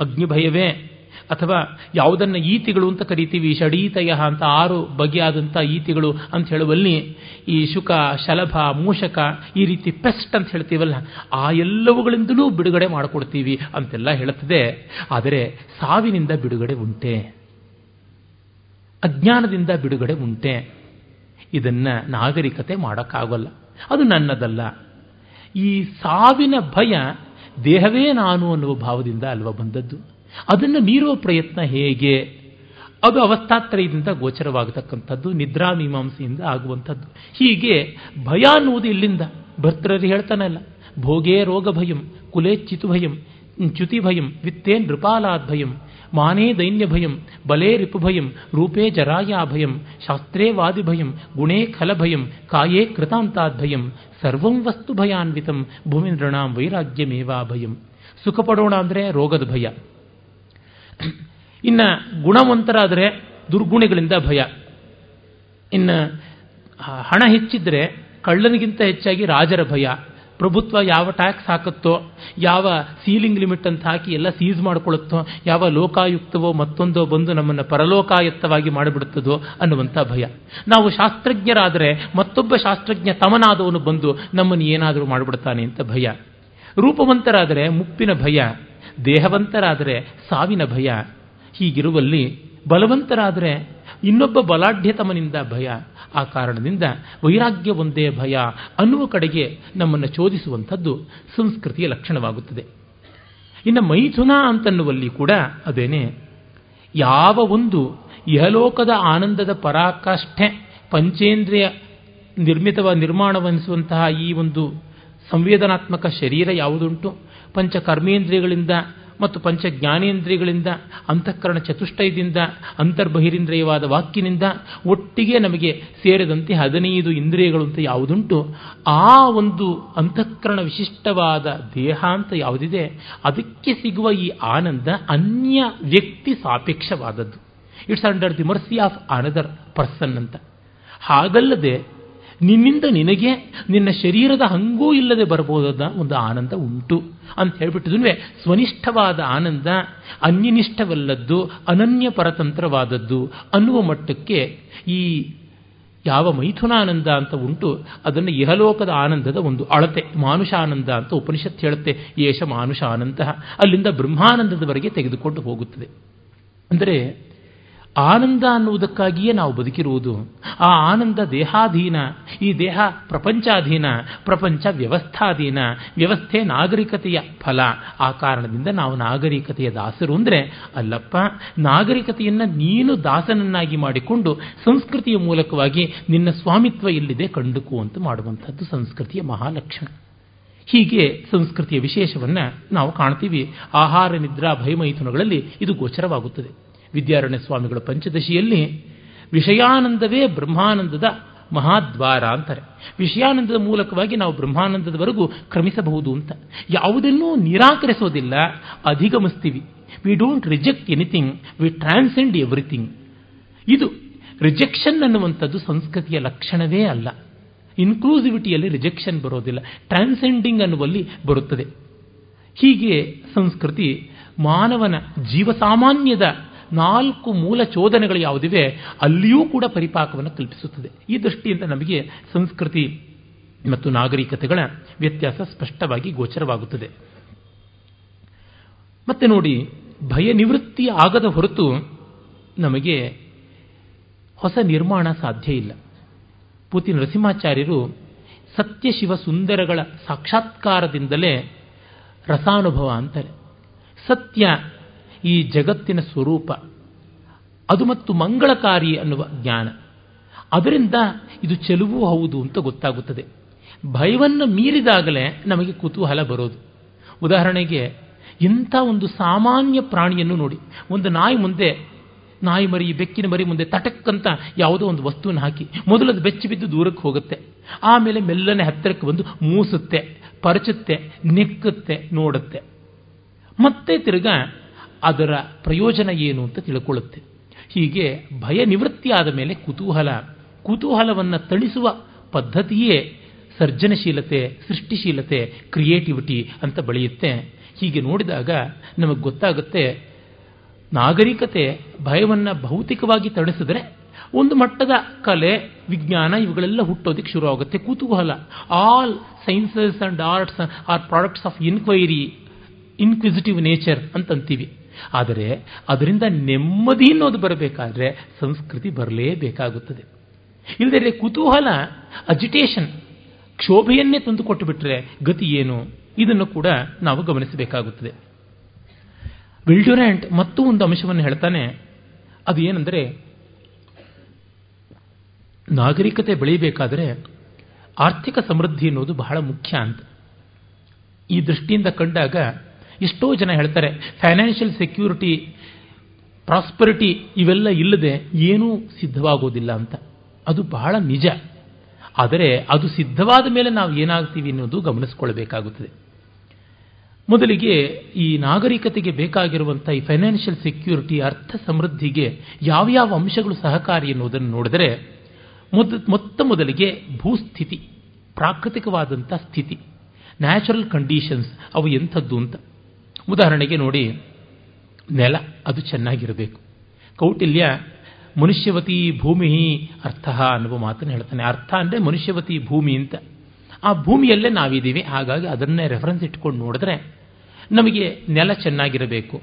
ಅಗ್ನಿ ಭಯವೇ ಅಥವಾ ಯಾವುದನ್ನು ಈತಿಗಳು ಅಂತ ಕರಿತೀವಿ, ಷಡೀತಯ ಅಂತ ಆರು ಬಗೆಯಾದಂಥ ಈತಿಗಳು ಅಂತ ಹೇಳುವಲ್ಲಿ ಈ ಶುಕ, ಶಲಭ, ಮೂಷಕ ಈ ರೀತಿ ಪೆಸ್ಟ್ ಅಂತ ಹೇಳ್ತೀವಲ್ಲ, ಆ ಎಲ್ಲವುಗಳಿಂದಲೂ ಬಿಡುಗಡೆ ಮಾಡಿಕೊಡ್ತೀವಿ ಅಂತೆಲ್ಲ ಹೇಳುತ್ತದೆ. ಆದರೆ ಸಾವಿನಿಂದ ಬಿಡುಗಡೆ ಉಂಟೆ. ಅಜ್ಞಾನದಿಂದ ಬಿಡುಗಡೆ ಉಂಟೆ. ಇದನ್ನು ನಾಗರಿಕತೆ ಮಾಡೋಕ್ಕಾಗಲ್ಲ. ಅದು ನನ್ನದಲ್ಲ. ಈ ಸಾವಿನ ಭಯ ದೇಹವೇ ನಾನು ಅನ್ನುವ ಭಾವದಿಂದ ಅಲ್ವ ಬಂದದ್ದು? ಅದನ್ನು ಮೀರೋ ಪ್ರಯತ್ನ ಹೇಗೆ? ಅದು ಅವಸ್ಥಾತ್ರಯದಿಂದ ಗೋಚರವಾಗತಕ್ಕಂಥದ್ದು, ನಿದ್ರಾ ಮೀಮಾಂಸೆಯಿಂದ ಆಗುವಂಥದ್ದು. ಹೀಗೆ ಭಯ ಅನ್ನುವುದು ಇಲ್ಲಿಂದ. ಭರ್ತೃರು ಹೇಳ್ತಾನಲ್ಲ, ಭೋಗೇ ರೋಗ ಭಯಂ ಕುಲೇ ಚಿತು ಭಯಂ, ಚ್ಯುತಿ ಭಯಂ ವಿತ್ತೇ ನೃಪಾಲಾದ್ ಭಯಂ, ಮಾನೇ ದೈನ್ಯ ಭಯಂ, ಬಲೇ ರಿಪು ಭಯಂ, ರೂಪೇ ಜರಾಯ ಭಯಂ, ಶಾಸ್ತ್ರೇ ವಾದಿ ಭಯಂ, ಗುಣೇ ಖಲ ಭಯಂ, ಕಾಯೇ ಕೃತಾಂತಾದ್ ಭಯಂ, ಸರ್ವಂ ವಸ್ತು ಭಯಾನ್ವಿತಂ, ಭೂಮಿ ನೃಣಾಂ ವೈರಾಗ್ಯಮೇವಾ ಭಯಂ. ಸುಖ ಪಡೋಣ ಅಂದರೆ ರೋಗದ ಭಯ. ಇನ್ನು ಗುಣವಂತರಾದರೆ ದುರ್ಗುಣಗಳಿಂದ ಭಯ. ಇನ್ನು ಹಣ ಹೆಚ್ಚಿದ್ರೆ ಕಳ್ಳನಿಗಿಂತ ಹೆಚ್ಚಾಗಿ ರಾಜರ ಭಯ. ಪ್ರಭುತ್ವ ಯಾವ ಟ್ಯಾಕ್ಸ್ ಹಾಕುತ್ತೋ, ಯಾವ ಸೀಲಿಂಗ್ ಲಿಮಿಟ್ ಅಂತ ಹಾಕಿ ಎಲ್ಲ ಸೀಸ್ ಮಾಡಿಕೊಳ್ಳುತ್ತೋ, ಯಾವ ಲೋಕಾಯುಕ್ತವೋ ಮತ್ತೊಂದೋ ಬಂದು ನಮ್ಮನ್ನು ಪರಲೋಕಾಯುಕ್ತವಾಗಿ ಮಾಡಿಬಿಡುತ್ತದೋ ಅನ್ನುವಂಥ ಭಯ. ನಾವು ಶಾಸ್ತ್ರಜ್ಞರಾದರೆ ಮತ್ತೊಬ್ಬ ಶಾಸ್ತ್ರಜ್ಞ ತಮನಾದವನು ಬಂದು ನಮ್ಮನ್ನು ಏನಾದರೂ ಮಾಡಿಬಿಡ್ತಾನೆ ಅಂತ ಭಯ. ರೂಪವಂತರಾದರೆ ಮುಪ್ಪಿನ ಭಯ. ದೇಹವಂತರಾದರೆ ಸಾವಿನ ಭಯ, ಹೀಗಿರುವಲ್ಲಿ ಬಲವಂತರಾದರೆ ಇನ್ನೊಬ್ಬ ಬಲಾಢ್ಯತಮನಿಂದ ಭಯ. ಆ ಕಾರಣದಿಂದ ವೈರಾಗ್ಯ ಒಂದೇ ಭಯ ಅನ್ನುವ ಕಡೆಗೆ ನಮ್ಮನ್ನು ಚೋದಿಸುವಂಥದ್ದು ಸಂಸ್ಕೃತಿಯ ಲಕ್ಷಣವಾಗುತ್ತದೆ. ಇನ್ನು ಮೈಥುನ ಅಂತನ್ನುವಲ್ಲಿ ಕೂಡ ಅದೇನೆ, ಯಾವ ಒಂದು ಇಹಲೋಕದ ಆನಂದದ ಪರಾಕಾಷ್ಠೆ ಪಂಚೇಂದ್ರಿಯ ನಿರ್ಮಿತವ ನಿರ್ಮಾಣವೆನಿಸುವಂತಹ ಈ ಒಂದು ಸಂವೇದನಾತ್ಮಕ ಶರೀರ ಯಾವುದುಂಟು? ಪಂಚ ಕರ್ಮೇಂದ್ರಿಯಗಳಿಂದ ಮತ್ತು ಪಂಚ ಜ್ಞಾನೇಂದ್ರಿಯಗಳಿಂದ ಅಂತಃಕರಣ ಚತುಷ್ಟಯದಿಂದ, ಅಂತರ್ಬಹಿರೀಂದ್ರಿಯವಾದ ವಾಕ್ಯನಿಂದ ಒಟ್ಟಿಗೆ ನಮಗೆ ಸೇರಿದಂತೆ ಹದಿನೈದು ಇಂದ್ರಿಯಗಳು ಅಂತ ಯಾವುದುಂಟು, ಆ ಒಂದು ಅಂತಃಕರಣ ವಿಶಿಷ್ಟವಾದ ದೇಹ ಅಂತ ಯಾವುದಿದೆ, ಅದಕ್ಕೆ ಸಿಗುವ ಈ ಆನಂದ ಅನ್ಯ ವ್ಯಕ್ತಿ ಸಾಪೇಕ್ಷವಾದದ್ದು. It's under the mercy of another person ಅಂತ. ಹಾಗಲ್ಲದೆ ನಿನ್ನಿಂದ ನಿನಗೆ, ನಿನ್ನ ಶರೀರದ ಹಂಗೂ ಇಲ್ಲದೆ ಬರಬಹುದಾದ ಒಂದು ಆನಂದ ಉಂಟು ಅಂತ ಹೇಳ್ಬಿಟ್ಟಿದ್ವಿ ಸ್ವನಿಷ್ಠವಾದ ಆನಂದ ಅನ್ಯನಿಷ್ಠವಲ್ಲದ್ದು, ಅನನ್ಯ ಪರತಂತ್ರವಾದದ್ದು ಅನ್ನುವ ಮಟ್ಟಕ್ಕೆ ಈ ಯಾವ ಮೈಥುನಾನಂದ ಅಂತ ಉಂಟು, ಅದನ್ನು ಇಹಲೋಕದ ಆನಂದದ ಒಂದು ಅಳತೆ, ಮಾನುಷಾನಂದ ಅಂತ ಉಪನಿಷತ್ ಹೇಳುತ್ತೆ ಯೇಷ ಮಾನುಷ ಆನಂದ ಅಲ್ಲಿಂದ ಬ್ರಹ್ಮಾನಂದದವರೆಗೆ ತೆಗೆದುಕೊಂಡು ಹೋಗುತ್ತದೆ. ಅಂದರೆ ಆನಂದ ಅನ್ನುವುದಕ್ಕಾಗಿಯೇ ನಾವು ಬದುಕಿರುವುದು. ಆ ಆನಂದ ದೇಹಾಧೀನ, ಈ ದೇಹ ಪ್ರಪಂಚಾಧೀನ, ಪ್ರಪಂಚ ವ್ಯವಸ್ಥಾಧೀನ, ವ್ಯವಸ್ಥೆ ನಾಗರಿಕತೆಯ ಫಲ. ಆ ಕಾರಣದಿಂದ ನಾವು ನಾಗರಿಕತೆಯ ದಾಸರು ಅಂದರೆ, ಅಲ್ಲಪ್ಪ, ನಾಗರಿಕತೆಯನ್ನು ನೀನು ದಾಸನನ್ನಾಗಿ ಮಾಡಿಕೊಂಡು ಸಂಸ್ಕೃತಿಯ ಮೂಲಕವಾಗಿ ನಿನ್ನ ಸ್ವಾಮಿತ್ವ ಎಲ್ಲಿದೆ ಕಂಡುಕು ಅಂತ ಮಾಡುವಂಥದ್ದು ಸಂಸ್ಕೃತಿಯ ಮಹಾಲಕ್ಷಣ. ಹೀಗೆ ಸಂಸ್ಕೃತಿಯ ವಿಶೇಷವನ್ನು ನಾವು ಕಾಣ್ತೀವಿ. ಆಹಾರ, ನಿದ್ರಾ, ಭಯಮೈಥುನಗಳಲ್ಲಿ ಇದು ಗೋಚರವಾಗುತ್ತದೆ. ವಿದ್ಯಾರಣ್ಯ ಸ್ವಾಮಿಗಳು ಪಂಚದಶಿಯಲ್ಲಿ ವಿಷಯಾನಂದವೇ ಬ್ರಹ್ಮಾನಂದದ ಮಹಾದ್ವಾರ ಅಂತಾರೆ. ವಿಷಯಾನಂದದ ಮೂಲಕವಾಗಿ ನಾವು ಬ್ರಹ್ಮಾನಂದದವರೆಗೂ ಕ್ರಮಿಸಬಹುದು ಅಂತ. ಯಾವುದನ್ನೂ ನಿರಾಕರಿಸೋದಿಲ್ಲ. ಅಧಿಗಮಿಸ್ತೀವಿ. We don't reject anything we transcend everything ಇದು ರಿಜೆಕ್ಷನ್ ಅನ್ನುವಂಥದ್ದು ಸಂಸ್ಕೃತಿಯ ಲಕ್ಷಣವೇ ಅಲ್ಲ. ಇನ್ಕ್ಲೂಸಿವಿಟಿಯಲ್ಲಿ ರಿಜೆಕ್ಷನ್ ಬರೋದಿಲ್ಲ. ಟ್ರಾನ್ಸೆಂಡಿಂಗ್ ಅನ್ನುವಲ್ಲಿ ಬರುತ್ತದೆ. ಹೀಗೆ ಸಂಸ್ಕೃತಿ ಮಾನವನ ಜೀವಸಾಮಾನ್ಯದ ನಾಲ್ಕು ಮೂಲ ಚೋದನೆಗಳು ಯಾವುದಿವೆ, ಅಲ್ಲಿಯೂ ಕೂಡ ಪರಿಪಾಕವನ್ನು ಕಲ್ಪಿಸುತ್ತದೆ. ಈ ದೃಷ್ಟಿಯಿಂದ ನಮಗೆ ಸಂಸ್ಕೃತಿ ಮತ್ತು ನಾಗರಿಕತೆಗಳ ವ್ಯತ್ಯಾಸ ಸ್ಪಷ್ಟವಾಗಿ ಗೋಚರವಾಗುತ್ತದೆ. ಮತ್ತೆ ನೋಡಿ ಭಯ ನಿವೃತ್ತಿ ಆಗದ ಹೊರತು ನಮಗೆ ಹೊಸ ನಿರ್ಮಾಣ ಸಾಧ್ಯ ಇಲ್ಲ. ಪೂತಿ ನರಸಿಂಹಾಚಾರ್ಯರು ಸತ್ಯ ಶಿವ ಸುಂದರಗಳ ಸಾಕ್ಷಾತ್ಕಾರದಿಂದಲೇ ರಸಾನುಭವ ಅಂತಾರೆ. ಸತ್ಯ ಈ ಜಗತ್ತಿನ ಸ್ವರೂಪ. ಅದು ಮತ್ತು ಮಂಗಳಕಾರಿ ಅನ್ನುವ ಜ್ಞಾನ. ಅದರಿಂದ ಇದು ಚೆಲುವೂ ಹೌದು ಅಂತ ಗೊತ್ತಾಗುತ್ತದೆ. ಭಯವನ್ನು ಮೀರಿದಾಗಲೇ ನಮಗೆ ಕುತೂಹಲ ಬರೋದು. ಉದಾಹರಣೆಗೆ, ಇಂಥ ಒಂದು ಸಾಮಾನ್ಯ ಪ್ರಾಣಿಯನ್ನು ನೋಡಿ. ಒಂದು ನಾಯಿ ಮುಂದೆ, ನಾಯಿ ಮರಿ, ಬೆಕ್ಕಿನ ಮರಿ ಮುಂದೆ ತಟಕ್ಕಂತ ಯಾವುದೋ ಒಂದು ವಸ್ತುವನ್ನು ಹಾಕಿ ಮೊದಲದು ಬೆಚ್ಚಿ ಬಿದ್ದು ದೂರಕ್ಕೆ ಹೋಗುತ್ತೆ. ಆಮೇಲೆ ಮೆಲ್ಲನೆ ಹತ್ತಿರಕ್ಕೆ ಬಂದು ಮೂಸುತ್ತೆ, ಪರಚುತ್ತೆ, ನೆಕ್ಕುತ್ತೆ, ನೋಡುತ್ತೆ. ಮತ್ತೆ ತಿರ್ಗಾ ಅದರ ಪ್ರಯೋಜನ ಏನು ಅಂತ ತಿಳ್ಕೊಳ್ಳುತ್ತೆ. ಹೀಗೆ ಭಯ ನಿವೃತ್ತಿ ಆದ ಮೇಲೆ ಕುತೂಹಲ, ಕುತೂಹಲವನ್ನು ತಣಿಸುವ ಪದ್ಧತಿಯೇ ಸರ್ಜನಶೀಲತೆ, ಸೃಷ್ಟಿಶೀಲತೆ, ಕ್ರಿಯೇಟಿವಿಟಿ ಅಂತ ಬೆಳೆಯುತ್ತೆ. ಹೀಗೆ ನೋಡಿದಾಗ ನಮಗೆ ಗೊತ್ತಾಗುತ್ತೆ, ನಾಗರಿಕತೆ ಭಯವನ್ನು ಭೌತಿಕವಾಗಿ ತಣಿಸಿದ್ರೆ ಒಂದು ಮಟ್ಟದ ಕಲೆ, ವಿಜ್ಞಾನ ಇವುಗಳೆಲ್ಲ ಹುಟ್ಟೋದಕ್ಕೆ ಶುರು ಆಗುತ್ತೆ. ಕುತೂಹಲ all sciences and arts are products of inquiry inquisitive nature ಅಂತಂತೀವಿ. ಆದರೆ ಅದರಿಂದ ನೆಮ್ಮದಿ ಅನ್ನೋದು ಬರಬೇಕಾದ್ರೆ ಸಂಸ್ಕೃತಿ ಬರಲೇಬೇಕಾಗುತ್ತದೆ. ಇಲ್ಲದೆ ಕುತೂಹಲ ಅಜಿಟೇಷನ್ ಕ್ಷೋಭೆಯನ್ನೇ ತಂದುಕೊಟ್ಟು ಬಿಟ್ಟರೆ ಗತಿ ಏನು? ಇದನ್ನು ಕೂಡ ನಾವು ಗಮನಿಸಬೇಕಾಗುತ್ತದೆ. ವಿಲ್ಡ್ಯುರೆಂಟ್ ಮತ್ತೂ ಒಂದು ಅಂಶವನ್ನು ಹೇಳ್ತಾನೆ. ಅದು ಏನೆಂದರೆ ನಾಗರಿಕತೆ ಬೆಳೀಬೇಕಾದರೆ ಆರ್ಥಿಕ ಸಮೃದ್ಧಿ ಅನ್ನೋದು ಬಹಳ ಮುಖ್ಯ ಅಂತ. ಈ ದೃಷ್ಟಿಯಿಂದ ಕಂಡಾಗ ಎಷ್ಟೋ ಜನ ಹೇಳ್ತಾರೆ ಫೈನಾನ್ಷಿಯಲ್ ಸೆಕ್ಯೂರಿಟಿ ಪ್ರಾಸ್ಪರಿಟಿ ಇವೆಲ್ಲ ಇಲ್ಲದೆ ಏನೂ ಸಿದ್ಧವಾಗೋದಿಲ್ಲ ಅಂತ. ಅದು ಬಹಳ ನಿಜ. ಆದರೆ ಅದು ಸಿದ್ಧವಾದ ಮೇಲೆ ನಾವು ಏನಾಗ್ತೀವಿ ಅನ್ನೋದು ಗಮನಿಸಿಕೊಳ್ಳಬೇಕಾಗುತ್ತದೆ ಮೊದಲಿಗೆ ಈ ನಾಗರಿಕತೆಗೆ ಬೇಕಾಗಿರುವಂಥ ಈ ಫೈನಾನ್ಷಿಯಲ್ ಸೆಕ್ಯೂರಿಟಿ ಅರ್ಥ ಸಮೃದ್ಧಿಗೆ ಯಾವ್ಯಾವ ಅಂಶಗಳು ಸಹಕಾರಿ ಎನ್ನುವುದನ್ನು ನೋಡಿದರೆ, ಮೊದ, ಮೊತ್ತ ಮೊದಲಿಗೆ ಭೂಸ್ಥಿತಿ, ಪ್ರಾಕೃತಿಕವಾದಂಥ ಸ್ಥಿತಿ ನ್ಯಾಚುರಲ್ ಕಂಡೀಷನ್ಸ್ ಅವು ಎಂಥದ್ದು ಅಂತ. ಉದಾಹರಣೆಗೆ ನೋಡಿ, ನೆಲ ಅದು ಚೆನ್ನಾಗಿರಬೇಕು. ಕೌಟಿಲ್ಯ, ಮನುಷ್ಯವತಿ ಭೂಮಿ ಅರ್ಥ ಅನ್ನುವ ಮಾತನ್ನು ಹೇಳ್ತಾನೆ. ಅರ್ಥ ಅಂದರೆ ಮನುಷ್ಯವತಿ ಭೂಮಿ ಅಂತ. ಆ ಭೂಮಿಯಲ್ಲೇ ನಾವಿದ್ದೀವಿ. ಹಾಗಾಗಿ ಅದನ್ನೇ ರೆಫರೆನ್ಸ್ ಇಟ್ಕೊಂಡು ನೋಡಿದ್ರೆ ನಮಗೆ ನೆಲ ಚೆನ್ನಾಗಿರಬೇಕು.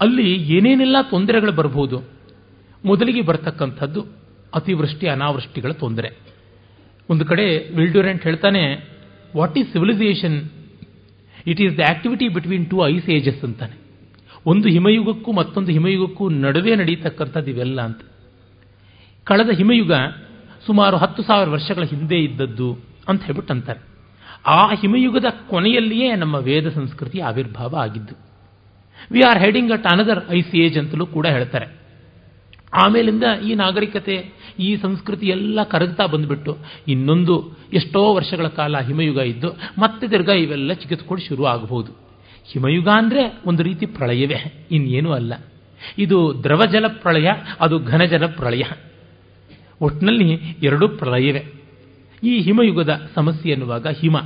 ಅಲ್ಲಿ ಏನೇನೆಲ್ಲ ತೊಂದರೆಗಳು ಬರಬಹುದು ಮೊದಲಿಗೆ ಬರ್ತಕ್ಕಂಥದ್ದು ಅತಿವೃಷ್ಟಿ, ಅನಾವೃಷ್ಟಿಗಳ ತೊಂದರೆ. ಒಂದು ಕಡೆ ವಿಲ್ಡ್ಯೂರೆಂಟ್ ಹೇಳ್ತಾನೆ what is civilisation it is the activity between two ice ages ಅಂತಾನೆ. ಒಂದು ಹಿಮಯುಗಕ್ಕೂ ಮತ್ತೊಂದು ಹಿಮಯುಗಕ್ಕೂ ನಡುವೆ ನಡೀತಕ್ಕಂಥದ್ದು ಇವೆಲ್ಲ ಅಂತ. ಕಳೆದ ಹಿಮಯುಗ ಸುಮಾರು ಹತ್ತು ಸಾವಿರ ವರ್ಷಗಳ ಹಿಂದೆ ಇದ್ದದ್ದು ಅಂತ ಹೇಳ್ಬಿಟ್ಟು ಅಂತಾರೆ ಆ ಹಿಮಯುಗದ ಕೊನೆಯಲ್ಲಿಯೇ ನಮ್ಮ ವೇದ ಸಂಸ್ಕೃತಿ ಆವಿರ್ಭಾವ ಆಗಿದ್ದು. We are heading at another ice age ಅಂತಲೂ ಕೂಡ ಹೇಳ್ತಾರೆ. ಆಮೇಲಿಂದ ಈ ನಾಗರಿಕತೆ, ಈ ಸಂಸ್ಕೃತಿ ಎಲ್ಲ ಕರಗ್ತಾ ಬಂದ್ಬಿಟ್ಟು ಇನ್ನೊಂದು ಎಷ್ಟೋ ವರ್ಷಗಳ ಕಾಲ ಹಿಮಯುಗ ಇದ್ದು ಮತ್ತೆ ತಿರ್ಗಾ ಇವೆಲ್ಲ ಚಿಕಿತ್ಸ್ಕೊಂಡು ಶುರು ಆಗಬಹುದು ಹಿಮಯುಗ ಅಂದರೆ ಒಂದು ರೀತಿ ಪ್ರಳಯವೇ, ಇನ್ನೇನೂ ಅಲ್ಲ. ಇದು ದ್ರವಜಲ ಪ್ರಳಯ, ಅದು ಘನಜಲ ಪ್ರಳಯ. ಒಟ್ಟಿನಲ್ಲಿ ಎರಡೂ ಪ್ರಳಯವೇ. ಈ ಹಿಮಯುಗದ ಸಮಸ್ಯೆ ಎನ್ನುವಾಗ ಹಿಮ.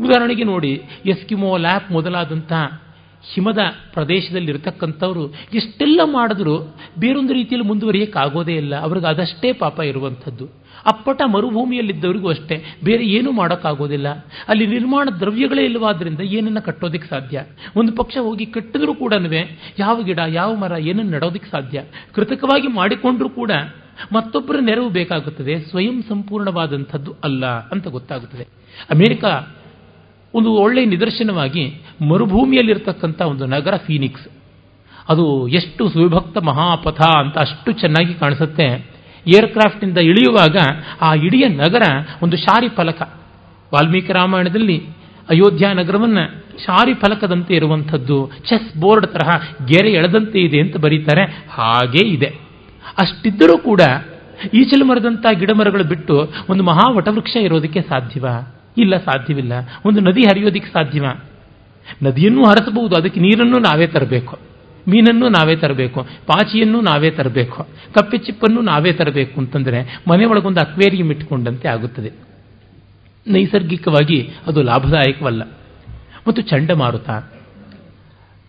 ಉದಾಹರಣೆಗೆ ನೋಡಿ, ಎಸ್ಕಿಮೋ ಲ್ಯಾಪ್ ಮೊದಲಾದಂತಹ ಹಿಮದ ಪ್ರದೇಶದಲ್ಲಿರ್ತಕ್ಕಂಥವ್ರು ಎಷ್ಟೆಲ್ಲ ಮಾಡಿದ್ರು ಬೇರೊಂದು ರೀತಿಯಲ್ಲಿ ಮುಂದುವರಿಯೋಕ್ಕಾಗೋದೇ ಇಲ್ಲ. ಅವ್ರಿಗೆ ಅದಷ್ಟೇ ಪಾಪ ಇರುವಂಥದ್ದು. ಅಪ್ಪಟ ಮರುಭೂಮಿಯಲ್ಲಿದ್ದವರಿಗೂ ಅಷ್ಟೇ. ಬೇರೆ ಏನೂ ಮಾಡೋಕ್ಕಾಗೋದಿಲ್ಲ. ಅಲ್ಲಿ ನಿರ್ಮಾಣ ದ್ರವ್ಯಗಳೇ ಇಲ್ಲವಾದ್ರಿಂದ ಏನನ್ನ ಕಟ್ಟೋದಕ್ಕೆ ಸಾಧ್ಯ. ಒಂದು ಪಕ್ಷ ಹೋಗಿ ಕಟ್ಟಿದ್ರೂ ಕೂಡ ಯಾವ ಗಿಡ, ಯಾವ ಮರ, ಏನನ್ನು ನೆಡೋದಕ್ಕೆ ಸಾಧ್ಯ. ಕೃತಕವಾಗಿ ಮಾಡಿಕೊಂಡ್ರೂ ಕೂಡ ಮತ್ತೊಬ್ಬರ ನೆರವು ಬೇಕಾಗುತ್ತದೆ. ಸ್ವಯಂ ಸಂಪೂರ್ಣವಾದಂಥದ್ದು ಅಲ್ಲ ಅಂತ ಗೊತ್ತಾಗುತ್ತದೆ. ಅಮೆರಿಕ ಒಂದು ಒಳ್ಳೆಯ ನಿದರ್ಶನವಾಗಿ ಮರುಭೂಮಿಯಲ್ಲಿರ್ತಕ್ಕಂಥ ಒಂದು ನಗರ ಫೀನಿಕ್ಸ್. ಅದು ಎಷ್ಟು ಸುವಿಭಕ್ತ ಮಹಾಪಥ ಅಂತ ಅಷ್ಟು ಚೆನ್ನಾಗಿ ಕಾಣಿಸುತ್ತೆ. ಏರ್ಕ್ರಾಫ್ಟಿಂದ ಇಳಿಯುವಾಗ ಆ ಇಡೀ ನಗರ ಒಂದು ಶಾರಿ ಫಲಕ. ವಾಲ್ಮೀಕಿ ರಾಮಾಯಣದಲ್ಲಿ ಅಯೋಧ್ಯ ನಗರವನ್ನು ಶಾರಿ ಫಲಕದಂತೆ ಇರುವಂಥದ್ದು, ಚೆಸ್ ಬೋರ್ಡ್ ತರಹ ಗೆರೆ ಎಳೆದಂತೆ ಇದೆ ಅಂತ ಬರೀತಾರೆ. ಹಾಗೇ ಇದೆ. ಅಷ್ಟಿದ್ದರೂ ಕೂಡ ಈಚಲು ಮರದಂಥ ಗಿಡಮರಗಳು ಬಿಟ್ಟು ಒಂದು ಮಹಾ ವಟವೃಕ್ಷ ಇರೋದಕ್ಕೆ ಸಾಧ್ಯವಾ? ಇಲ್ಲ, ಸಾಧ್ಯವಿಲ್ಲ. ಒಂದು ನದಿ ಹರಿಯೋದಕ್ಕೆ ಸಾಧ್ಯವ. ನದಿಯನ್ನು ಹರಿಸಬಹುದು, ಅದಕ್ಕೆ ನೀರನ್ನು ನಾವೇ ತರಬೇಕು. ಮೀನನ್ನು ನಾವೇ ತರಬೇಕು. ಪಾಚಿಯನ್ನು ನಾವೇ ತರಬೇಕು. ಕಪ್ಪೆ ಚಿಪ್ಪನ್ನು ನಾವೇ ತರಬೇಕು ಅಂತಂದರೆ ಮನೆ ಒಳಗೊಂದು ಅಕ್ವೇರಿಯಂ ಇಟ್ಕೊಂಡಂತೆ ಆಗುತ್ತದೆ. ನೈಸರ್ಗಿಕವಾಗಿ ಅದು ಲಾಭದಾಯಕವಲ್ಲ. ಮತ್ತು ಚಂಡಮಾರುತ.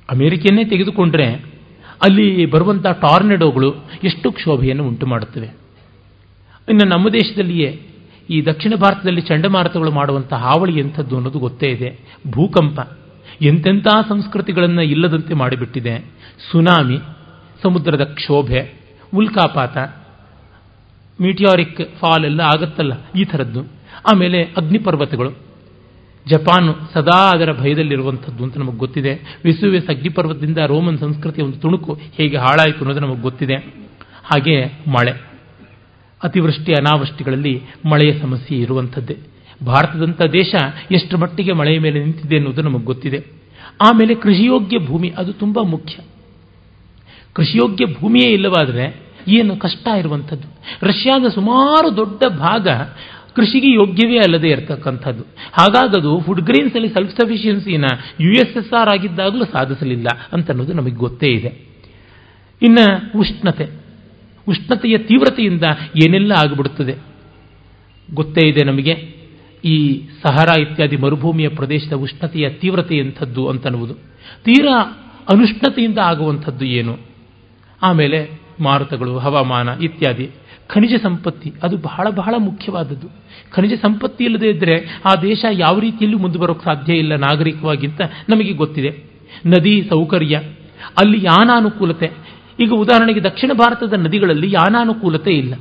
ಅಮೆರಿಕೆಯನ್ನೇ ತೆಗೆದುಕೊಂಡ್ರೆ ಅಲ್ಲಿ ಬರುವಂಥ ಟಾರ್ನೆಡೋಗಳು ಎಷ್ಟು ಕ್ಷೋಭೆಯನ್ನು ಉಂಟು ಮಾಡುತ್ತವೆ ಇನ್ನು ನಮ್ಮ ದೇಶದಲ್ಲಿಯೇ ಈ ದಕ್ಷಿಣ ಭಾರತದಲ್ಲಿ ಚಂಡಮಾರುತಗಳು ಮಾಡುವಂಥ ಹಾವಳಿ ಎಂಥದ್ದು ಅನ್ನೋದು ಗೊತ್ತೇ ಇದೆ. ಭೂಕಂಪ. ಎಂತೆಂಥ ಸಂಸ್ಕೃತಿಗಳನ್ನು ಇಲ್ಲದಂತೆ ಮಾಡಿಬಿಟ್ಟಿದೆ. ಸುನಾಮಿ, ಸಮುದ್ರದ ಕ್ಷೋಭೆ, ಉಲ್ಕಾಪಾತ, ಮೀಟಿಯಾರಿಕ್ ಫಾಲ್ ಎಲ್ಲ ಆಗತ್ತಲ್ಲ ಈ ಥರದ್ದು. ಆಮೇಲೆ ಅಗ್ನಿಪರ್ವತಗಳು. ಜಪಾನು ಸದಾ ಅದರ ಭಯದಲ್ಲಿರುವಂಥದ್ದು ಅಂತ ನಮಗೆ ಗೊತ್ತಿದೆ. ವಿಸುವೆಸ್ ಅಗ್ನಿಪರ್ವತದಿಂದ ರೋಮನ್ ಸಂಸ್ಕೃತಿಯ ಒಂದು ತುಣುಕು ಹೇಗೆ ಹಾಳಾಯಿತು ಅನ್ನೋದು ನಮಗೆ ಗೊತ್ತಿದೆ. ಹಾಗೆ ಮಳೆ. ಅತಿವೃಷ್ಟಿ ಅನಾವೃಷ್ಟಿಗಳಲ್ಲಿ ಮಳೆಯ ಸಮಸ್ಯೆ ಇರುವಂಥದ್ದೇ. ಭಾರತದಂಥ ದೇಶ ಎಷ್ಟು ಮಟ್ಟಿಗೆ ಮಳೆಯ ಮೇಲೆ ನಿಂತಿದೆ ಅನ್ನೋದು ನಮಗೆ ಗೊತ್ತಿದೆ. ಆಮೇಲೆ ಕೃಷಿಯೋಗ್ಯ ಭೂಮಿ, ಅದು ತುಂಬ ಮುಖ್ಯ. ಕೃಷಿಯೋಗ್ಯ ಭೂಮಿಯೇ ಇಲ್ಲವಾದರೆ ಏನು ಕಷ್ಟ ಇರುವಂಥದ್ದು? ರಷ್ಯಾದ ಸುಮಾರು ದೊಡ್ಡ ಭಾಗ ಕೃಷಿಗೆ ಯೋಗ್ಯವೇ ಅಲ್ಲದೆ ಇರತಕ್ಕಂಥದ್ದು. ಹಾಗಾಗದು ಫುಡ್ ಗ್ರೀನ್ಸ್ ಅಲ್ಲಿ ಸೆಲ್ಫ್ ಸಫಿಷಿಯನ್ಸಿನ ಯು ಎಸ್ ಎಸ್ ಆರ್ ಆಗಿದ್ದಾಗಲೂ ಸಾಧಿಸಲಿಲ್ಲ ಅಂತ ಅನ್ನೋದು ನಮಗೆ ಗೊತ್ತೇ ಇದೆ. ಇನ್ನು ಉಷ್ಣತೆ. ಉಷ್ಣತೆಯ ತೀವ್ರತೆಯಿಂದ ಏನೆಲ್ಲ ಆಗಿಬಿಡುತ್ತದೆ ಗೊತ್ತೇ ಇದೆ ನಮಗೆ. ಈ ಸಹರಾ ಇತ್ಯಾದಿ ಮರುಭೂಮಿಯ ಪ್ರದೇಶದ ಉಷ್ಣತೆಯ ತೀವ್ರತೆ ಎಂಥದ್ದು ಅಂತನ್ನುವುದು. ತೀರಾ ಅನುಷ್ಣತೆಯಿಂದ ಆಗುವಂಥದ್ದು ಏನು? ಆಮೇಲೆ ಮಾರುತಗಳು, ಹವಾಮಾನ ಇತ್ಯಾದಿ. ಖನಿಜ ಸಂಪತ್ತಿ, ಅದು ಬಹಳ ಬಹಳ ಮುಖ್ಯವಾದದ್ದು. ಖನಿಜ ಸಂಪತ್ತಿ ಇಲ್ಲದೇ ಇದ್ದರೆ ಆ ದೇಶ ಯಾವ ರೀತಿಯಲ್ಲೂ ಮುಂದೆ ಬರೋಕ್ಕೆ ಸಾಧ್ಯ ಇಲ್ಲ ನಾಗರಿಕವಾಗಿಂತ ನಮಗೆ ಗೊತ್ತಿದೆ. ನದಿ ಸೌಕರ್ಯ, ಅಲ್ಲಿ ಯಾನಾನುಕೂಲತೆ ಈಗ ಉದಾಹರಣೆಗೆ ದಕ್ಷಿಣ ಭಾರತದ ನದಿಗಳಲ್ಲಿ ಯಾನಾನುಕೂಲತೆ ಇಲ್ಲ.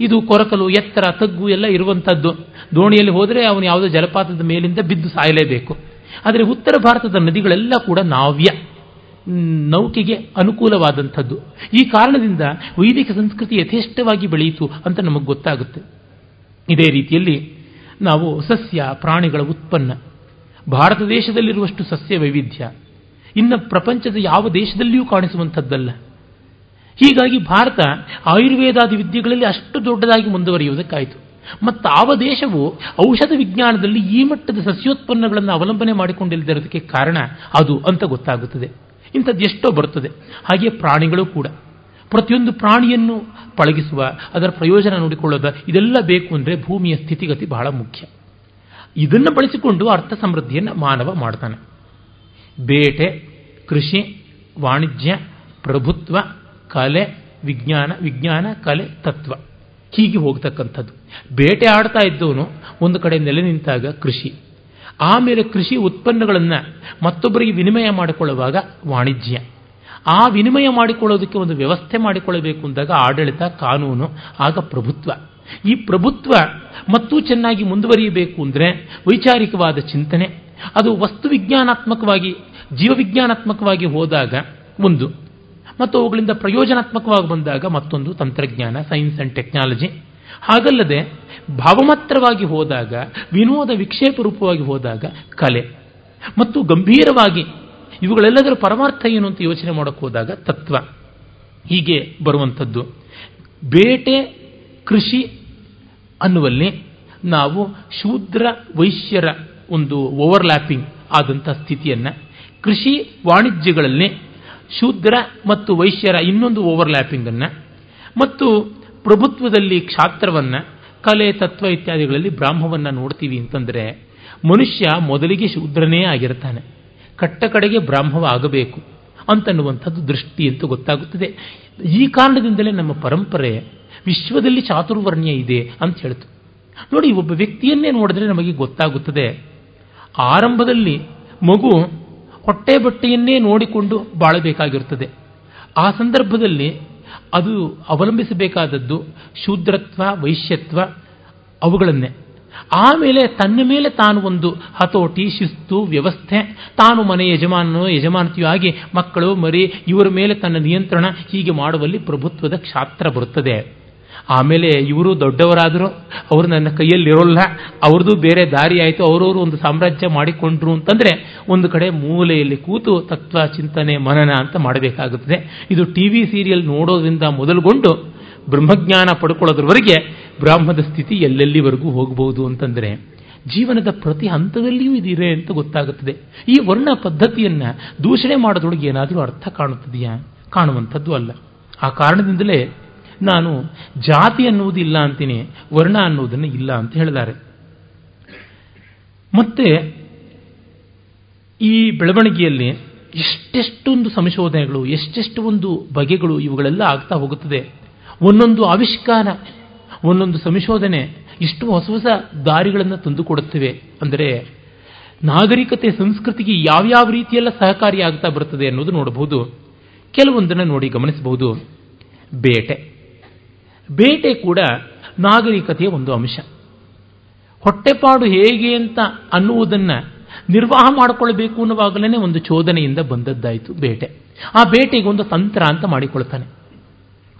ಇದು ಕೊರಕಲು, ಎತ್ತರ, ತಗ್ಗು ಎಲ್ಲ ಇರುವಂಥದ್ದು ದೋಣಿಯಲ್ಲಿ ಹೋದರೆ ಅವನು ಯಾವುದೋ ಜಲಪಾತದ ಮೇಲಿಂದ ಬಿದ್ದು ಸಾಯಲೇಬೇಕು. ಆದರೆ ಉತ್ತರ ಭಾರತದ ನದಿಗಳೆಲ್ಲ ಕೂಡ ನಾವ್ಯ, ನೌಕೆಗೆ ಅನುಕೂಲವಾದಂಥದ್ದು. ಈ ಕಾರಣದಿಂದ ವೈದಿಕ ಸಂಸ್ಕೃತಿ ಯಥೇಷ್ಟವಾಗಿ ಬೆಳೆಯಿತು ಅಂತ ನಮಗೆ ಗೊತ್ತಾಗುತ್ತೆ. ಇದೇ ರೀತಿಯಲ್ಲಿ ನಾವು ಸಸ್ಯ, ಪ್ರಾಣಿಗಳ ಉತ್ಪನ್ನ. ಭಾರತ ದೇಶದಲ್ಲಿರುವಷ್ಟು ಸಸ್ಯ ವೈವಿಧ್ಯ. ಇನ್ನು ಪ್ರಪಂಚದ ಯಾವ ದೇಶದಲ್ಲಿಯೂ ಕಾಣಿಸುವಂಥದ್ದಲ್ಲ. ಹೀಗಾಗಿ ಭಾರತ ಆಯುರ್ವೇದಾದಿ ವಿದ್ಯೆಗಳಲ್ಲಿ ಅಷ್ಟು ದೊಡ್ಡದಾಗಿ ಮುಂದುವರಿಯುವುದಕ್ಕಾಯಿತು. ಮತ್ತು ಆವ ದೇಶವು ಔಷಧ ವಿಜ್ಞಾನದಲ್ಲಿ ಈ ಮಟ್ಟದ ಸಸ್ಯೋತ್ಪನ್ನಗಳನ್ನು ಅವಲಂಬನೆ ಮಾಡಿಕೊಂಡಿಲ್ಲದಿರೋದಕ್ಕೆ ಕಾರಣ ಅದು ಅಂತ ಗೊತ್ತಾಗುತ್ತದೆ. ಇಂಥದ್ದು ಎಷ್ಟೋ ಬರುತ್ತದೆ. ಹಾಗೆ ಪ್ರಾಣಿಗಳು ಕೂಡ. ಪ್ರತಿಯೊಂದು ಪ್ರಾಣಿಯನ್ನು ಪಳಗಿಸುವ, ಅದರ ಪ್ರಯೋಜನ ನೋಡಿಕೊಳ್ಳೋದ ಇದೆಲ್ಲ ಬೇಕು ಅಂದರೆ ಭೂಮಿಯ ಸ್ಥಿತಿಗತಿ ಬಹಳ ಮುಖ್ಯ. ಇದನ್ನು ಬಳಸಿಕೊಂಡು ಅರ್ಥ ಸಮೃದ್ಧಿಯನ್ನು ಮಾನವ ಮಾಡ್ತಾನೆ. ಬೇಟೆ, ಕೃಷಿ, ವಾಣಿಜ್ಯ, ಪ್ರಭುತ್ವ, ಕಲೆ, ವಿಜ್ಞಾನ ವಿಜ್ಞಾನ, ಕಲೆ, ತತ್ವ. ಹೀಗೆ ಹೋಗ್ತಕ್ಕಂಥದ್ದು. ಬೇಟೆ ಆಡ್ತಾ ಇದ್ದವನು ಒಂದು ಕಡೆ ನೆಲೆ ನಿಂತಾಗ ಕೃಷಿ. ಆಮೇಲೆ ಕೃಷಿ ಉತ್ಪನ್ನಗಳನ್ನು ಮತ್ತೊಬ್ಬರಿಗೆ ವಿನಿಮಯ ಮಾಡಿಕೊಳ್ಳುವಾಗ ವಾಣಿಜ್ಯ. ಆ ವಿನಿಮಯ ಮಾಡಿಕೊಳ್ಳೋದಕ್ಕೆ ಒಂದು ವ್ಯವಸ್ಥೆ ಮಾಡಿಕೊಳ್ಳಬೇಕು ಅಂದಾಗ ಆಡಳಿತ, ಕಾನೂನು, ಆಗ ಪ್ರಭುತ್ವ. ಈ ಪ್ರಭುತ್ವ ಮತ್ತೂ ಚೆನ್ನಾಗಿ ಮುಂದುವರಿಯಬೇಕು ಅಂದರೆ ವೈಚಾರಿಕವಾದ ಚಿಂತನೆ, ಅದು ವಸ್ತು ವಿಜ್ಞಾನಾತ್ಮಕವಾಗಿ ಜೀವವಿಜ್ಞಾನಾತ್ಮಕವಾಗಿ ಹೋದಾಗ ಒಂದು, ಮತ್ತು ಅವುಗಳಿಂದ ಪ್ರಯೋಜನಾತ್ಮಕವಾಗಿ ಬಂದಾಗ ಮತ್ತೊಂದು, ತಂತ್ರಜ್ಞಾನ ಸೈನ್ಸ್ ಆ್ಯಂಡ್ ಟೆಕ್ನಾಲಜಿ ಹಾಗಲ್ಲದೆ, ಭಾವಮಾತ್ರವಾಗಿ ಹೋದಾಗ, ವಿನೋದ ವಿಕ್ಷೇಪ ರೂಪವಾಗಿ ಹೋದಾಗ ಕಲೆ. ಮತ್ತು ಗಂಭೀರವಾಗಿ ಇವುಗಳೆಲ್ಲದರ ಪರಮಾರ್ಥ ಏನು ಅಂತ ಯೋಚನೆ ಮಾಡೋಕ್ಕೆ ಹೋದಾಗ ತತ್ವ. ಹೀಗೆ ಬರುವಂಥದ್ದು. ಬೇಟೆ ಕೃಷಿ ಅನ್ನುವಲ್ಲಿ ನಾವು ಶೂದ್ರ ವೈಶ್ಯರ ಒಂದು ಓವರ್ಲ್ಯಾಪಿಂಗ್ ಆದಂಥ ಸ್ಥಿತಿಯನ್ನು ಕೃಷಿ ವಾಣಿಜ್ಯಗಳಲ್ಲಿ ಶೂದ್ರ ಮತ್ತು ವೈಶ್ಯರ ಇನ್ನೊಂದು ಓವರ್ಲ್ಯಾಪಿಂಗನ್ನು ಮತ್ತು ಪ್ರಭುತ್ವದಲ್ಲಿ ಕ್ಷಾತ್ರವನ್ನು, ಕಲೆ, ತತ್ವ ಇತ್ಯಾದಿಗಳಲ್ಲಿ ಬ್ರಾಹ್ಮವನ್ನು ನೋಡ್ತೀವಿ ಅಂತಂದರೆ ಮನುಷ್ಯ ಮೊದಲಿಗೆ ಶೂದ್ರನೇ ಆಗಿರ್ತಾನೆ. ಕಟ್ಟ ಕಡೆಗೆ ಬ್ರಾಹ್ಮವ ಆಗಬೇಕು ಅಂತನ್ನುವಂಥದ್ದು ದೃಷ್ಟಿ ಅಂತ ಗೊತ್ತಾಗುತ್ತದೆ. ಈ ಕಾರಣದಿಂದಲೇ ನಮ್ಮ ಪರಂಪರೆ ವಿಶ್ವದಲ್ಲಿ ಚಾತುರ್ವರ್ಣ್ಯ ಇದೆ ಅಂತ ಹೇಳ್ತು. ನೋಡಿ, ಒಬ್ಬ ವ್ಯಕ್ತಿಯನ್ನೇ ನೋಡಿದ್ರೆ ನಮಗೆ ಗೊತ್ತಾಗುತ್ತದೆ. ಆರಂಭದಲ್ಲಿ ಮಗು ಹೊಟ್ಟೆ ಬಟ್ಟೆಯನ್ನೇ ನೋಡಿಕೊಂಡು ಬಾಳಬೇಕಾಗಿರುತ್ತದೆ. ಆ ಸಂದರ್ಭದಲ್ಲಿ ಅದು ಅವಲಂಬಿಸಬೇಕಾದದ್ದು ಶೂದ್ರತ್ವ, ವೈಶ್ಯತ್ವ ಅವುಗಳನ್ನೇ. ಆಮೇಲೆ ತನ್ನ ಮೇಲೆ ತಾನು ಒಂದು ಹತೋಟಿ, ಶಿಸ್ತು, ವ್ಯವಸ್ಥೆ, ತಾನು ಮನೆ ಯಜಮಾನನೋ, ಯಜಮಾನತಿಯೂ ಆಗಿ ಮಕ್ಕಳು, ಮರಿ, ಇವರ ಮೇಲೆ ತನ್ನ ನಿಯಂತ್ರಣ ಹೀಗೆ ಮಾಡುವಲ್ಲಿ ಪ್ರಭುತ್ವದ ಕ್ಷಾತ್ರ ಬರುತ್ತದೆ. ಆಮೇಲೆ ಇವರು ದೊಡ್ಡವರಾದರು, ಅವರು ನನ್ನ ಕೈಯಲ್ಲಿರೋಲ್ಲ ಅವ್ರದ್ದು ಬೇರೆ ದಾರಿ ಆಯಿತು, ಅವರವರು ಒಂದು ಸಾಮ್ರಾಜ್ಯ ಮಾಡಿಕೊಂಡ್ರು ಅಂತಂದರೆ ಒಂದು ಕಡೆ ಮೂಲೆಯಲ್ಲಿ ಕೂತು ತತ್ವ ಚಿಂತನೆ ಮನನ ಅಂತ ಮಾಡಬೇಕಾಗುತ್ತದೆ. ಇದು ಟಿ ವಿ ಸೀರಿಯಲ್ ನೋಡೋದ್ರಿಂದ ಮೊದಲುಗೊಂಡು ಬ್ರಹ್ಮಜ್ಞಾನ ಪಡ್ಕೊಳ್ಳೋದ್ರವರೆಗೆ ಬ್ರಾಹ್ಮದ ಸ್ಥಿತಿ ಎಲ್ಲೆಲ್ಲಿವರೆಗೂ ಹೋಗಬಹುದು ಅಂತಂದರೆ ಜೀವನದ ಪ್ರತಿ ಹಂತದಲ್ಲಿಯೂ ಇದಿದೆ ಅಂತ ಗೊತ್ತಾಗುತ್ತದೆ. ಈ ವರ್ಣ ಪದ್ಧತಿಯನ್ನ ದೂಷಣೆ ಮಾಡೋದ್ರೊಳಗೆ ಏನಾದರೂ ಅರ್ಥ ಕಾಣುತ್ತದೆಯಾ? ಕಾಣುವಂಥದ್ದು ಅಲ್ಲ. ಆ ಕಾರಣದಿಂದಲೇ ನಾನು ಜಾತಿ ಅನ್ನುವುದು ಇಲ್ಲ ಅಂತೀನಿ, ವರ್ಣ ಅನ್ನುವುದನ್ನು ಇಲ್ಲ ಅಂತ ಹೇಳಿದ್ದಾರೆ ಮತ್ತೆ ಈ ಬೆಳವಣಿಗೆಯಲ್ಲಿ ಎಷ್ಟೆಷ್ಟೊಂದು ಸಂಶೋಧನೆಗಳು, ಎಷ್ಟೆಷ್ಟು ಒಂದು ಬಗೆಗಳು ಇವುಗಳೆಲ್ಲ ಆಗ್ತಾ ಹೋಗುತ್ತದೆ. ಒಂದೊಂದು ಆವಿಷ್ಕಾರ, ಒಂದೊಂದು ಸಂಶೋಧನೆ ಇಷ್ಟು ಹೊಸ ಹೊಸ ದಾರಿಗಳನ್ನು ತಂದುಕೊಡುತ್ತಿವೆ ಅಂದರೆ ನಾಗರಿಕತೆ ಸಂಸ್ಕೃತಿಗೆ ಯಾವ್ಯಾವ ರೀತಿಯೆಲ್ಲ ಸಹಕಾರಿಯಾಗ್ತಾ ಬರುತ್ತದೆ ಅನ್ನೋದು ನೋಡಬಹುದು. ಕೆಲವೊಂದನ್ನು ನೋಡಿ ಗಮನಿಸಬಹುದು. ಬೇಟೆ. ಬೇಟೆ ಕೂಡ ನಾಗರಿಕತೆಯ ಒಂದು ಅಂಶ. ಹೊಟ್ಟೆಪಾಡು ಹೇಗೆ ಅಂತ ಅನ್ನುವುದನ್ನು ನಿರ್ವಾಹ ಮಾಡಿಕೊಳ್ಬೇಕು ಅನ್ನುವಾಗಲೇ ಒಂದು ಚೋದನೆಯಿಂದ ಬಂದದ್ದಾಯಿತು ಬೇಟೆ. ಆ ಬೇಟೆಗೆ ಒಂದು ತಂತ್ರ ಅಂತ ಮಾಡಿಕೊಳ್ತಾನೆ.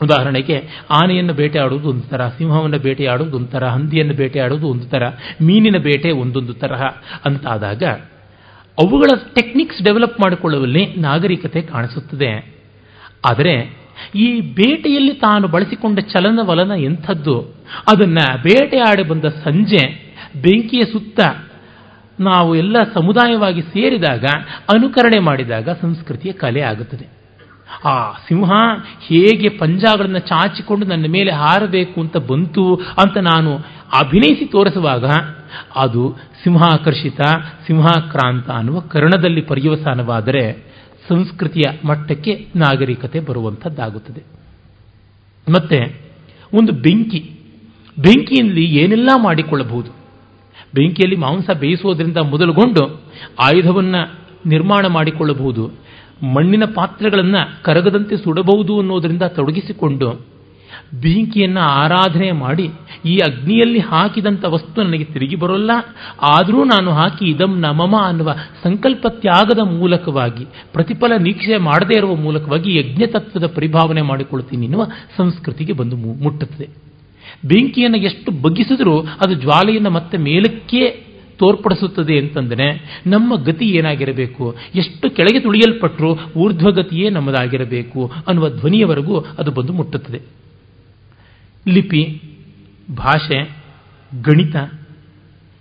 ಉದಾಹರಣೆಗೆ ಆನೆಯನ್ನು ಬೇಟೆಯಾಡುವುದು ಒಂದು ಥರ ಸಿಂಹವನ್ನು ಬೇಟೆಯಾಡುವುದು ಒಂದು ಥರ ಹಂದಿಯನ್ನು ಬೇಟೆಯಾಡುವುದು ಒಂದು ಥರ ಮೀನಿನ ಬೇಟೆ ಒಂದೊಂದು ತರಹ ಅಂತಾದಾಗ ಅವುಗಳ ಟೆಕ್ನಿಕ್ಸ್ ಡೆವಲಪ್ ಮಾಡಿಕೊಳ್ಳುವಲ್ಲಿ ನಾಗರಿಕತೆ ಕಾಣಿಸುತ್ತದೆ. ಆದರೆ ಈ ಬೇಟೆಯಲ್ಲಿ ತಾನು ಬಳಸಿಕೊಂಡ ಚಲನವಲನ ಎಂಥದ್ದು? ಅದನ್ನು ಬೇಟೆಯಾಡಿ ಬಂದ ಸಂಜೆ, ಬೆಂಕಿಯ ಸುತ್ತ ನಾವು ಎಲ್ಲ ಸಮುದಾಯವಾಗಿ ಸೇರಿದಾಗ, ಅನುಕರಣೆ ಮಾಡಿದಾಗ ಸಂಸ್ಕೃತಿಯ ಕಲೆ ಆಗುತ್ತದೆ. ಆ ಸಿಂಹ ಹೇಗೆ ಪಂಜಾಗಳನ್ನು ಚಾಚಿಕೊಂಡು ನನ್ನ ಮೇಲೆ ಹಾರಬೇಕು ಅಂತ ಬಂತು ಅಂತ ನಾನು ಅಭಿನಯಿಸಿ ತೋರಿಸುವಾಗ, ಅದು ಸಿಂಹಾಕರ್ಷಿತ, ಸಿಂಹಾಕ್ರಾಂತ ಅನ್ನುವ ಕರ್ಣದಲ್ಲಿ ಪರ್ಯವಸಾನವಾದರೆ ಸಂಸ್ಕೃತಿಯ ಮಟ್ಟಕ್ಕೆ ನಾಗರಿಕತೆ ಬರುವಂಥದ್ದಾಗುತ್ತದೆ. ಮತ್ತೆ, ಒಂದು ಬೆಂಕಿ. ಬೆಂಕಿಯಲ್ಲಿ ಏನೆಲ್ಲ ಮಾಡಿಕೊಳ್ಳಬಹುದು? ಬೆಂಕಿಯಲ್ಲಿ ಮಾಂಸ ಬೇಯಿಸೋದ್ರಿಂದ ಮೊದಲುಗೊಂಡು ಆಯುಧವನ್ನು ನಿರ್ಮಾಣ ಮಾಡಿಕೊಳ್ಳಬಹುದು, ಮಣ್ಣಿನ ಪಾತ್ರೆಗಳನ್ನು ಕರಗದಂತೆ ಸುಡಬಹುದು ಅನ್ನೋದರಿಂದ ತೊಡಗಿಸಿಕೊಂಡು ಬೆಂಕಿಯನ್ನು ಆರಾಧನೆ ಮಾಡಿ ಈ ಅಗ್ನಿಯಲ್ಲಿ ಹಾಕಿದಂಥ ವಸ್ತು ನನಗೆ ತಿರುಗಿ ಬರೋಲ್ಲ. ಆದರೂ ನಾನು ಹಾಕಿ ಇದಂ ನಮಮ ಅನ್ನುವ ಸಂಕಲ್ಪ ತ್ಯಾಗದ ಮೂಲಕವಾಗಿ, ಪ್ರತಿಫಲ ನೀಕ್ಷೆ ಮಾಡದೇ ಇರುವ ಮೂಲಕವಾಗಿ ಯಜ್ಞತತ್ವದ ಪರಿಭಾವನೆ ಮಾಡಿಕೊಳ್ತೀನಿ ಎನ್ನುವ ಸಂಸ್ಕೃತಿಗೆ ಬಂದು ಮುಟ್ಟುತ್ತದೆ. ಬೆಂಕಿಯನ್ನು ಎಷ್ಟು ಬಗ್ಗಿಸಿದರೂ ಅದು ಜ್ವಾಲೆಯನ್ನು ಮತ್ತೆ ಮೇಲಕ್ಕೆ ತೋರ್ಪಡಿಸುತ್ತದೆ ಅಂತಂದರೆ ನಮ್ಮ ಗತಿ ಏನಾಗಿರಬೇಕು? ಎಷ್ಟು ಕೆಳಗೆ ತುಳಿಯಲ್ಪಟ್ಟರೂ ಊರ್ಧ್ವಗತಿಯೇ ನಮ್ಮದಾಗಿರಬೇಕು ಅನ್ನುವ ಧ್ವನಿಯವರೆಗೂ ಅದು ಬಂದು ಮುಟ್ಟುತ್ತದೆ. ಲಿಪಿ, ಭಾಷೆ, ಗಣಿತ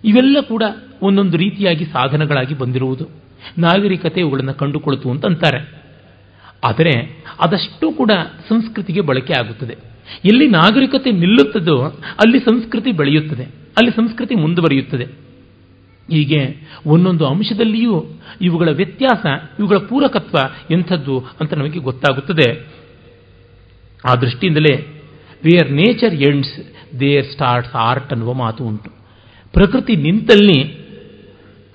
ಇವೆಲ್ಲ ಕೂಡ ಒಂದೊಂದು ರೀತಿಯಾಗಿ ಸಾಧನಗಳಾಗಿ ಬಂದಿರುವುದು. ನಾಗರಿಕತೆ ಇವುಗಳನ್ನು ಕಂಡುಕೊಳ್ತು ಅಂತ ಅಂತಾರೆ. ಆದರೆ ಅದಷ್ಟು ಕೂಡ ಸಂಸ್ಕೃತಿಗೆ ಬಳಕೆ ಆಗುತ್ತದೆ. ಎಲ್ಲಿ ನಾಗರಿಕತೆ ನಿಲ್ಲುತ್ತದೋ ಅಲ್ಲಿ ಸಂಸ್ಕೃತಿ ಬೆಳೆಯುತ್ತದೆ. ಅಲ್ಲಿ ಸಂಸ್ಕೃತಿ ಮುಂದುವರಿಯುತ್ತದೆ. ಹೀಗೆ ಒಂದೊಂದು ಅಂಶದಲ್ಲಿಯೂ ಇವುಗಳ ವ್ಯತ್ಯಾಸ, ಇವುಗಳ ಪೂರಕತ್ವ ಎಂಥದ್ದು ಅಂತ ನಮಗೆ ಗೊತ್ತಾಗುತ್ತದೆ. ಆ ದೃಷ್ಟಿಯಿಂದಲೇ where nature ends there starts art ಅನ್ನುವ ಮಾತು ಉಂಟು. ಪ್ರಕೃತಿ ನಿಂತಲ್ಲಿ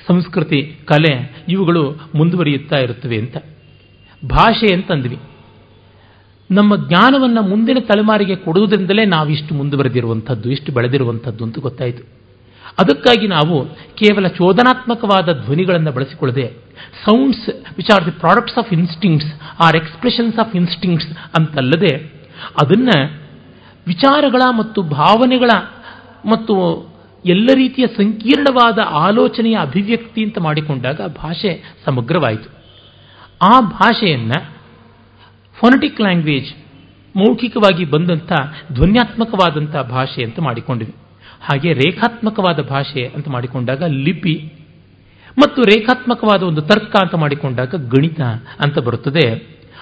ಸಂಸ್ಕೃತಿ, ಕಲೆ ಇವುಗಳು ಮುಂದುವರಿಯುತ್ತಾ ಇರುತ್ತವೆ ಅಂತ. ಭಾಷೆ ಅಂತಂದ್ವಿ. ನಮ್ಮ ಜ್ಞಾನವನ್ನು ಮುಂದಿನ ತಲೆಮಾರಿಗೆ ಕೊಡುವುದರಿಂದಲೇ ನಾವು ಇಷ್ಟು ಮುಂದುವರೆದಿರುವಂಥದ್ದು, ಇಷ್ಟು ಬೆಳೆದಿರುವಂಥದ್ದು ಅಂತ ಗೊತ್ತಾಯಿತು. ಅದಕ್ಕಾಗಿ ನಾವು ಕೇವಲ ಚೋದನಾತ್ಮಕವಾದ ಧ್ವನಿಗಳನ್ನು ಬಳಸಿಕೊಳ್ಳದೆ sounds which are the products of instincts or expressions of instincts ಅಂತಲ್ಲದೆ, ಅದನ್ನು ವಿಚಾರಗಳ ಮತ್ತು ಭಾವನೆಗಳ ಮತ್ತು ಎಲ್ಲ ರೀತಿಯ ಸಂಕೀರ್ಣವಾದ ಆಲೋಚನೆಯ ಅಭಿವ್ಯಕ್ತಿ ಅಂತ ಮಾಡಿಕೊಂಡಾಗ ಭಾಷೆ ಸಮಗ್ರವಾಯಿತು. ಆ ಭಾಷೆಯನ್ನು ಫೊನೆಟಿಕ್ ಲ್ಯಾಂಗ್ವೇಜ್ ಮೌಖಿಕವಾಗಿ ಬಂದಂಥ ಧ್ವನ್ಯಾತ್ಮಕವಾದಂಥ ಭಾಷೆ ಅಂತ ಮಾಡಿಕೊಂಡಿವೆ ಹಾಗೆ ರೇಖಾತ್ಮಕವಾದ ಭಾಷೆ ಅಂತ ಮಾಡಿಕೊಂಡಾಗ ಲಿಪಿ ಮತ್ತು ರೇಖಾತ್ಮಕವಾದ ಒಂದು ತರ್ಕ ಅಂತ ಮಾಡಿಕೊಂಡಾಗ ಗಣಿತ ಅಂತ ಬರುತ್ತದೆ.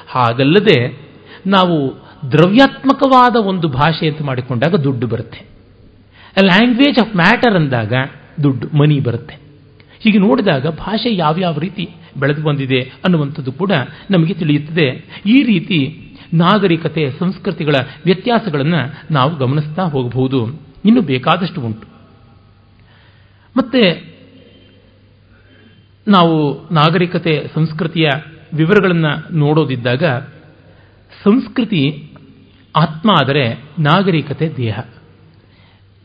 ಹಾಗಲ್ಲದೆ ನಾವು ದ್ರವ್ಯಾತ್ಮಕವಾದ ಒಂದು ಭಾಷೆ ಅಂತ ಮಾಡಿಕೊಂಡಾಗ ದುಡ್ಡು ಬರುತ್ತೆ. ಲ್ಯಾಂಗ್ವೇಜ್ ಆಫ್ ಮ್ಯಾಟರ್ ಅಂದಾಗ ದುಡ್ಡು ಮನಿ ಬರುತ್ತೆ. ಹೀಗೆ ನೋಡಿದಾಗ ಭಾಷೆ ಯಾವ್ಯಾವ ರೀತಿ ಬೆಳೆದು ಬಂದಿದೆ ಅನ್ನುವಂಥದ್ದು ಕೂಡ ನಮಗೆ ತಿಳಿಯುತ್ತದೆ. ಈ ರೀತಿ ನಾಗರಿಕತೆ, ಸಂಸ್ಕೃತಿಗಳ ವ್ಯತ್ಯಾಸಗಳನ್ನು ನಾವು ಗಮನಿಸ್ತಾ ಹೋಗಬಹುದು. ಇನ್ನು ಬೇಕಾದಷ್ಟು ಉಂಟು. ಮತ್ತೆ ನಾವು ನಾಗರಿಕತೆ, ಸಂಸ್ಕೃತಿಯ ವಿವರಗಳನ್ನು ನೋಡೋದಿದ್ದಾಗ ಸಂಸ್ಕೃತಿ ಆತ್ಮ ಆದರೆ ನಾಗರಿಕತೆ ದೇಹ.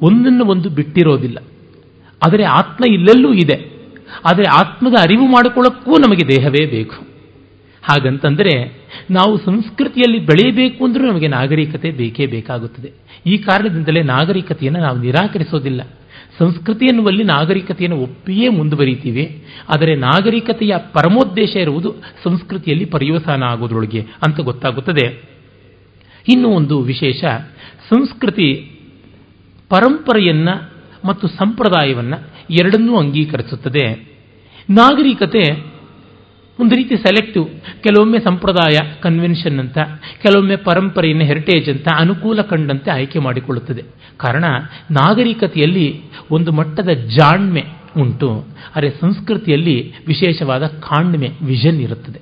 ಒಂದನ್ನು ಒಂದು ಬಿಟ್ಟಿರೋದಿಲ್ಲ. ಆದರೆ ಆತ್ಮ ಇಲ್ಲೆಲ್ಲೂ ಇದೆ. ಆದರೆ ಆತ್ಮದ ಅರಿವು ಮಾಡಿಕೊಳ್ಳಕ್ಕೂ ನಮಗೆ ದೇಹವೇ ಬೇಕು. ಹಾಗಂತಂದರೆ ನಾವು ಸಂಸ್ಕೃತಿಯಲ್ಲಿ ಬೆಳೆಯಬೇಕು ಅಂದರೂ ನಮಗೆ ನಾಗರಿಕತೆ ಬೇಕೇ ಬೇಕಾಗುತ್ತದೆ. ಈ ಕಾರಣದಿಂದಲೇ ನಾಗರಿಕತೆಯನ್ನು ನಾವು ನಿರಾಕರಿಸೋದಿಲ್ಲ. ಸಂಸ್ಕೃತಿ ಎನ್ನುವಲ್ಲಿ ನಾಗರಿಕತೆಯನ್ನು ಒಪ್ಪಿಯೇ ಮುಂದುವರಿತೀವಿ. ಆದರೆ ನಾಗರಿಕತೆಯ ಪರಮೋದ್ದೇಶ ಇರುವುದು ಸಂಸ್ಕೃತಿಯಲ್ಲಿ ಪರ್ಯವಸಾನ ಆಗೋದ್ರೊಳಗೆ ಅಂತ ಗೊತ್ತಾಗುತ್ತದೆ. ಇನ್ನೂ ಒಂದು ವಿಶೇಷ. ಸಂಸ್ಕೃತಿ ಪರಂಪರೆಯನ್ನು ಮತ್ತು ಸಂಪ್ರದಾಯವನ್ನು ಎರಡನ್ನೂ ಅಂಗೀಕರಿಸುತ್ತದೆ. ನಾಗರಿಕತೆ ಒಂದು ರೀತಿ ಸೆಲೆಕ್ಟಿವ್ ಕೆಲವೊಮ್ಮೆ ಸಂಪ್ರದಾಯ ಕನ್ವೆನ್ಷನ್ ಅಂತ, ಕೆಲವೊಮ್ಮೆ ಪರಂಪರೆಯನ್ನು ಹೆರಿಟೇಜ್ ಅಂತ, ಅನುಕೂಲ ಕಂಡಂತೆ ಆಯ್ಕೆ ಮಾಡಿಕೊಳ್ಳುತ್ತದೆ. ಕಾರಣ, ನಾಗರಿಕತೆಯಲ್ಲಿ ಒಂದು ಮಟ್ಟದ ಜಾಣ್ಮೆ ಉಂಟು. ಆದರೆ ಸಂಸ್ಕೃತಿಯಲ್ಲಿ ವಿಶೇಷವಾದ ಕಾಣ್ಮೆ ವಿಷನ್ ಇರುತ್ತದೆ.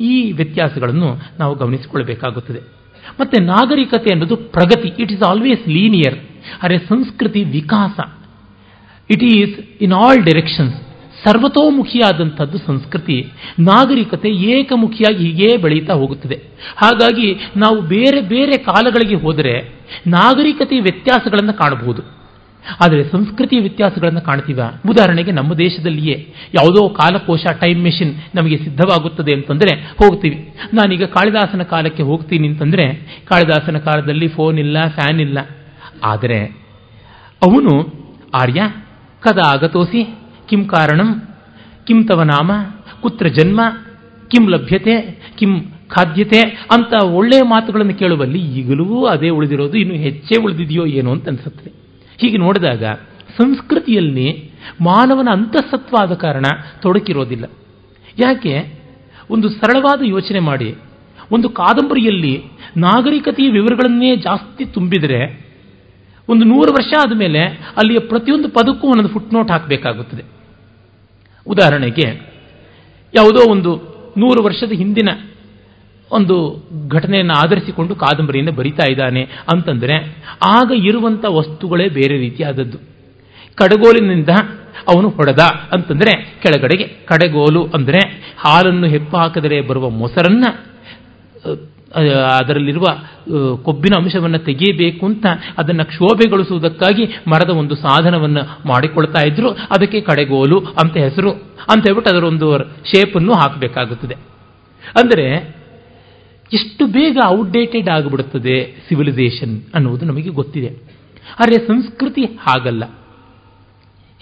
ಈ ವ್ಯತ್ಯಾಸಗಳನ್ನು ನಾವು ಗಮನಿಸಿಕೊಳ್ಳಬೇಕಾಗುತ್ತದೆ. ಮತ್ತೆ ನಾಗರಿಕತೆ ಅನ್ನೋದು ಪ್ರಗತಿ. ಇಟ್ ಈಸ್ ಆಲ್ವೇಸ್ ಲೀನಿಯರ್ ಅರೆ ಸಂಸ್ಕೃತಿ ವಿಕಾಸ. It is in all directions ಸರ್ವತೋಮುಖಿಯಾದಂಥದ್ದು ಸಂಸ್ಕೃತಿ. ನಾಗರಿಕತೆ ಏಕಮುಖಿಯಾಗಿ ಹೀಗೆ ಬೆಳೀತಾ ಹೋಗುತ್ತದೆ. ಹಾಗಾಗಿ ನಾವು ಬೇರೆ ಬೇರೆ ಕಾಲಗಳಿಗೆ ಹೋದರೆ ನಾಗರಿಕತೆ ವ್ಯತ್ಯಾಸಗಳನ್ನು ಕಾಣಬಹುದು. ಆದರೆ ಸಂಸ್ಕೃತಿಯ ವ್ಯತ್ಯಾಸಗಳನ್ನು ಕಾಣ್ತೀವ? ಉದಾಹರಣೆಗೆ ನಮ್ಮ ದೇಶದಲ್ಲಿಯೇ ಯಾವುದೋ ಕಾಲಕೋಶ ಟೈಮ್ ಮೆಷಿನ್ ನಮಗೆ ಸಿದ್ಧವಾಗುತ್ತದೆ ಅಂತಂದರೆ ಹೋಗ್ತೀವಿ. ನಾನೀಗ ಕಾಳಿದಾಸನ ಕಾಲಕ್ಕೆ ಹೋಗ್ತೀನಿ ಅಂತಂದರೆ ಕಾಳಿದಾಸನ ಕಾಲದಲ್ಲಿ ಫೋನ್ ಇಲ್ಲ ಫ್ಯಾನ್ ಇಲ್ಲ. ಆದರೆ ಅವನು ಆರ್ಯ, ಕದ ಆಗತೋಸಿ, ಕಿಂ ಕಾರಣಂ, ಕಿಂ ತವ ನಾಮ, ಕುತ್ರ ಜನ್ಮ, ಕಿಂ ಲಭ್ಯತೆ, ಕಿಂ ಖಾದ್ಯತೆ ಅಂತ ಒಳ್ಳೆಯ ಮಾತುಗಳನ್ನು ಕೇಳುವಲ್ಲಿ ಈಗಲೂ ಅದೇ ಉಳಿದಿರೋದು, ಇನ್ನು ಹೆಚ್ಚೇ ಉಳಿದಿದೆಯೋ ಏನೋ ಅಂತ ಅನಿಸುತ್ತದೆ ಹೀಗೆ ನೋಡಿದಾಗ ಸಂಸ್ಕೃತಿಯಲ್ಲಿ ಮಾನವನ ಅಂತಃಸತ್ವ ಆದ ಕಾರಣ ತೊಡಕಿರೋದಿಲ್ಲ. ಯಾಕೆ? ಒಂದು ಸರಳವಾದ ಯೋಚನೆ ಮಾಡಿ. ಒಂದು ಕಾದಂಬರಿಯಲ್ಲಿ ನಾಗರಿಕತೆಯ ವಿವರಗಳನ್ನೇ ಜಾಸ್ತಿ ತುಂಬಿದರೆ ಒಂದು ನೂರು ವರ್ಷ ಆದಮೇಲೆ ಅಲ್ಲಿಯ ಪ್ರತಿಯೊಂದು ಪದಕ್ಕೂ ಒಂದೊಂದು ಫುಟ್ನೋಟ್ ಹಾಕಬೇಕಾಗುತ್ತದೆ. ಉದಾಹರಣೆಗೆ ಯಾವುದೋ ಒಂದು ನೂರು ವರ್ಷದ ಹಿಂದಿನ ಒಂದು ಘಟನೆಯನ್ನು ಆಧರಿಸಿಕೊಂಡು ಕಾದಂಬರಿಯನ್ನು ಬರಿತಾ ಇದ್ದಾನೆ ಅಂತಂದರೆ ಆಗ ಇರುವಂಥ ವಸ್ತುಗಳೇ ಬೇರೆ ರೀತಿಯಾದದ್ದು. ಕಡಗೋಲಿನಿಂದ ಅವನು ಹೊಡೆದ ಅಂತಂದರೆ ಕೆಳಗಡೆಗೆ ಕಡೆಗೋಲು ಅಂದರೆ ಹಾಲನ್ನು ಹೆಪ್ಪು ಹಾಕಿದರೆ ಬರುವ ಮೊಸರನ್ನು ಅದರಲ್ಲಿರುವ ಕೊಬ್ಬಿನ ಅಂಶವನ್ನು ತೆಗೆಯಬೇಕು ಅಂತ ಅದನ್ನು ಕ್ಷೋಭೆಗೊಳಿಸುವುದಕ್ಕಾಗಿ ಮರದ ಒಂದು ಸಾಧನವನ್ನು ಮಾಡಿಕೊಳ್ತಾ ಇದ್ರು. ಅದಕ್ಕೆ ಕಡೆಗೋಲು ಅಂತ ಹೆಸರು ಅಂತ ಹೇಳ್ಬಿಟ್ಟು ಅದರ ಒಂದು ಶೇಪನ್ನು ಹಾಕಬೇಕಾಗುತ್ತದೆ. ಅಂದರೆ ಎಷ್ಟು ಬೇಗ ಔಟ್ಡೇಟೆಡ್ ಆಗಿಬಿಡುತ್ತದೆ ಸಿವಿಲೈಸೇಷನ್ ಅನ್ನುವುದು ನಮಗೆ ಗೊತ್ತಿದೆ. ಆದರೆ ಸಂಸ್ಕೃತಿ ಹಾಗಲ್ಲ.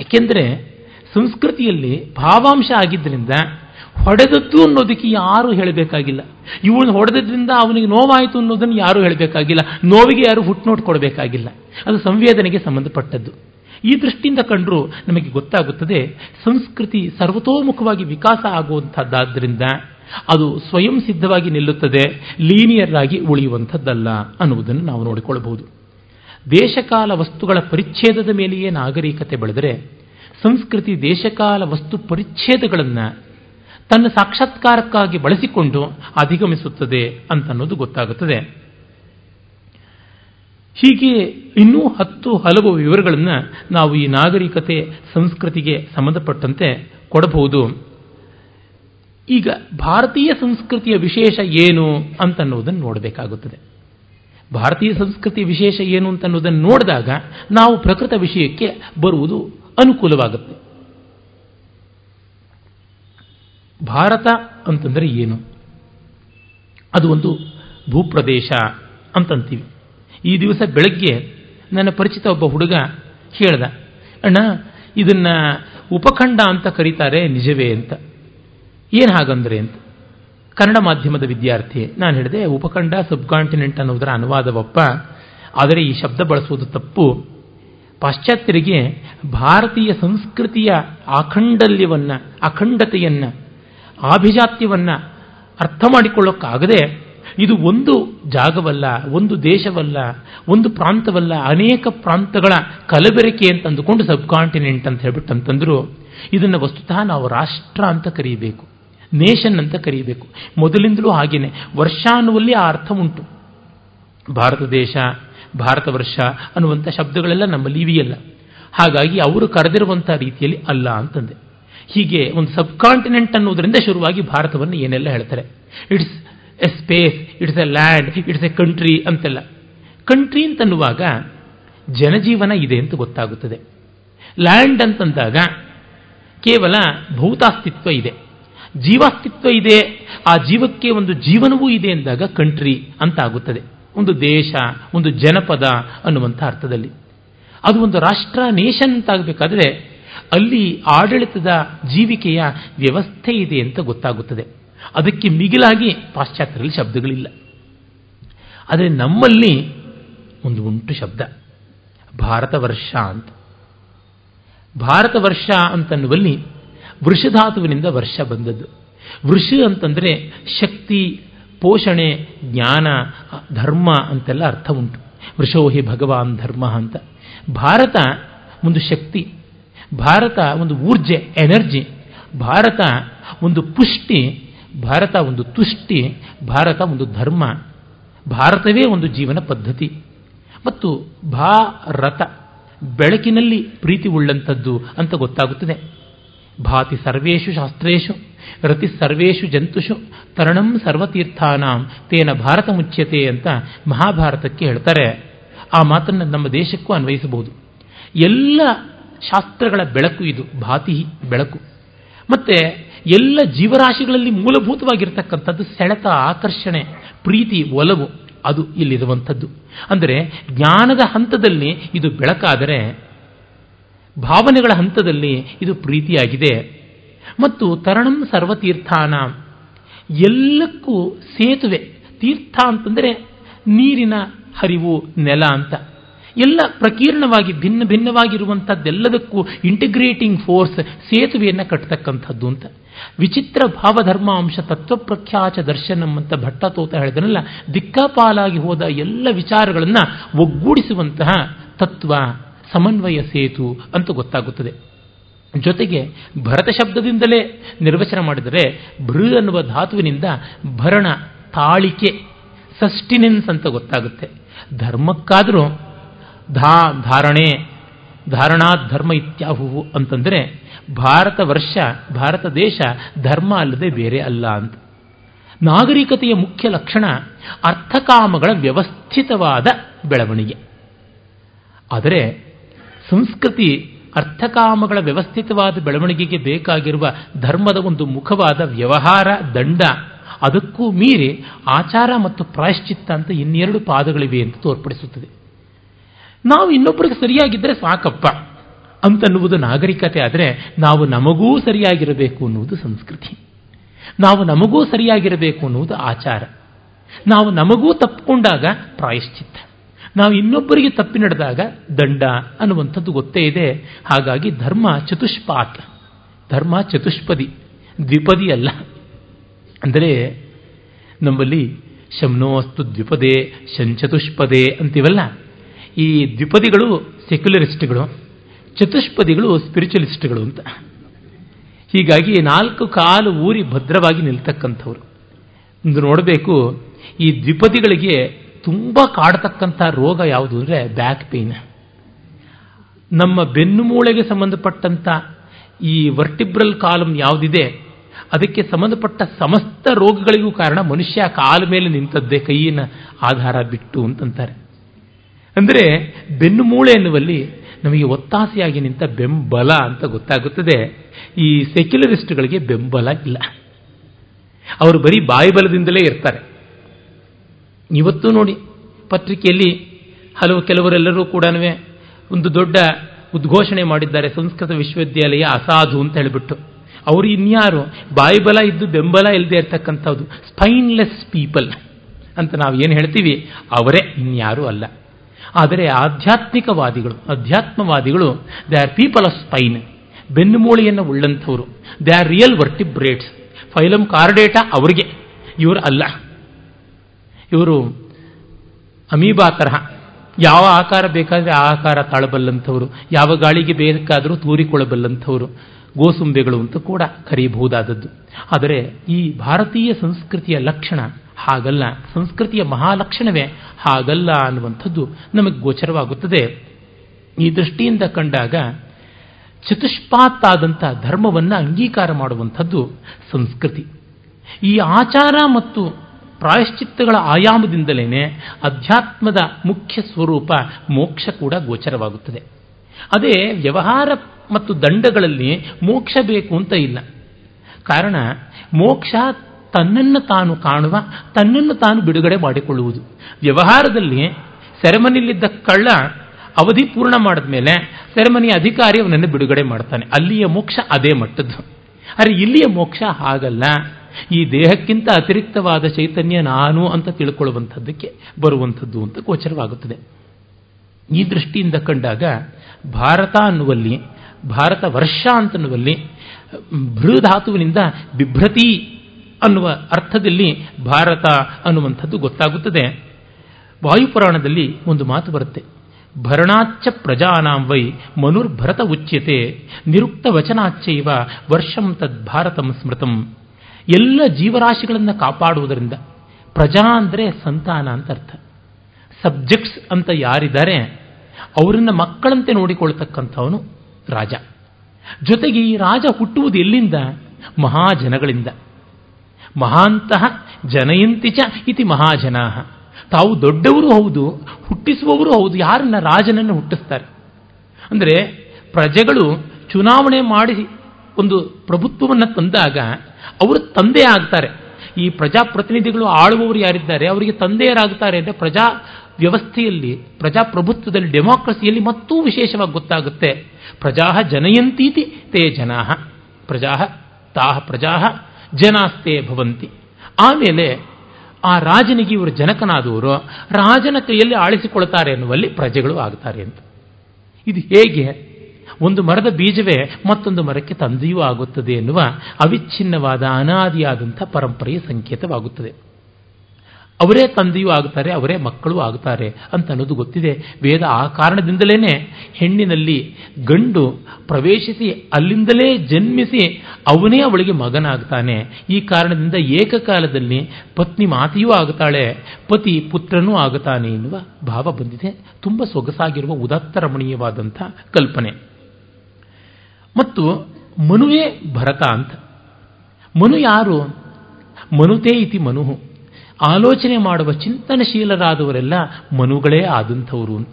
ಏಕೆಂದರೆ ಸಂಸ್ಕೃತಿಯಲ್ಲಿ ಭಾವಾಂಶ ಆಗಿದ್ದರಿಂದ ಹೊಡೆದದ್ದು ಅನ್ನೋದಕ್ಕೆ ಯಾರು ಹೇಳಬೇಕಾಗಿಲ್ಲ. ಇವನು ಹೊಡೆದದ್ರಿಂದ ಅವನಿಗೆ ನೋವಾಯಿತು ಅನ್ನೋದನ್ನು ಯಾರು ಹೇಳಬೇಕಾಗಿಲ್ಲ. ನೋವಿಗೆ ಯಾರು ಫುಟ್ನೋಟ್ ಕೊಡಬೇಕಾಗಿಲ್ಲ. ಅದು ಸಂವೇದನೆಗೆ ಸಂಬಂಧಪಟ್ಟದ್ದು. ಈ ದೃಷ್ಟಿಯಿಂದ ಕಂಡರೂ ನಮಗೆ ಗೊತ್ತಾಗುತ್ತದೆ ಸಂಸ್ಕೃತಿ ಸರ್ವತೋಮುಖವಾಗಿ ವಿಕಾಸ ಆಗುವಂಥದ್ದಾದ್ದರಿಂದ ಅದು ಸ್ವಯಂ ಸಿದ್ಧವಾಗಿ ನಿಲ್ಲುತ್ತದೆ, ಲೀನಿಯರ್ ಆಗಿ ಉಳಿಯುವಂಥದ್ದಲ್ಲ ಅನ್ನುವುದನ್ನು ನಾವು ನೋಡಿಕೊಳ್ಳಬಹುದು. ದೇಶಕಾಲ ವಸ್ತುಗಳ ಪರಿಚ್ಛೇದದ ಮೇಲೆಯೇ ನಾಗರಿಕತೆ ಬೆಳೆದರೆ, ಸಂಸ್ಕೃತಿ ದೇಶಕಾಲ ವಸ್ತು ಪರಿಚ್ಛೇದಗಳನ್ನು ತನ್ನ ಸಾಕ್ಷಾತ್ಕಾರಕ್ಕಾಗಿ ಬಳಸಿಕೊಂಡು ಅಧಿಗಮಿಸುತ್ತದೆ ಅಂತನ್ನೋದು ಗೊತ್ತಾಗುತ್ತದೆ. ಹೀಗೆ ಇನ್ನೂ ಹತ್ತು ಹಲವು ವಿವರಗಳನ್ನು ನಾವು ಈ ನಾಗರಿಕತೆ, ಸಂಸ್ಕೃತಿಗೆ ಸಂಬಂಧಪಟ್ಟಂತೆ ಕೊಡಬಹುದು. ಈಗ ಭಾರತೀಯ ಸಂಸ್ಕೃತಿಯ ವಿಶೇಷ ಏನು ಅಂತನ್ನುವುದನ್ನು ನೋಡಬೇಕಾಗುತ್ತದೆ. ಭಾರತೀಯ ಸಂಸ್ಕೃತಿ ವಿಶೇಷ ಏನು ಅಂತನ್ನುವುದನ್ನು ನೋಡಿದಾಗ ನಾವು ಪ್ರಕೃತ ವಿಷಯಕ್ಕೆ ಬರುವುದು ಅನುಕೂಲವಾಗುತ್ತೆ. ಭಾರತ ಅಂತಂದರೆ ಏನು? ಅದು ಒಂದು ಭೂಪ್ರದೇಶ ಅಂತಂತೀವಿ. ಈ ದಿವಸ ಬೆಳಗ್ಗೆ ನನ್ನ ಪರಿಚಿತ ಒಬ್ಬ ಹುಡುಗ ಹೇಳ್ದ, ಅಣ್ಣ, ಇದನ್ನ ಉಪಖಂಡ ಅಂತ ಕರೀತಾರೆ ನಿಜವೇ ಅಂತ. ಏನು ಹಾಗಂದ್ರೆ ಅಂತ. ಕನ್ನಡ ಮಾಧ್ಯಮದ ವಿದ್ಯಾರ್ಥಿ, ನಾನು ಹೇಳಿದೆ, ಉಪಖಂಡ, ಸಬ್ಕಾಂಟಿನೆಂಟ್ ಅನ್ನೋದರ ಅನುವಾದವಪ್ಪ. ಆದರೆ ಈ ಶಬ್ದ ಬಳಸುವುದು ತಪ್ಪು. ಪಾಶ್ಚಾತ್ಯರಿಗೆ ಭಾರತೀಯ ಸಂಸ್ಕೃತಿಯ ಅಖಂಡಲ್ಯವನ್ನು ಅಖಂಡತೆಯನ್ನು, ಆಭಿಜಾತ್ಯವನ್ನ ಅರ್ಥ ಮಾಡಿಕೊಳ್ಳೋಕ್ಕಾಗದೆ ಇದು ಒಂದು ಜಾಗವಲ್ಲ, ಒಂದು ದೇಶವಲ್ಲ, ಒಂದು ಪ್ರಾಂತವಲ್ಲ, ಅನೇಕ ಪ್ರಾಂತಗಳ ಕಲಬೆರಕೆ ಅಂತ ಅಂದುಕೊಂಡು ಸಬ್ ಕಾಂಟಿನೆಂಟ್ ಅಂತ ಹೇಳ್ಬಿಟ್ಟು ಅಂತಂದ್ರು. ಇದನ್ನು ವಸ್ತುತಃ ನಾವು ರಾಷ್ಟ್ರ ಅಂತ ಕರೀಬೇಕು. ನೇಷನ್ ಅಂತ ಕರೀಬೇಕು. ಮೊದಲಿಂದಲೂ ಹಾಗೇನೆ. ವರ್ಷ ಅನ್ನುವಲ್ಲಿ ಆ ಅರ್ಥ ಉಂಟು. ಭಾರತ ದೇಶ, ಭಾರತ ವರ್ಷ ಅನ್ನುವಂಥ ಶಬ್ದಗಳೆಲ್ಲ ನಮ್ಮಲ್ಲಿ ಇವೆಯಲ್ಲ. ಹಾಗಾಗಿ ಅವರು ಕರೆದಿರುವಂಥ ರೀತಿಯಲ್ಲಿ ಅಲ್ಲ ಅಂತಂದೆ. ಹೀಗೆ ಒಂದು ಸಬ್ ಕಾಂಟಿನೆಂಟ್ ಅನ್ನೋದರಿಂದ ಶುರುವಾಗಿ ಭಾರತವನ್ನು ಏನೆಲ್ಲ ಹೇಳ್ತಾರೆ. It's a space it's a land it's a country ಅಂತೆಲ್ಲ. ಕಂಟ್ರಿ ಅಂತನ್ನುವಾಗ ಜನಜೀವನ ಇದೆ ಅಂತ ಗೊತ್ತಾಗುತ್ತದೆ. ಲ್ಯಾಂಡ್ ಅಂತಂದಾಗ ಕೇವಲ ಭೌತಾಸ್ತಿತ್ವ ಇದೆ. ಜೀವಾಸ್ತಿತ್ವ ಇದೆ, ಆ ಜೀವಕ್ಕೆ ಒಂದು ಜೀವನವೂ ಇದೆ ಎಂದಾಗ ಕಂಟ್ರಿ ಅಂತ ಆಗುತ್ತದೆ ಒಂದು ದೇಶ, ಒಂದು ಜನಪದ ಅನ್ನುವಂಥ ಅರ್ಥದಲ್ಲಿ. ಅದು ಒಂದು ರಾಷ್ಟ್ರ, ನೇಷನ್ ಅಂತಾಗಬೇಕಾದ್ರೆ ಅಲ್ಲಿ ಆಡಳಿತದ ಜೀವಿಕೆಯ ವ್ಯವಸ್ಥೆ ಇದೆ ಅಂತ ಗೊತ್ತಾಗುತ್ತದೆ. ಅದಕ್ಕೆ ಮಿಗಿಲಾಗಿ ಪಾಶ್ಚಾತ್ಯರಲ್ಲಿ ಶಬ್ದಗಳಿಲ್ಲ. ಆದರೆ ನಮ್ಮಲ್ಲಿ ಒಂದು ಉಂಟು ಶಬ್ದ. ಭಾರತ ವರ್ಷ ಅಂತ. ಭಾರತ ವರ್ಷ ಅಂತನ್ನುವಲ್ಲಿ ವೃಷಧಾತುವಿನಿಂದ ವರ್ಷ ಬಂದದ್ದು. ವೃಷ ಅಂತಂದರೆ ಶಕ್ತಿ, ಪೋಷಣೆ, ಜ್ಞಾನ, ಧರ್ಮ ಅಂತೆಲ್ಲ ಅರ್ಥ ಉಂಟು. ವೃಷೋಹಿ ಭಗವಾನ್ ಧರ್ಮ ಅಂತ. ಭಾರತ ಒಂದು ಶಕ್ತಿ, ಭಾರತ ಒಂದು ಊರ್ಜೆ, ಎನರ್ಜಿ, ಭಾರತ ಒಂದು ಪುಷ್ಟಿ, ಭಾರತ ಒಂದು ತುಷ್ಟಿ, ಭಾರತ ಒಂದು ಧರ್ಮ, ಭಾರತವೇ ಒಂದು ಜೀವನ ಪದ್ಧತಿ. ಮತ್ತು ಭಾರತ ಬೆಳಕಿನಲ್ಲಿ ಪ್ರೀತಿ ಉಳ್ಳಂಥದ್ದು ಅಂತ ಗೊತ್ತಾಗುತ್ತದೆ. ಭಾತಿ ಸರ್ವೇಷು ಶಾಸ್ತ್ರೇಷು ರತಿ ಸರ್ವೇಷು ಜಂತುಷು, ತರಣಂ ಸರ್ವತೀರ್ಥಾನಾಂ, ತೇನ ಭಾರತ ಮುಚ್ಯತೆ ಅಂತ ಮಹಾಭಾರತಕ್ಕೆ ಹೇಳ್ತಾರೆ. ಆ ಮಾತನ್ನು ನಮ್ಮ ದೇಶಕ್ಕೂ ಅನ್ವಯಿಸಬಹುದು. ಎಲ್ಲ ಶಾಸ್ತ್ರಗಳ ಬೆಳಕು ಇದು, ಭಾತಿ ಬೆಳಕು. ಮತ್ತೆ ಎಲ್ಲ ಜೀವರಾಶಿಗಳಲ್ಲಿ ಮೂಲಭೂತವಾಗಿರ್ತಕ್ಕಂಥದ್ದು ಸೆಳೆತ, ಆಕರ್ಷಣೆ, ಪ್ರೀತಿ, ಒಲವು, ಅದು ಇಲ್ಲಿರುವಂಥದ್ದು. ಅಂದರೆ ಜ್ಞಾನದ ಹಂತದಲ್ಲಿ ಇದು ಬೆಳಕಾದರೆ ಭಾವನೆಗಳ ಹಂತದಲ್ಲಿ ಇದು ಪ್ರೀತಿಯಾಗಿದೆ. ಮತ್ತು ತರಣಂ ಸರ್ವತೀರ್ಥಾನ. ಎಲ್ಲಕ್ಕೂ ಸೇತುವೆ, ತೀರ್ಥ ಅಂತಂದರೆ ನೀರಿನ ಹರಿವು, ನೆಲ ಅಂತ. ಎಲ್ಲ ಪ್ರಕೀರ್ಣವಾಗಿ ಭಿನ್ನ ಭಿನ್ನವಾಗಿರುವಂಥದ್ದೆಲ್ಲದಕ್ಕೂ ಇಂಟಿಗ್ರೇಟಿಂಗ್ ಫೋರ್ಸ್ ಸೇತುವೆಯನ್ನು ಕಟ್ಟತಕ್ಕಂಥದ್ದು ಅಂತ. ವಿಚಿತ್ರ ಭಾವಧರ್ಮ ಅಂಶ ತತ್ವಪ್ರಖ್ಯಾಚ ದರ್ಶನಂ ಅಂತ ಭಟ್ಟ ತೋತ ಹೇಳಿದನಲ್ಲ, ದಿಕ್ಕಾಪಾಲಾಗಿ ಹೋದ ಎಲ್ಲ ವಿಚಾರಗಳನ್ನು ಒಗ್ಗೂಡಿಸುವಂತಹ ತತ್ವ. ಸಮನ್ವಯ ಸೇತು ಅಂತ ಗೊತ್ತಾಗುತ್ತದೆ. ಜೊತೆಗೆ ಭರತ ಶಬ್ದದಿಂದಲೇ ನಿರ್ವಚನ ಮಾಡಿದರೆ ಭೃ ಅನ್ನುವ ಧಾತುವಿನಿಂದ ಭರಣ, ತಾಳಿಕೆ ಸಸ್ಟಿನೆನ್ಸ್ ಅಂತ ಗೊತ್ತಾಗುತ್ತೆ. ಧರ್ಮಕ್ಕಾದರೂ ಧಾ, ಧಾರಣೆ, ಧಾರಣಾ ಧರ್ಮ ಇತ್ಯಾಹುವು ಅಂತಂದರೆ ಭಾರತ ವರ್ಷ, ಭಾರತ ದೇಶ ಧರ್ಮ ಅಲ್ಲದೆ ಬೇರೆ ಅಲ್ಲ ಅಂತ. ನಾಗರಿಕತೆಯ ಮುಖ್ಯ ಲಕ್ಷಣ ಅರ್ಥಕಾಮಗಳ ವ್ಯವಸ್ಥಿತವಾದ ಬೆಳವಣಿಗೆ. ಆದರೆ ಸಂಸ್ಕೃತಿ ಅರ್ಥಕಾಮಗಳ ವ್ಯವಸ್ಥಿತವಾದ ಬೆಳವಣಿಗೆಗೆ ಬೇಕಾಗಿರುವ ಧರ್ಮದ ಒಂದು ಮುಖವಾದ ವ್ಯವಹಾರ ದಂಡ. ಅದಕ್ಕೂ ಮೀರಿ ಆಚಾರ ಮತ್ತು ಪ್ರಾಯಶ್ಚಿತ್ತ ಅಂತ ಇನ್ನೆರಡು ಪಾದಗಳಿವೆ ಅಂತ ತೋರ್ಪಡಿಸುತ್ತದೆ. ನಾವು ಇನ್ನೊಬ್ಬರಿಗೆ ಸರಿಯಾಗಿದ್ದರೆ ಸಾಕಪ್ಪ ಅಂತನ್ನುವುದು ನಾಗರಿಕತೆ, ಆದರೆ ನಾವು ನಮಗೂ ಸರಿಯಾಗಿರಬೇಕು ಅನ್ನುವುದು ಸಂಸ್ಕೃತಿ. ನಾವು ನಮಗೂ ಸರಿಯಾಗಿರಬೇಕು ಅನ್ನುವುದು ಆಚಾರ. ನಾವು ನಮಗೂ ತಪ್ಪಿಕೊಂಡಾಗ ಪ್ರಾಯಶ್ಚಿತ್ತ. ನಾವು ಇನ್ನೊಬ್ಬರಿಗೆ ತಪ್ಪಿ ನಡೆದಾಗ ದಂಡ ಅನ್ನುವಂಥದ್ದು ಗೊತ್ತೇ ಇದೆ. ಹಾಗಾಗಿ ಧರ್ಮ ಚತುಷ್ಪಾತ್. ಧರ್ಮ ಚತುಷ್ಪದಿ. ದ್ವಿಪದಿ ಅಲ್ಲ. ಅಂದರೆ ನಮ್ಮಲ್ಲಿ ಶಮ್ನೋಸ್ತು ದ್ವಿಪದೇ, ಶಂಚತುಷ್ಪದೇ ಅಂತಿವಲ್ಲ. ಈ ದ್ವಿಪದಿಗಳು ಸೆಕ್ಯುಲರಿಸ್ಟ್ಗಳು ಚತುಷ್ಪದಿಗಳು ಸ್ಪಿರಿಚುಲಿಸ್ಟ್ಗಳು ಅಂತ. ಹೀಗಾಗಿ ನಾಲ್ಕು ಕಾಲು ಊರಿ ಭದ್ರವಾಗಿ ನಿಲ್ತಕ್ಕಂಥವ್ರು. ಒಂದು ನೋಡಬೇಕು, ಈ ದ್ವಿಪದಿಗಳಿಗೆ ತುಂಬ ಕಾಡತಕ್ಕಂಥ ರೋಗ ಯಾವುದು ಅಂದರೆ ಬ್ಯಾಕ್ ಪೇನ್ ನಮ್ಮ ಬೆನ್ನು ಮೂಳೆಗೆ ಸಂಬಂಧಪಟ್ಟಂಥ ಈ ವರ್ಟಿಬ್ರಲ್ ಕಾಲಮ್ ಯಾವುದಿದೆ, ಅದಕ್ಕೆ ಸಂಬಂಧಪಟ್ಟ ಸಮಸ್ತ ರೋಗಗಳಿಗೂ ಕಾರಣ ಮನುಷ್ಯ ಕಾಲ ಮೇಲೆ ನಿಂತದ್ದೇ ಕೈಯಿನ ಆಧಾರ ಬಿಟ್ಟು ಅಂತಂತಾರೆ. ಅಂದರೆ ಬೆನ್ನು ಮೂಳೆ ಎನ್ನುವಲ್ಲಿ ನಮಗೆ ಒತ್ತಾಸೆಯಾಗಿ ನಿಂತ ಬೆಂಬಲ ಅಂತ ಗೊತ್ತಾಗುತ್ತದೆ. ಈ ಸೆಕ್ಯುಲರಿಸ್ಟ್ಗಳಿಗೆ ಬೆಂಬಲ ಇಲ್ಲ. ಅವರು ಬರೀ ಬಾಯಿಬಲದಿಂದಲೇ ಇರ್ತಾರೆ. ಇವತ್ತು ನೋಡಿ ಪತ್ರಿಕೆಯಲ್ಲಿ ಹಲವು ಕೆಲವರೆಲ್ಲರೂ ಕೂಡ ಒಂದು ದೊಡ್ಡ ಉದ್ಘೋಷಣೆ ಮಾಡಿದ್ದಾರೆ ಸಂಸ್ಕೃತ ವಿಶ್ವವಿದ್ಯಾಲಯ ಅಸಾಧು ಅಂತ ಹೇಳಿಬಿಟ್ಟು. ಅವರು ಇನ್ಯಾರು? ಬಾಯಿಬಲ ಇದ್ದು ಬೆಂಬಲ ಇಲ್ಲದೆ ಇರತಕ್ಕಂಥದ್ದು ಸ್ಪೈನ್ಲೆಸ್ ಪೀಪಲ್ ಅಂತ ನಾವು ಏನು ಹೇಳ್ತೀವಿ? ಅವರೇ ಇನ್ಯಾರೂ ಅಲ್ಲ. ಆದರೆ ಆಧ್ಯಾತ್ಮಿಕವಾದಿಗಳು, ಅಧ್ಯಾತ್ಮವಾದಿಗಳು they are people of spine ಬೆನ್ನುಮೂಳೆಯನ್ನು ಉಳ್ಳಂಥವರು. They are real vertebrates phylum Chordata ಅವರಿಗೆ. ಇವರು ಅಲ್ಲ. ಇವರು ಅಮೀಬಾ ತರಹ. ಯಾವ ಆಕಾರ ಬೇಕಾದರೆ ಆ ಆಕಾರ ತಾಳಬಲ್ಲಂಥವರು. ಯಾವ ಗಾಳಿಗೆ ಬೇಕಾದರೂ ತೂರಿಕೊಳ್ಳಬಲ್ಲಂಥವರು. ಗೋಸುಂಬೆಗಳು ಅಂತ ಕೂಡ ಕರೆಯಬಹುದಾದದ್ದು ಆದರೆ ಈ ಭಾರತೀಯ ಸಂಸ್ಕೃತಿಯ ಲಕ್ಷಣ ಹಾಗಲ್ಲ. ಸಂಸ್ಕೃತಿಯ ಮಹಾಲಕ್ಷಣವೇ ಹಾಗಲ್ಲ ಅನ್ನುವಂಥದ್ದು ನಮಗೆ ಗೋಚರವಾಗುತ್ತದೆ. ಈ ದೃಷ್ಟಿಯಿಂದ ಕಂಡಾಗ ಚತುಷ್ಪಾತ್ತಾದಂಥ ಧರ್ಮವನ್ನು ಅಂಗೀಕಾರ ಮಾಡುವಂಥದ್ದು ಸಂಸ್ಕೃತಿ. ಈ ಆಚಾರ ಮತ್ತು ಪ್ರಾಯಶ್ಚಿತ್ತಗಳ ಆಯಾಮದಿಂದಲೇ ಅಧ್ಯಾತ್ಮದ ಮುಖ್ಯ ಸ್ವರೂಪ ಮೋಕ್ಷ ಕೂಡ ಗೋಚರವಾಗುತ್ತದೆ. ಅದೇ ವ್ಯವಹಾರ ಮತ್ತು ದಂಡಗಳಲ್ಲಿ ಮೋಕ್ಷ ಬೇಕು ಅಂತ ಇಲ್ಲ. ಕಾರಣ ಮೋಕ್ಷ ತನ್ನನ್ನು ತಾನು ಕಾಣುವ, ತನ್ನನ್ನು ತಾನು ಬಿಡುಗಡೆ ಮಾಡಿಕೊಳ್ಳುವುದು. ವ್ಯವಹಾರದಲ್ಲಿ ಸೆರೆಮನಿಲಿದ್ದ ಕಳ್ಳ ಅವಧಿ ಪೂರ್ಣ ಮಾಡಿದ ಮೇಲೆ ಸೆರೆಮನಿ ಅಧಿಕಾರಿ ಅವನನ್ನು ಬಿಡುಗಡೆ ಮಾಡ್ತಾನೆ. ಅಲ್ಲಿಯ ಮೋಕ್ಷ ಅದೇ ಮಟ್ಟದ್ದು. ಆದರೆ ಇಲ್ಲಿಯ ಮೋಕ್ಷ ಹಾಗಲ್ಲ. ಈ ದೇಹಕ್ಕಿಂತ ಅತಿರಿಕ್ತವಾದ ಚೈತನ್ಯ ನಾನು ಅಂತ ತಿಳ್ಕೊಳ್ಳುವಂಥದ್ದಕ್ಕೆ ಬರುವಂಥದ್ದು ಅಂತ ಗೋಚರವಾಗುತ್ತದೆ. ಈ ದೃಷ್ಟಿಯಿಂದ ಕಂಡಾಗ ಭಾರತ ಅನ್ನುವಲ್ಲಿ, ಭಾರತ ವರ್ಷ ಅಂತನ್ನುವಲ್ಲಿ ಭೃಧಾತುವಿನಿಂದ ಬಿಭ್ರತಿ ಅನ್ನುವ ಅರ್ಥದಲ್ಲಿ ಭಾರತ ಅನ್ನುವಂಥದ್ದು ಗೊತ್ತಾಗುತ್ತದೆ. ವಾಯುಪುರಾಣದಲ್ಲಿ ಒಂದು ಮಾತು ಬರುತ್ತೆ. ಭರಣಾಚ್ಚ ಪ್ರಜಾನಾಂ ವೈ ಮನುರ್ಭರತ ಉಚ್ಯತೆ, ನಿರುಕ್ತ ವಚನಾಚ್ಚೈವ ವರ್ಷಂ ತದ್ ಭಾರತಂ ಸ್ಮೃತಂ. ಎಲ್ಲ ಜೀವರಾಶಿಗಳನ್ನು ಕಾಪಾಡುವುದರಿಂದ ಪ್ರಜಾ ಅಂದರೆ ಸಂತಾನ ಅಂತ ಅರ್ಥ. ಸಬ್ಜೆಕ್ಟ್ಸ್ ಅಂತ ಯಾರಿದ್ದಾರೆ ಅವರನ್ನ ಮಕ್ಕಳಂತೆ ನೋಡಿಕೊಳ್ತಕ್ಕಂಥವನು ರಾಜ. ಜೊತೆಗೆ ಈ ರಾಜ ಹುಟ್ಟುವುದು ಎಲ್ಲಿಂದ? ಮಹಾಜನಗಳಿಂದ. ಮಹಾಂತಹ ಜನಯಂತಿಚ ಇತಿ ಮಹಾಜನಾ ತಾವು ದೊಡ್ಡವರು ಹೌದು, ಹುಟ್ಟಿಸುವವರು ಹೌದು, ಯಾರನ್ನ ರಾಜನನ್ನು ಹುಟ್ಟಿಸ್ತಾರೆ? ಅಂದರೆ ಪ್ರಜೆಗಳು ಚುನಾವಣೆ ಮಾಡಿ ಒಂದು ಪ್ರಭುತ್ವವನ್ನು ತಂದಾಗ ಅವರು ತಂದೆ ಆಗ್ತಾರೆ. ಈ ಪ್ರಜಾಪ್ರತಿನಿಧಿಗಳು ಆಳುವವರು ಯಾರಿದ್ದಾರೆ? ಅವರಿಗೆ ತಂದೆಯರಾಗ್ತಾರೆ ಅಂದರೆ ಪ್ರಜಾ ವ್ಯವಸ್ಥೆಯಲ್ಲಿ ಪ್ರಜಾಪ್ರಭುತ್ವದಲ್ಲಿ ಡೆಮಾಕ್ರಸಿಯಲ್ಲಿ ಮತ್ತೂ ವಿಶೇಷವಾಗಿ ಗೊತ್ತಾಗುತ್ತೆ. ಪ್ರಜಾ ಜನಯಂತೀತಿ ತೇ ಜನಾ ಪ್ರಜಾ ತಾಹ ಪ್ರಜಾ ಜನಾಸ್ತೇ ಭವಂತಿ. ಆಮೇಲೆ ಆ ರಾಜನಿಗೆ ಇವರು ಜನಕನಾದವರು, ರಾಜನ ಕೈಯಲ್ಲಿ ಆಳಿಸಿಕೊಳ್ತಾರೆ ಎನ್ನುವಲ್ಲಿ ಪ್ರಜೆಗಳು ಆಗ್ತಾರೆ ಅಂತ. ಇದು ಹೇಗೆ? ಒಂದು ಮರದ ಬೀಜವೇ ಮತ್ತೊಂದು ಮರಕ್ಕೆ ತಂದೆಯೂ ಆಗುತ್ತದೆ ಎನ್ನುವ ಅವಿಚ್ಛಿನ್ನವಾದ ಅನಾದಿಯಾದಂಥ ಪರಂಪರೆಯ ಸಂಕೇತವಾಗುತ್ತದೆ. ಅವರೇ ತಂದೆಯೂ ಆಗುತ್ತಾರೆ ಅವರೇ ಮಕ್ಕಳು ಆಗುತ್ತಾರೆ ಅಂತ ಅನ್ನೋದು ಗೊತ್ತಿದೆ. ವೇದ ಆ ಕಾರಣದಿಂದಲೇ ಹೆಣ್ಣಿನಲ್ಲಿ ಗಂಡು ಪ್ರವೇಶಿಸಿ ಅಲ್ಲಿಂದಲೇ ಜನ್ಮಿಸಿ ಅವನೇ ಅವಳಿಗೆ ಮಗನಾಗ್ತಾನೆ. ಈ ಕಾರಣದಿಂದ ಏಕಕಾಲದಲ್ಲಿ ಪತ್ನಿ ಮಾತೆಯೂ ಆಗುತ್ತಾಳೆ ಪತಿ ಪುತ್ರನೂ ಆಗುತ್ತಾನೆ ಎನ್ನುವ ಭಾವ ಬಂದಿದೆ. ತುಂಬ ಸೊಗಸಾಗಿರುವ ಉದಾತ್ತ ರಮಣೀಯವಾದಂಥ ಕಲ್ಪನೆ. ಮತ್ತು ಮನುವೇ ಭರತ ಅಂತ. ಮನು ಯಾರು? ಮನುತೇ ಇತಿ ಮನು ಆಲೋಚನೆ ಮಾಡುವ ಚಿಂತನಶೀಲರಾದವರೆಲ್ಲ ಮನುಗಳೇ ಆದಂಥವರು ಅಂತ.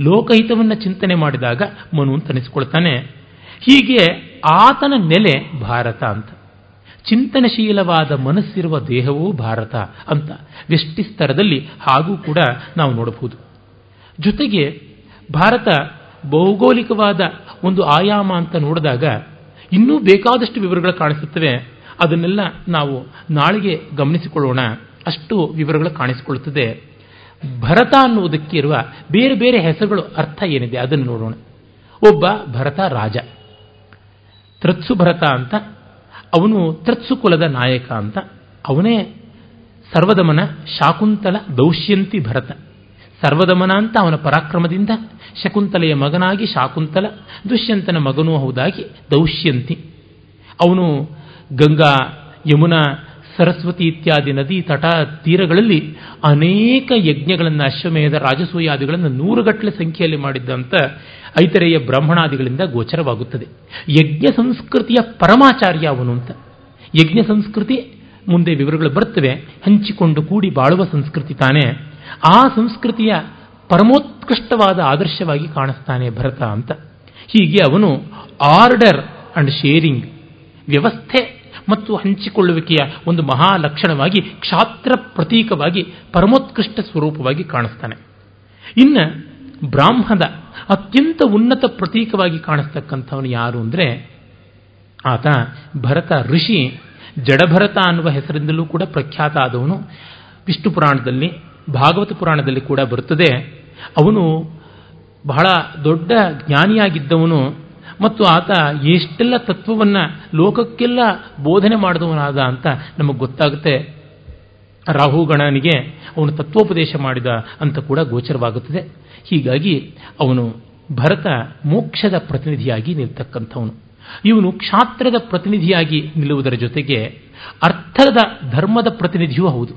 ಲೋಕಹಿತವನ್ನು ಚಿಂತನೆ ಮಾಡಿದಾಗ ಮನು ಅಂತ ಅನಿಸ್ಕೊಳ್ತಾನೆ. ಹೀಗೆ ಆತನ ನೆಲೆ ಭಾರತ ಅಂತ. ಚಿಂತನಶೀಲವಾದ ಮನಸ್ಸಿರುವ ದೇಹವೂ ಭಾರತ ಅಂತ. ವ್ಯಷ್ಟಿ ಸ್ತರದಲ್ಲಿ ಹಾಗೂ ಕೂಡ ನಾವು ನೋಡಬಹುದು. ಜೊತೆಗೆ ಭಾರತ ಭೌಗೋಳಿಕವಾದ ಒಂದು ಆಯಾಮ ಅಂತ ನೋಡಿದಾಗ ಇನ್ನೂ ಬೇಕಾದಷ್ಟು ವಿವರಗಳು ಕಾಣಿಸುತ್ತವೆ. ಅದನ್ನೆಲ್ಲ ನಾವು ನಾಳೆಗೆ ಗಮನಿಸಿಕೊಳ್ಳೋಣ. ಅಷ್ಟು ವಿವರಗಳು ಕಾಣಿಸಿಕೊಳ್ಳುತ್ತದೆ. ಭರತ ಅನ್ನುವುದಕ್ಕೆ ಇರುವ ಬೇರೆ ಬೇರೆ ಹೆಸರುಗಳು ಅರ್ಥ ಏನಿದೆ ಅದನ್ನು ನೋಡೋಣ. ಒಬ್ಬ ಭರತ ರಾಜ. ತ್ರತ್ಸು ಭರತ ಅಂತ, ಅವನು ತ್ರತ್ಸು ಕುಲದ ನಾಯಕ ಅಂತ, ಅವನೇ ಸರ್ವದಮನ ಶಾಕುಂತಲ ದೌಶ್ಯಂತಿ ಭರತ. ಸರ್ವದಮನ ಅಂತ ಅವನ ಪರಾಕ್ರಮದಿಂದ ಶಕುಂತಲೆಯ ಮಗನಾಗಿ ಶಾಕುಂತಲ, ದುಷ್ಯಂತನ ಮಗನೂ ಹೌದಾಗಿ ದೌಶ್ಯಂತಿ ಅವನು ಗಂಗಾ, ಯಮುನಾ, ಸರಸ್ವತಿ ಇತ್ಯಾದಿ ನದಿ ತಟ ತೀರಗಳಲ್ಲಿ ಅನೇಕ ಯಜ್ಞಗಳನ್ನು ಅಶ್ವಮೇಧ, ರಾಜಸೂಯಾದಿಗಳನ್ನು ನೂರುಗಟ್ಟಲೆ ಸಂಖ್ಯೆಯಲ್ಲಿ ಮಾಡಿದ್ದಂಥ ಐತರೆಯ ಬ್ರಾಹ್ಮಣಾದಿಗಳಿಂದ ಗೋಚರವಾಗುತ್ತದೆ. ಯಜ್ಞ ಸಂಸ್ಕೃತಿಯ ಪರಮಾಚಾರ್ಯ ಅವನು ಅಂತ. ಯಜ್ಞ ಸಂಸ್ಕೃತಿ ಮುಂದೆ ವಿವರಗಳು ಬರ್ತವೆ. ಹಂಚಿಕೊಂಡು ಕೂಡಿ ಬಾಳುವ ಸಂಸ್ಕೃತಿ ತಾನೇ. ಆ ಸಂಸ್ಕೃತಿಯ ಪರಮೋತ್ಕೃಷ್ಟವಾದ ಆದರ್ಶವಾಗಿ ಕಾಣಿಸ್ತಾನೆ ಭರತ ಅಂತ. ಹೀಗೆ ಅವನು ಆರ್ಡರ್ ಅಂಡ್ ಶೇರಿಂಗ್, ವ್ಯವಸ್ಥೆ ಮತ್ತು ಹಂಚಿಕೊಳ್ಳುವಿಕೆಯ ಒಂದು ಮಹಾಲಕ್ಷಣವಾಗಿ ಕ್ಷಾತ್ರ ಪ್ರತೀಕವಾಗಿ, ಪರಮೋತ್ಕೃಷ್ಟ ಸ್ವರೂಪವಾಗಿ ಕಾಣಿಸ್ತಾನೆ. ಇನ್ನು ಬ್ರಾಹ್ಮದ ಅತ್ಯಂತ ಉನ್ನತ ಪ್ರತೀಕವಾಗಿ ಕಾಣಿಸ್ತಕ್ಕಂಥವನು ಯಾರು ಅಂದರೆ, ಆತ ಭರತ ಋಷಿ ಜಡಭರತ ಅನ್ನುವ ಹೆಸರಿಂದಲೂ ಕೂಡ ಪ್ರಖ್ಯಾತ ಆದವನು. ವಿಷ್ಣು ಪುರಾಣದಲ್ಲಿ ಭಾಗವತ ಪುರಾಣದಲ್ಲಿ ಕೂಡ ಬರುತ್ತದೆ. ಅವನು ಬಹಳ ದೊಡ್ಡ ಜ್ಞಾನಿಯಾಗಿದ್ದವನು ಮತ್ತು ಆತ ಎಷ್ಟೆಲ್ಲ ತತ್ವವನ್ನು ಲೋಕಕ್ಕೆಲ್ಲ ಬೋಧನೆ ಮಾಡಿದವನಾದ ಅಂತ ನಮಗೆ ಗೊತ್ತಾಗುತ್ತೆ. ರಾಹುಗಣನಿಗೆ ಅವನು ತತ್ವೋಪದೇಶ ಮಾಡಿದ ಅಂತ ಕೂಡ ಗೋಚರವಾಗುತ್ತದೆ. ಹೀಗಾಗಿ ಅವನು ಭರತ ಮೋಕ್ಷದ ಪ್ರತಿನಿಧಿಯಾಗಿ ನಿಲ್ತಕ್ಕಂಥವನು. ಇವನು ಕ್ಷಾತ್ರದ ಪ್ರತಿನಿಧಿಯಾಗಿ ನಿಲ್ಲುವುದರ ಜೊತೆಗೆ ಅರ್ಥದ ಧರ್ಮದ ಪ್ರತಿನಿಧಿಯೂ ಹೌದು.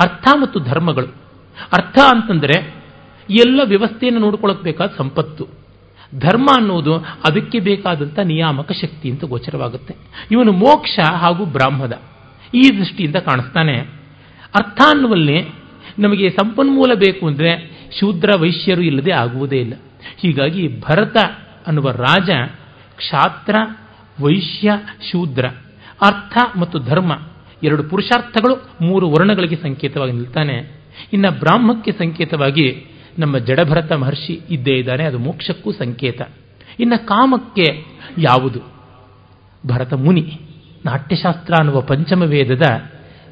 ಅರ್ಥ ಮತ್ತು ಧರ್ಮಗಳು ಅರ್ಥ ಅಂತಂದರೆ ಎಲ್ಲ ವ್ಯವಸ್ಥೆಯನ್ನು ನೋಡ್ಕೊಳ್ಳೋಕೆ ಬೇಕಾದ ಸಂಪತ್ತು. ಧರ್ಮ ಅನ್ನೋದು ಅದಕ್ಕೆ ಬೇಕಾದಂಥ ನಿಯಾಮಕ ಶಕ್ತಿ ಅಂತ ಗೋಚರವಾಗುತ್ತೆ. ಇವನು ಮೋಕ್ಷ ಹಾಗೂ ಬ್ರಾಹ್ಮದ ಈ ದೃಷ್ಟಿಯಿಂದ ಕಾಣಿಸ್ತಾನೆ. ಅರ್ಥ ಅನ್ನುವಲ್ಲಿ ನಮಗೆ ಸಂಪನ್ಮೂಲ ಬೇಕು ಅಂದರೆ ಶೂದ್ರ ವೈಶ್ಯರು ಇಲ್ಲದೆ ಆಗುವುದೇ ಇಲ್ಲ. ಹೀಗಾಗಿ ಭರತ ಅನ್ನುವ ರಾಜ ಕ್ಷಾತ್ರ, ವೈಶ್ಯ, ಶೂದ್ರ, ಅರ್ಥ ಮತ್ತು ಧರ್ಮ ಎರಡು ಪುರುಷಾರ್ಥಗಳು ಮೂರು ವರ್ಣಗಳಿಗೆ ಸಂಕೇತವಾಗಿ ನಿಲ್ತಾನೆ. ಇನ್ನು ಬ್ರಾಹ್ಮಕ್ಕೆ ಸಂಕೇತವಾಗಿ ನಮ್ಮ ಜಡಭರತ ಮಹರ್ಷಿ ಇದ್ದೇ ಇದ್ದಾನೆ, ಅದು ಮೋಕ್ಷಕ್ಕೂ ಸಂಕೇತ. ಇನ್ನು ಕಾಮಕ್ಕೆ ಯಾವುದು? ಭರತ ಮುನಿ, ನಾಟ್ಯಶಾಸ್ತ್ರ ಅನ್ನುವ ಪಂಚಮ ವೇದದ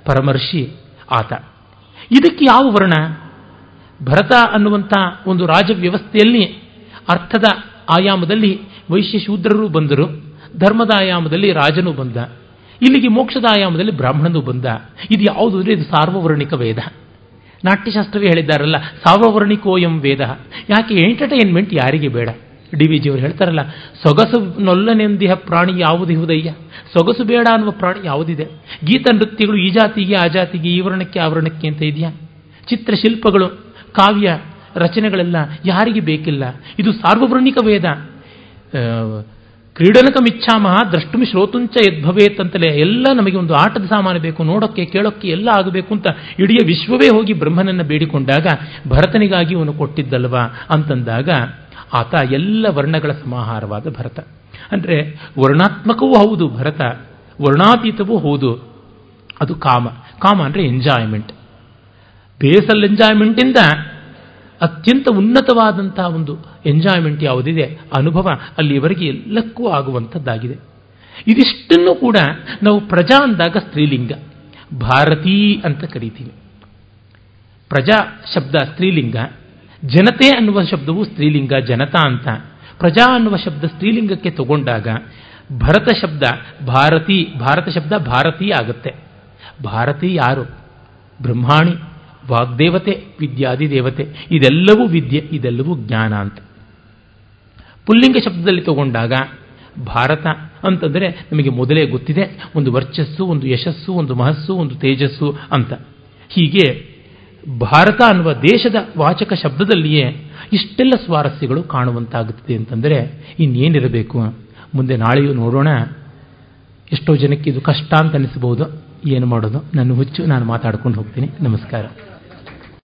ಪರಮರ್ಷಿ ಆತ. ಇದಕ್ಕೆ ಯಾವ ವರ್ಣ? ಭರತ ಅನ್ನುವಂಥ ಒಂದು ರಾಜ ವ್ಯವಸ್ಥೆಯಲ್ಲಿ ಅರ್ಥದ ಆಯಾಮದಲ್ಲಿ ವೈಶ್ಯ ಶೂದ್ರರು ಬಂದರು, ಧರ್ಮದ ಆಯಾಮದಲ್ಲಿ ರಾಜನು ಬಂದ, ಇಲ್ಲಿಗೆ ಮೋಕ್ಷದ ಆಯಾಮದಲ್ಲಿ ಬ್ರಾಹ್ಮಣನು ಬಂದ. ಇದು ಯಾವುದು ಅಂದರೆ ಇದು ಸಾರ್ವವರ್ಣಿಕ ವೇದ. ನಾಟ್ಯಶಾಸ್ತ್ರವೇ ಹೇಳಿದ್ದಾರಲ್ಲ, ಸಾರ್ವವರ್ಣಿಕೋಯಂ ವೇದ. ಯಾಕೆ ಎಂಟರ್ಟೈನ್ಮೆಂಟ್ ಯಾರಿಗೆ ಬೇಡ? ಡಿ ವಿ ಜಿಯವರು ಹೇಳ್ತಾರಲ್ಲ, ಸೊಗಸು ನೊಲ್ಲನೆಂದಿಹ ಪ್ರಾಣಿ ಯಾವುದು ಇವುದಯ್ಯ ಸೊಗಸು ಬೇಡ ಅನ್ನುವ ಪ್ರಾಣಿ ಯಾವುದಿದೆ? ಗೀತ ನೃತ್ಯಗಳು ಈ ಜಾತಿಗೆ, ಆ ಜಾತಿಗೆ ಈ ವರ್ಣಕ್ಕೆ ಆ ವರ್ಣಕ್ಕೆ ಅಂತ ಇದೆಯಾ? ಚಿತ್ರಶಿಲ್ಪಗಳು, ಕಾವ್ಯ, ರಚನೆಗಳೆಲ್ಲ ಯಾರಿಗೆ ಬೇಕಿಲ್ಲ? ಇದು ಸಾರ್ವವರ್ಣಿಕ ವೇದ. ಕ್ರೀಡನಕಮಿಚ್ಛಾಮಹ ದ್ರಷ್ಟುಮಿ ಶ್ರೋತುಂಚ ಯದ್ಭವೇತ್ ಅಂತಲೇ ಎಲ್ಲ ನಮಗೆ ಒಂದು ಆಟದ ಸಾಮಾನು ಬೇಕು, ನೋಡೋಕ್ಕೆ, ಕೇಳೋಕ್ಕೆ ಎಲ್ಲ ಆಗಬೇಕು ಅಂತ ಇಡೀ ವಿಶ್ವವೇ ಹೋಗಿ ಬ್ರಹ್ಮನನ್ನು ಬೇಡಿಕೊಂಡಾಗ ಭರತನಿಗಾಗಿ ಅವನು ಕೊಟ್ಟಿದ್ದಲ್ವಾ ಅಂತಂದಾಗ ಆತ ಎಲ್ಲ ವರ್ಣಗಳ ಸಮಾಹಾರವಾದ ಭರತ. ಅಂದರೆ ವರ್ಣಾತ್ಮಕವೂ ಹೌದು ಭರತ, ವರ್ಣಾತೀತವೂ ಹೌದು. ಅದು ಕಾಮ. ಕಾಮ ಅಂದರೆ ಎಂಜಾಯ್ಮೆಂಟ್ ಬೇಸಲ್ ಎಂಜಾಯ್ಮೆಂಟಿಂದ ಅತ್ಯಂತ ಉನ್ನತವಾದಂತಹ ಒಂದು ಎಂಜಾಯ್ಮೆಂಟ್ ಯಾವುದಿದೆ, ಅನುಭವ ಅಲ್ಲಿವರೆಗೆ ಎಲ್ಲಕ್ಕೂ ಆಗುವಂಥದ್ದಾಗಿದೆ. ಇದಿಷ್ಟನ್ನು ಕೂಡ ನಾವು ಪ್ರಜಾ ಅಂದಾಗ ಸ್ತ್ರೀಲಿಂಗ, ಭಾರತೀ ಅಂತ ಕರಿತೀವಿ. ಪ್ರಜಾ ಶಬ್ದ ಸ್ತ್ರೀಲಿಂಗ, ಜನತೆ ಅನ್ನುವ ಶಬ್ದವು ಸ್ತ್ರೀಲಿಂಗ, ಜನತಾ ಅಂತ. ಪ್ರಜಾ ಅನ್ನುವ ಶಬ್ದ ಸ್ತ್ರೀಲಿಂಗಕ್ಕೆ ತಗೊಂಡಾಗ ಭರತ ಶಬ್ದ ಭಾರತೀ, ಭಾರತ ಶಬ್ದ ಭಾರತೀ ಆಗುತ್ತೆ. ಭಾರತೀ ಯಾರು? ಬ್ರಹ್ಮಾಣಿ. ವಾಗ್ದೇವತೆ ವಿದ್ಯಾದಿ ದೇವತೆ ಇದೆಲ್ಲವೂ ವಿದ್ಯೆ, ಇದೆಲ್ಲವೂ ಜ್ಞಾನ ಅಂತ. ಪುಲ್ಲಿಂಗ ಶಬ್ದದಲ್ಲಿ ತಗೊಂಡಾಗ ಭಾರತ ಅಂತಂದರೆ ನಮಗೆ ಮೊದಲೇ ಗೊತ್ತಿದೆ, ಒಂದು ವರ್ಚಸ್ಸು, ಒಂದು ಯಶಸ್ಸು, ಒಂದು ಮಹಸ್ಸು, ಒಂದು ತೇಜಸ್ಸು ಅಂತ. ಹೀಗೆ ಭಾರತ ಅನ್ನುವ ದೇಶದ ವಾಚಕ ಶಬ್ದದಲ್ಲಿಯೇ ಇಷ್ಟೆಲ್ಲ ಸ್ವಾರಸ್ಯಗಳು ಕಾಣುವಂತಾಗುತ್ತದೆ ಅಂತಂದರೆ ಇನ್ನೇನಿರಬೇಕು? ಮುಂದೆ ನಾಳೆಯೂ ನೋಡೋಣ. ಎಷ್ಟೋ ಜನಕ್ಕೆ ಇದು ಕಷ್ಟ ಅಂತ ಅನಿಸಬಹುದು ಏನು ಮಾಡೋದು? ನನ್ನ ಹುಚ್ಚು, ನಾನು ಮಾತಾಡ್ಕೊಂಡು ಹೋಗ್ತೀನಿ. ನಮಸ್ಕಾರ.